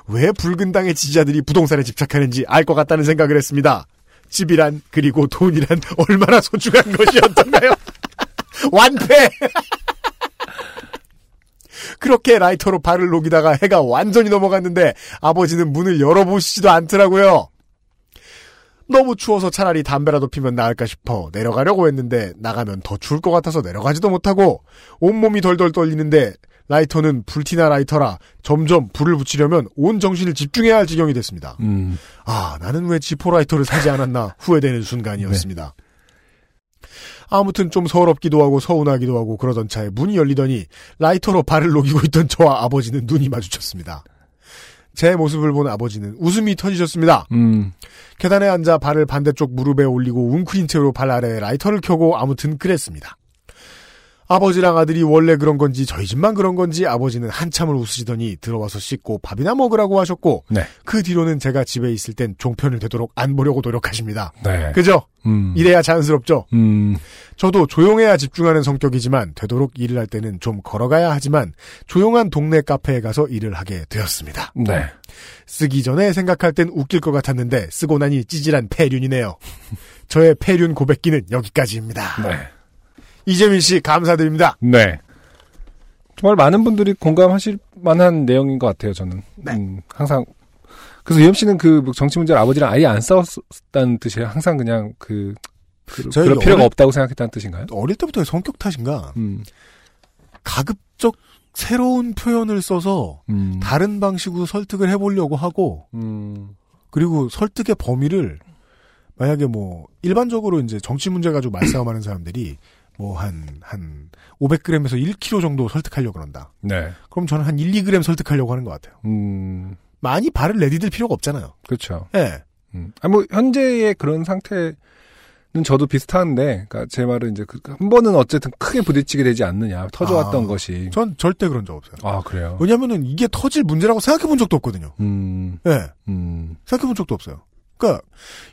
왜 붉은 당의 지지자들이 부동산에 집착하는지 알 것 같다는 생각을 했습니다. 집이란 그리고 돈이란 얼마나 소중한 것이었던가요? 완패! 그렇게 라이터로 발을 녹이다가 해가 완전히 넘어갔는데 아버지는 문을 열어보시지도 않더라고요. 너무 추워서 차라리 담배라도 피면 나을까 싶어 내려가려고 했는데 나가면 더 추울 것 같아서 내려가지도 못하고 온몸이 덜덜 떨리는데 라이터는 불티나 라이터라 점점 불을 붙이려면 온 정신을 집중해야 할 지경이 됐습니다. 음. 아, 나는 왜 지포 라이터를 사지 않았나 후회되는 순간이었습니다. 아무튼 좀 서럽기도 하고 서운하기도 하고 그러던 차에 문이 열리더니 라이터로 발을 녹이고 있던 저와 아버지는 눈이 마주쳤습니다. 제 모습을 본 아버지는 웃음이 터지셨습니다. 음. 계단에 앉아 발을 반대쪽 무릎에 올리고 웅크린 채로 발 아래에 라이터를 켜고 아무튼 그랬습니다. 아버지랑 아들이 원래 그런 건지 저희 집만 그런 건지 아버지는 한참을 웃으시더니 들어와서 씻고 밥이나 먹으라고 하셨고 네. 그 뒤로는 제가 집에 있을 땐 종편을 되도록 안 보려고 노력하십니다. 네. 그죠? 음. 이래야 자연스럽죠? 음. 저도 조용해야 집중하는 성격이지만 되도록 일을 할 때는 좀 걸어가야 하지만 조용한 동네 카페에 가서 일을 하게 되었습니다. 네. 쓰기 전에 생각할 땐 웃길 것 같았는데 쓰고 나니 찌질한 폐륜이네요. 저의 폐륜 고백기는 여기까지입니다. 네. 이재민 씨 감사드립니다. 네. 정말 많은 분들이 공감하실 만한 내용인 것 같아요, 저는. 네. 음, 항상. 그래서 유엠 씨는 그 정치 문제를 아버지랑 아예 안 싸웠다는 뜻이에요. 항상 그냥 그, 그 그럴 필요가 어릴- 없다고 생각했다는 뜻인가요? 어릴 때부터의 성격 탓인가 음. 가급적 새로운 표현을 써서 음. 다른 방식으로 설득을 해보려고 하고 음. 그리고 설득의 범위를 만약에 뭐 일반적으로 이제 정치 문제 가지고 말싸움하는 사람들이 뭐한한 500g에서 1kg 정도 설득하려고 그런다. 네. 그럼 저는 한 1, 2g 설득하려고 하는 것 같아요. 음, 많이 발을 내디딜 필요가 없잖아요. 그렇죠. 예. 음. 아, 뭐, 현재의 그런 상태는 저도 비슷한데, 그니까 제 말은 이제 그, 한 번은 어쨌든 크게 부딪히게 되지 않느냐, 터져왔던 아, 것이. 전 절대 그런 적 없어요. 아, 그래요? 왜냐면은 이게 터질 문제라고 생각해 본 적도 없거든요. 음, 예. 음, 생각해 본 적도 없어요. 그러니까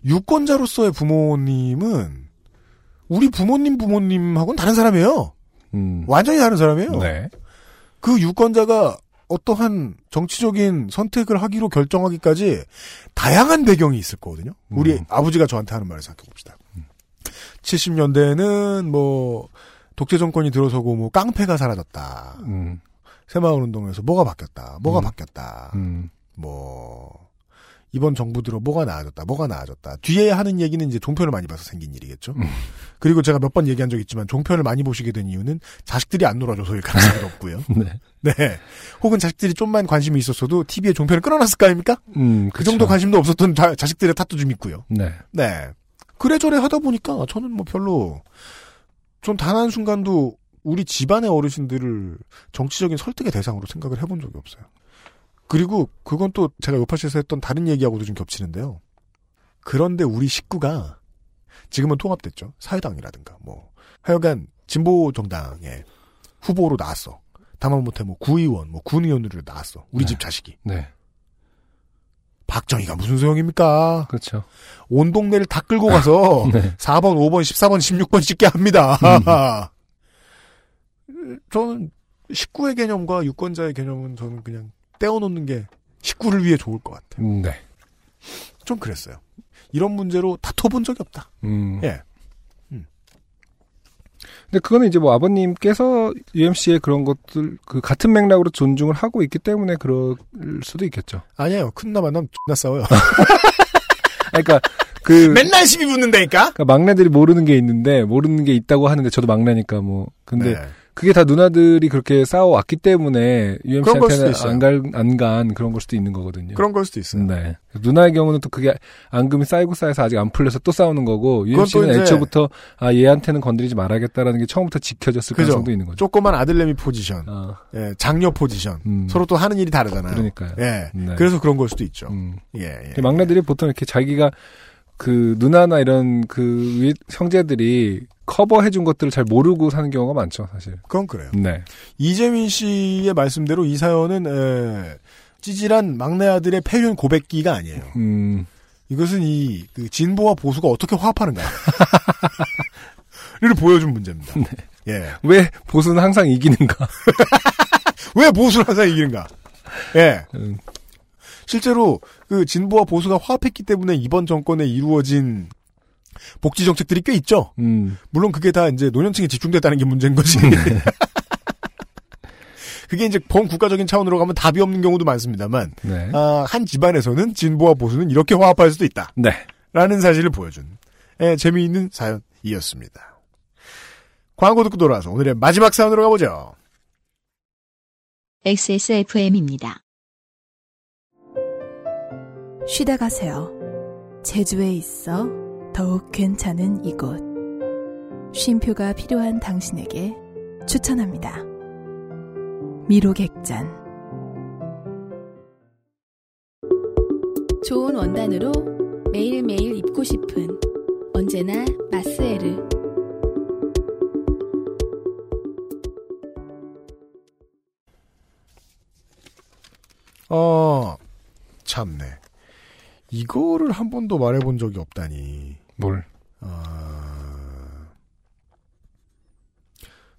유권자로서의 부모님은 우리 부모님 부모님하고는 다른 사람이에요. 음. 완전히 다른 사람이에요. 네. 그 유권자가 어떠한 정치적인 선택을 하기로 결정하기까지 다양한 배경이 있을 거거든요. 우리 음. 아버지가 저한테 하는 말을 생각해 봅시다. 70년대에는 뭐 독재 정권이 들어서고 뭐 깡패가 사라졌다. 음, 새마을 운동에서 뭐가 바뀌었다. 뭐가 음. 바뀌었다. 음, 뭐 이번 정부 들어 뭐가 나아졌다. 뭐가 나아졌다. 뒤에 하는 얘기는 이제 종편을 많이 봐서 생긴 일이겠죠. 음. 그리고 제가 몇 번 얘기한 적 있지만 종편을 많이 보시게 된 이유는 자식들이 안 놀아줘서일 가능성이 높고요. 네. 네. 혹은 자식들이 좀만 관심이 있었어도 TV에 종편을 끊어놨을 거 아닙니까? 음, 그 정도 관심도 없었던 자, 자식들의 탓도 좀 있고요. 네. 네. 그래저래 하다 보니까 저는 뭐 별로 전 단 한 순간도 우리 집안의 어르신들을 정치적인 설득의 대상으로 생각을 해본 적이 없어요. 그리고 그건 또 제가 요파시에서 했던 다른 얘기하고도 좀 겹치는데요. 그런데 우리 식구가 지금은 통합됐죠. 사회당이라든가 뭐 하여간 진보 정당의 후보로 나왔어. 다만 못해 뭐 구의원, 뭐 군의원으로 나왔어. 우리 네. 집 자식이. 네. 박정희가 무슨 소용입니까? 그렇죠. 온 동네를 다 끌고 가서 네. 4번, 5번, 14번, 16번 찍게 합니다. 저는 식구의 개념과 유권자의 개념은 저는 그냥 떼어놓는 게 식구를 위해 좋을 것 같아요. 음, 네. 좀 그랬어요. 이런 문제로 다퉈본 적이 없다. 음. 예. 근데 그거는 이제 뭐 아버님께서 UMC의 그런 것들, 그 같은 맥락으로 존중을 하고 있기 때문에 그럴 수도 있겠죠. 아니에요. 큰나 만나면 X나 싸워요. 그러니까 그 맨날 시비 붙는다니까? 그러니까 막내들이 모르는 게 있는데 모르는 게 있다고 하는데 저도 막내니까 뭐 근데 네. 그게 다 누나들이 그렇게 싸워왔기 때문에 UMC한테는 있어요. 안간안 간 그런 걸 수도 있는 거거든요. 그런 걸 수도 있어요. 네. 누나의 경우는 또 그게 앙금이 쌓이고 쌓여서 아직 안 풀려서 또 싸우는 거고 UMC는 애초부터 아 얘한테는 건드리지 말아야겠다라는 게 처음부터 지켜졌을 그죠. 가능성도 있는 거죠. 조그만 아들내미 포지션, 어, 예, 장녀 포지션. 음. 서로 또 하는 일이 다르잖아요. 그러니까요. 예. 네. 그래서 그런 걸 수도 있죠. 음. 예, 예. 막내들이 보통 이렇게 자기가 그 누나나 이런 그 위- 형제들이 커버해 준 것들을 잘 모르고 사는 경우가 많죠, 사실. 그건 그래요. 네. 이재민 씨의 말씀대로 이 사연은 에, 찌질한 막내 아들의 폐륜 고백기가 아니에요. 음, 이것은 이 그 진보와 보수가 어떻게 화합하는가. 를 보여준 문제입니다. 예. 왜 보수는 항상 이기는가? 왜 보수를 항상 이기는가? 예. 음, 실제로 그 진보와 보수가 화합했기 때문에 이번 정권에 이루어진 복지 정책들이 꽤 있죠. 음, 물론 그게 다 이제 노년층에 집중됐다는 게 문제인 거지. 그게 이제 범국가적인 차원으로 가면 답이 없는 경우도 많습니다만 네. 아, 한 집안에서는 진보와 보수는 이렇게 화합할 수도 있다. 네. 라는 사실을 보여준 예, 재미있는 사연이었습니다. 광고 듣고 돌아와서 오늘의 마지막 사연으로 가보죠. XSFM입니다. 쉬다 가세요. 제주에 있어 더욱 괜찮은 이곳. 쉼표가 필요한 당신에게 추천합니다. 미로객잔. 좋은 원단으로 매일매일 입고 싶은 언제나 마스에르. 어, 참네. 이거를 한 번도 말해본 적이 없다니. 뭘? 아...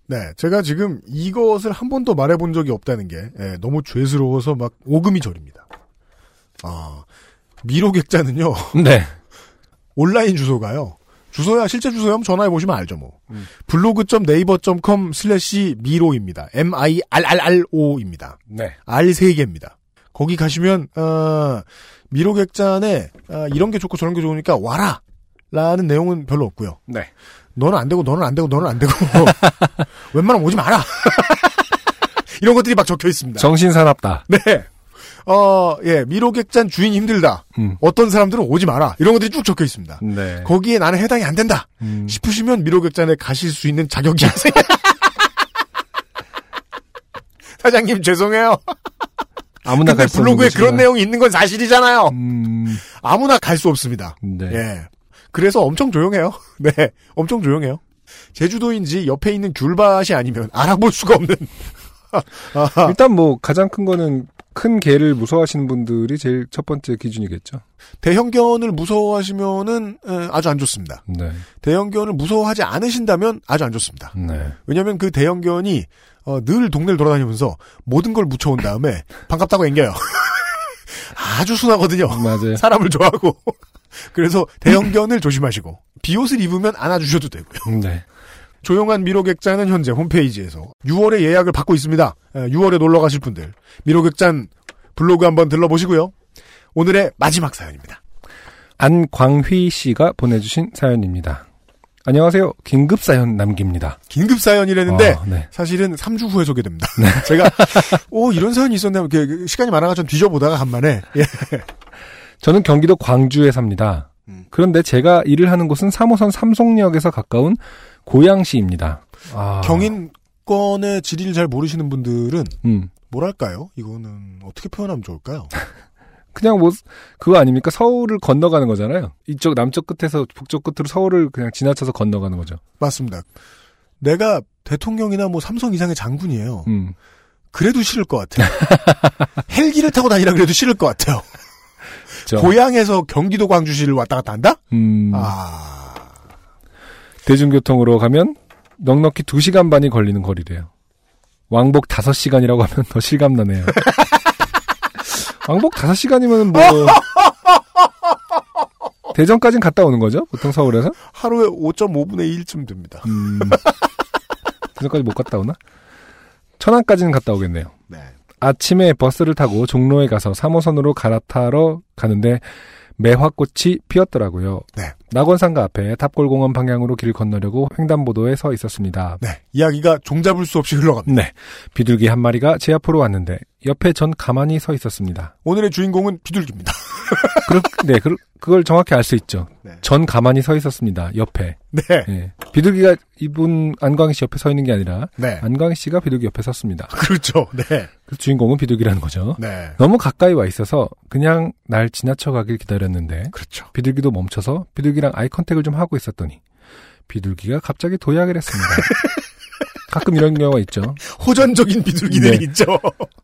네, 제가 지금 이것을 한 번도 말해본 적이 없다는 게 예, 너무 죄스러워서 막 오금이 저립니다. 아, 미로객자는요 네. 온라인 주소가요. 주소야 실제 주소야 한번 전화해 보시면 알죠 뭐. 음. 블로그.네이버.com 슬래시 미로입니다. M I R R R O입니다. 네. R 세 개입니다. 거기 가시면 어, 미로객잔에 어, 이런 게 좋고 저런 게 좋으니까 와라. 라는 내용은 별로 없고요. 네. 너는 안 되고 너는 안 되고 너는 안 되고 웬만하면 오지 마라. 이런 것들이 막 적혀 있습니다. 정신 사납다. 네. 어, 예, 미로객잔 주인이 힘들다. 음. 어떤 사람들은 오지 마라. 이런 것들이 쭉 적혀 있습니다. 네. 거기에 나는 해당이 안 된다. 음. 싶으시면 미로객잔에 가실 수 있는 자격이 생겨. 사장님 죄송해요. 아무나 근데 갈수 블로그에 그런 내용이 있는 건 사실이잖아요. 음. 아무나 갈 수 없습니다. 네. 예. 그래서 엄청 조용해요. 네. 엄청 조용해요. 제주도인지 옆에 있는 귤밭이 아니면 알아볼 수가 없는. 아하. 일단 뭐 가장 큰 거는 큰 개를 무서워하시는 분들이 제일 첫 번째 기준이겠죠. 대형견을 무서워하시면은 에, 아주 안 좋습니다. 네. 대형견을 무서워하지 않으신다면 아주 안 좋습니다. 네. 왜냐하면 그 대형견이 어, 늘 동네를 돌아다니면서 모든 걸 묻혀온 다음에 반갑다고 앵겨요. 아주 순하거든요. 맞아요. 사람을 좋아하고. 그래서 대형견을 조심하시고 비옷을 입으면 안아주셔도 되고요. 네. 조용한 미로객잔은 현재 홈페이지에서 6월에 예약을 받고 있습니다. 6월에 놀러 가실 분들 미로객잔 블로그 한번 들러보시고요. 오늘의 마지막 사연입니다. 안광휘 씨가 보내주신 사연입니다. 안녕하세요. 긴급 사연 남깁니다. 긴급 사연이랬는데 아, 네. 사실은 3주 후에 소개됩니다. 제가 오 이런 사연이 있었나 이렇게 시간이 많아가 좀 뒤져보다가 간만에 예. 저는 경기도 광주에 삽니다. 음. 그런데 제가 일을 하는 곳은 3호선 삼송역에서 가까운 고양시입니다. 아, 경인권의 지리를 잘 모르시는 분들은 음. 뭐랄까요? 이거는 어떻게 표현하면 좋을까요? 그냥 뭐 그거 아닙니까? 서울을 건너가는 거잖아요. 이쪽 남쪽 끝에서 북쪽 끝으로 서울을 그냥 지나쳐서 건너가는 거죠. 맞습니다. 내가 대통령이나 뭐 삼성 이상의 장군이에요. 음. 그래도 싫을 것 같아요. 헬기를 타고 다니라 그래도 싫을 것 같아요. 그렇죠. 고향에서 경기도 광주시를 왔다 갔다 한다? 음. 아, 대중교통으로 가면 넉넉히 2시간 반이 걸리는 거리래요. 왕복 5시간이라고 하면 더 실감나네요. 왕복 5시간이면 뭐 대전까지는 갔다 오는 거죠? 보통 서울에서? 하루에 5.5분의 1쯤 됩니다. 음. 대전까지 못 갔다 오나? 천안까지는 갔다 오겠네요. 네. 아침에 버스를 타고 종로에 가서 3호선으로 갈아타러 가는데 매화꽃이 피었더라고요. 네. 낙원상가 앞에 탑골공원 방향으로 길 건너려고 횡단보도에 서 있었습니다. 네. 이야기가 종잡을 수 없이 흘러갑니다. 네. 비둘기 한 마리가 제 앞으로 왔는데 옆에 전 가만히 서 있었습니다. 오늘의 주인공은 비둘기입니다. 그렇, 네, 그, 그걸 정확히 알 수 있죠. 네. 전 가만히 서 있었습니다. 옆에. 네. 예. 비둘기가 이분 안광희 씨 옆에 서 있는 게 아니라 네. 안광희 씨가 비둘기 옆에 섰습니다. 그렇죠. 네. 그 주인공은 비둘기라는 거죠. 네. 너무 가까이 와 있어서 그냥 날 지나쳐 가길 기다렸는데 그렇죠. 비둘기도 멈춰서 비둘기랑 아이 컨택을 좀 하고 있었더니 비둘기가 갑자기 도약을 했습니다. 가끔 이런 경우가 있죠. 호전적인 비둘기들이 네. 있죠.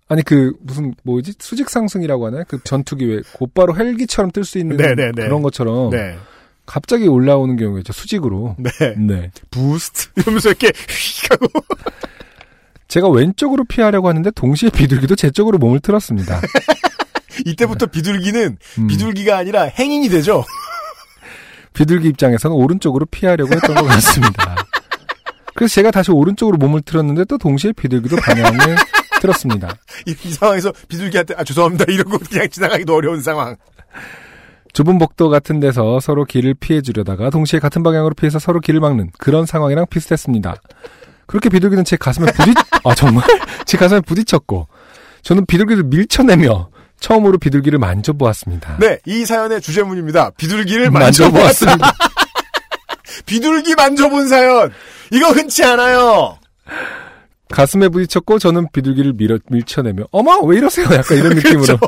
아니 그 무슨 뭐지 수직 상승이라고 하나요? 그 전투기 왜 곧바로 헬기처럼 뜰 수 있는 네, 네, 네. 그런 것처럼 네. 갑자기 올라오는 경우가 있죠. 수직으로. 네. 네. 부스트 이러면서 이렇게 휙 하고 제가 왼쪽으로 피하려고 하는데 동시에 비둘기도 제 쪽으로 몸을 틀었습니다. 이때부터 비둘기는 음. 비둘기가 아니라 행인이 되죠. 비둘기 입장에서는 오른쪽으로 피하려고 했던 것 같습니다. 그래서 제가 다시 오른쪽으로 몸을 틀었는데 또 동시에 비둘기도 방향을 틀었습니다. 이, 이 상황에서 비둘기한테 아 죄송합니다 이러고 그냥 지나가기도 어려운 상황. 좁은 복도 같은 데서 서로 길을 피해 주려다가 동시에 같은 방향으로 피해서 서로 길을 막는 그런 상황이랑 비슷했습니다. 그렇게 비둘기는 제 가슴에 부딪, 아, 정말? 제 가슴에 부딪혔고, 저는 비둘기를 밀쳐내며 처음으로 비둘기를 만져보았습니다. 네, 이 사연의 주제문입니다. 비둘기를 만져보았습니다. 만져보았습니다. 비둘기 만져본 사연. 이거 흔치 않아요. 가슴에 부딪혔고, 저는 비둘기를 밀어, 밀쳐내며, 어머, 왜 이러세요? 약간 이런 느낌으로.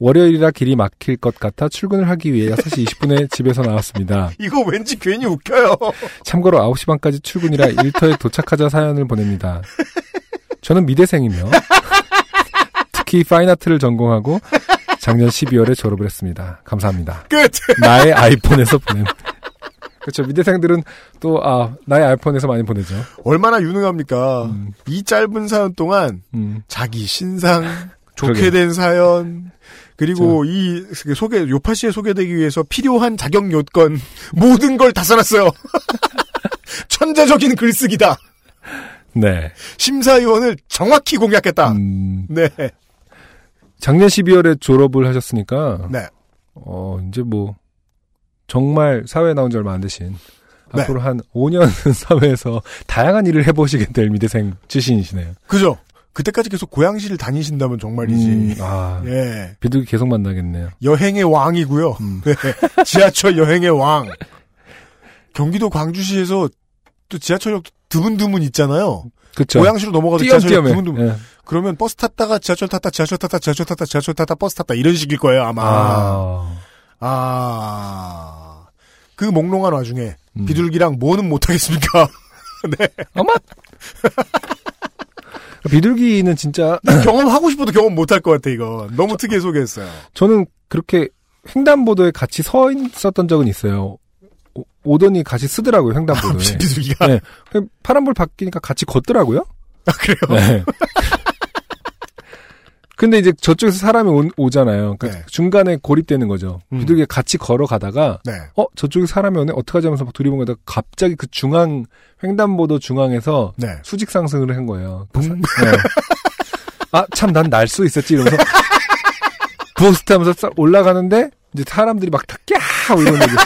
월요일이라 길이 막힐 것 같아 출근을 하기 위해 6시 20분에 집에서 나왔습니다. 이거 왠지 괜히 웃겨요. 참고로 9시 반까지 출근이라 일터에 도착하자 사연을 보냅니다. 저는 미대생이며 특히 파인아트를 전공하고 작년 12월에 졸업을 했습니다. 감사합니다. 끝. 나의 아이폰에서 보냄. 그렇죠. 미대생들은 또 아, 나의 아이폰에서 많이 보내죠. 얼마나 유능합니까? 음. 이 짧은 사연 동안 음. 자기 신상, 좋게 그러게요. 된 사연, 그리고 이 소개 요파 씨에 소개되기 위해서 필요한 자격 요건 모든 걸 다 써놨어요. 천재적인 글쓰기다. 네. 심사위원을 정확히 공략했다. 음, 네, 작년 12월에 졸업을 하셨으니까 네. 어, 이제 뭐 정말 사회에 나온 지 얼마 안 되신 네. 앞으로 한 5년 사회에서 다양한 일을 해보시게 될 미대생 출신이시네요. 그죠? 그때까지 계속 고양시를 다니신다면 정말이지. 음, 아, 예. 비둘기 계속 만나겠네요. 여행의 왕이고요. 음. 네. 지하철 여행의 왕. 경기도 광주시에서 또 지하철역 드문드문 있잖아요. 그쵸. 고양시로 넘어가도 지하철역 띄엄띄엄해. 드문드문. 예. 그러면 버스 탔다가 지하철 탔다, 지하철 탔다, 지하철 탔다, 지하철 탔다, 버스 탔다 이런 식일 거예요 아마. 아. 아. 그 몽롱한 와중에 음. 비둘기랑 뭐는 못하겠습니까? 어머! 비둘기는 진짜 경험하고 싶어도 경험 못할 것 같아 이거. 너무 특이해 소개했어요. 저는 그렇게 횡단보도에 같이 서 있었던 적은 있어요. 오- 오더니 같이 쓰더라고요 횡단보도에. 비둘기가. 네. 파란불 바뀌니까 같이 걷더라고요. 아 그래요? 네. 근데 이제 저쪽에서 사람이 오, 오잖아요. 그러니까 네. 중간에 고립되는 거죠. 음. 비둘기가 같이 걸어가다가 네. 어 저쪽에 사람이 오네 어떡하지 하면서 막 둘이 본 거다가 갑자기 그 중앙 횡단보도 중앙에서 네. 수직 상승을 한 거예요. 붕. 아참 난 날 수 있었지 이러면서 부스트 하면서 싹 올라가는데 이제 사람들이 막 다꺄 하고 이러는 거죠.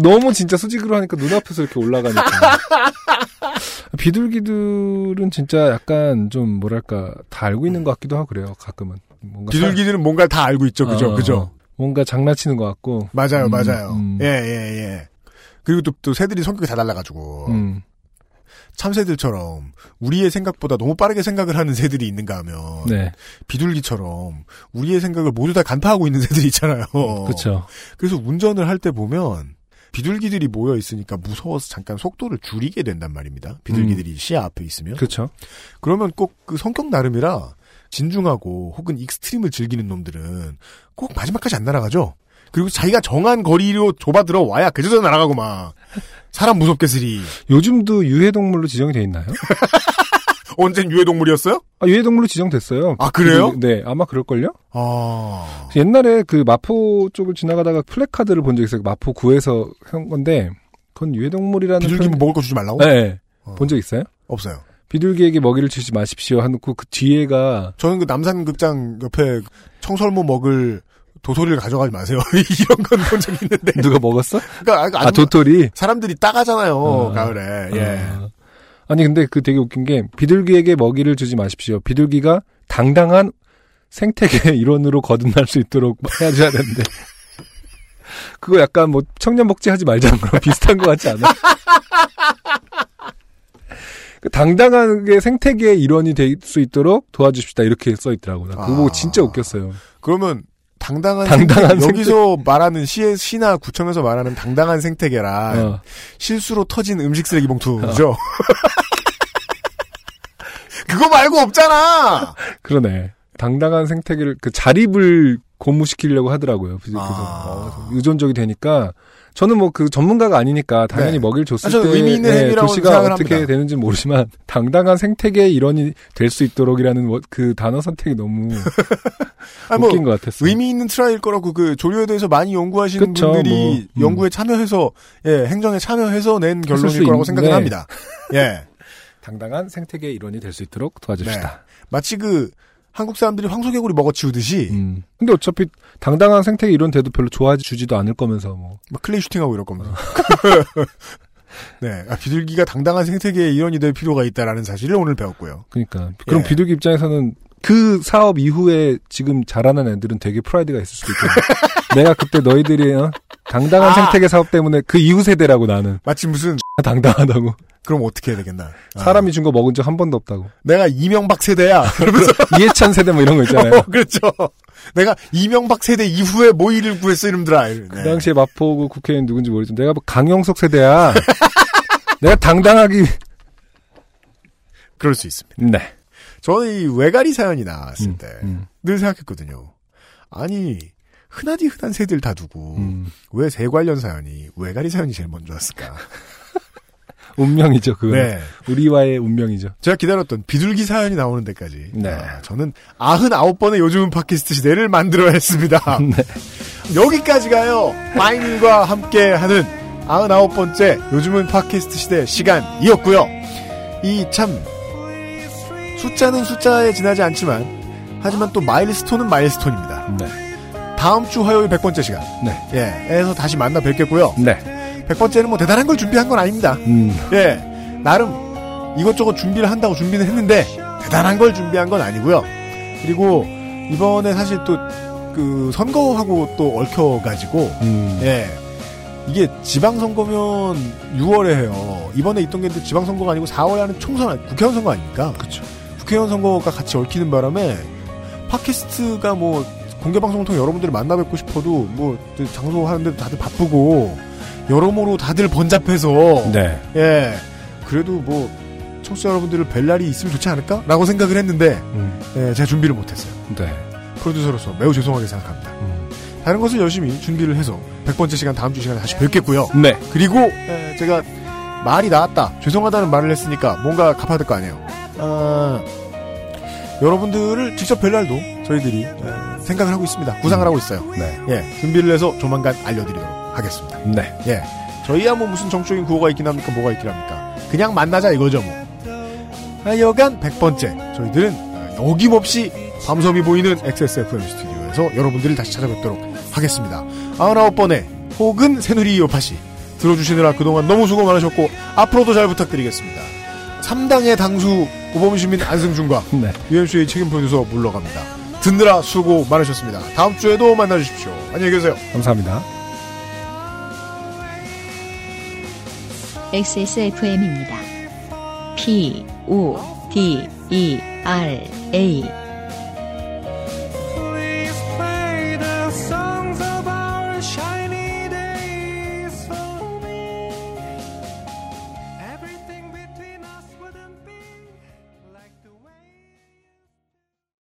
너무 진짜 수직으로 하니까 눈앞에서 이렇게 올라가니까. 비둘기들은 진짜 약간 좀 뭐랄까 다 알고 있는 것 같기도 하고 그래요. 가끔은. 뭔가 비둘기들은 뭔가 다 알고 있죠, 그죠, 어, 그죠. 어. 뭔가 장난치는 것 같고. 맞아요, 음, 맞아요. 음. 예, 예, 예. 그리고 또, 또 새들이 성격이 다 달라가지고 음. 참새들처럼 우리의 생각보다 너무 빠르게 생각을 하는 새들이 있는가 하면 네. 비둘기처럼 우리의 생각을 모두 다 간파하고 있는 새들이 있잖아요. 그렇죠. 그래서 운전을 할 때 보면 비둘기들이 모여 있으니까 무서워서 잠깐 속도를 줄이게 된단 말입니다. 비둘기들이 시야 앞에 있으면 그렇죠. 그러면 꼭 그 성격 나름이라 진중하고 혹은 extreme을 즐기는 놈들은 꼭 마지막까지 안 날아가죠. 그리고 자기가 정한 거리로 좁혀 들어와야 그제서야 날아가고 막 사람 무섭게스리. 요즘도 유해동물로 지정이 돼 있나요? 언젠 유해동물이었어요? 아, 유해동물로 지정됐어요. 아, 그래요? 비둘기- 네, 아마 그럴걸요? 아. 옛날에 그 마포 쪽을 지나가다가 플래카드를 본 적이 있어요. 마포 구에서 한 건데, 그건 유해동물이라는. 비둘기 표현- 먹을 거 주지 말라고? 네. 어. 본적 있어요? 없어요. 비둘기에게 먹이를 주지 마십시오. 하놓고 그 뒤에가, 저는 그 남산극장 옆에 청설모 먹을 도토리를 가져가지 마세요. 이런 건 본적 있는데. 누가 먹었어? 그러니까 아, 도토리? 사람들이 따가잖아요. 어. 가을에. 예. 아. 아니, 근데 그 되게 웃긴 게, 비둘기에게 먹이를 주지 마십시오. 비둘기가 당당한 생태계 일원으로 거듭날 수 있도록 해줘야 되는데. 그거 약간 뭐 청년 복지 하지 말자는 거랑 비슷한 것 같지 않아? 그 당당하게 생태계의 일원이 될 수 있도록 도와주십시다. 이렇게 써 있더라고요. 나 그거 아. 보고 진짜 웃겼어요. 그러면 당당한, 당당한 생태, 여기서 말하는 시에 시나 구청에서 말하는 당당한 생태계란 어. 실수로 터진 음식 쓰레기 봉투죠. 그거 말고 없잖아. 그러네. 당당한 생태계를 그 자립을 고무시키려고 하더라고요. 그래서 아. 어, 의존적이 되니까 저는 뭐 그 전문가가 아니니까 당연히 네. 먹이를 줬을 아, 때 의미 있는 네, 도시가 어떻게 합니다. 되는지 모르지만 당당한 생태계의 일원이 될 수 있도록이라는 뭐- 그 단어 선택이 너무 아니, 뭐 웃긴 것 같았어요. 의미 있는 try일 거라고 그 조류에 대해서 많이 연구하시는 그쵸, 분들이 뭐, 음. 연구에 참여해서 예 행정에 참여해서 낸 결론일 수 거라고. 생각을 합니다. 예 당당한 생태계의 일원이 될 수 있도록 도와줍시다. 마치 그 한국 사람들이 황소개구리 먹어치우듯이 음. 근데 어차피 당당한 생태계 일원 돼도 별로 좋아해 주지도 않을 거면서 뭐. 막 clay shooting하고 이럴 겁니다. 네, 아, 비둘기가 당당한 생태계의 일원이 될 필요가 있다라는 사실을 오늘 배웠고요. 그러니까 그럼 예. 비둘기 입장에서는 그 사업 이후에 지금 자라는 애들은 되게 프라이드가 있을 수도 있겠네. 내가 그때 너희들이 어? 당당한 아! 생태계 사업 때문에 그 이후 세대라고 나는 마치 무슨 당당하다고 그럼 어떻게 해야 되겠나? 아, 사람이 준 거 먹은 적 한 번도 없다고 내가 이명박 세대야. 이해찬 세대 뭐 이런 거 있잖아요. 어, 그렇죠. 내가 이명박 세대 이후에 모의를 구했어 이놈들아. 네. 그 당시에 마포구 국회의원 누군지 모르지만 내가 뭐 강영석 세대야. 내가 당당하기 그럴 수 있습니다. 네. 저는 이 외가리 사연이 나왔을 음, 때 음, 늘 생각했거든요. 아니 흔하디 흔한 새들 다 두고 음. 왜새 관련 사연이 외가리 사연이 제일 먼저 왔을까? 운명이죠 그거. 네. 우리와의 운명이죠. 제가 기다렸던 비둘기 사연이 나오는 데까지. 네. 아, 저는 99번의 요즘은 팟캐스트 시대를 만들어야 했습니다. 네. 여기까지가요. 마이닐과 함께 하는 99번째 요즘은 팟캐스트 시대 시간이었고요. 이 참 숫자는 숫자에 지나지 않지만 하지만 또 마일스톤은 마일스톤입니다. 네. 다음 주 화요일 100번째 시간. 네. 예. 에서 다시 만나 뵙겠고요. 네. 100번째는 뭐 대단한 걸 준비한 건 아닙니다. 음. 예. 나름 이것저것 준비를 한다고 준비는 했는데 대단한 걸 준비한 건 아니고요. 그리고 이번에 사실 또 그 선거하고 또 얽혀 가지고 음. 예. 이게 지방선거면 6월에 해요. 이번에 있던 게 지방선거가 아니고 4월에 하는 총선, 국회의원 선거 아닙니까? 그쵸. 국회의원 선거가 같이 얽히는 바람에 팟캐스트가 뭐 공개 방송을 통해 여러분들을 만나 뵙고 싶어도 뭐 장소 하는데도 다들 바쁘고 여러모로 다들 번잡해서 네. 예. 그래도 뭐 청취자 여러분들을 뵐 날이 있으면 좋지 않을까? 라고 생각을 했는데 음. 예, 제가 준비를 못했어요. 네. 프로듀서로서 매우 죄송하게 생각합니다. 음. 다른 것을 열심히 준비를 해서 100번째 시간 다음 주 시간에 다시 뵙겠고요. 네. 그리고 에, 제가 말이 나왔다. 죄송하다는 말을 했으니까 뭔가 갚아야 될 거 아니에요. 아, 여러분들을 직접 뵐 날도 저희들이 에, 생각을 하고 있습니다. 구상을 하고 있어요. 네. 예, 준비를 해서 조만간 알려드리도록 하겠습니다. 네. 예, 저희야 뭐 무슨 정적인 구호가 있긴 합니까? 뭐가 있긴 합니까? 그냥 만나자 이거죠 뭐. 하여간 100번째 저희들은 어, 어김없이 밤섬이 보이는 XSFM 스튜디오에서 여러분들을 다시 찾아뵙도록 하겠습니다. 99번에 혹은 새누리 요파시 들어주시느라 그동안 너무 수고 많으셨고 앞으로도 잘 부탁드리겠습니다. 3당의 당수 오범시민 안승준과 네. UMC의 책임 프로듀서 물러갑니다. 듣느라 수고 많으셨습니다. 다음 주에도 만나주십시오. 안녕히 계세요. 감사합니다. XSFM입니다. P, O, D, E, R, A.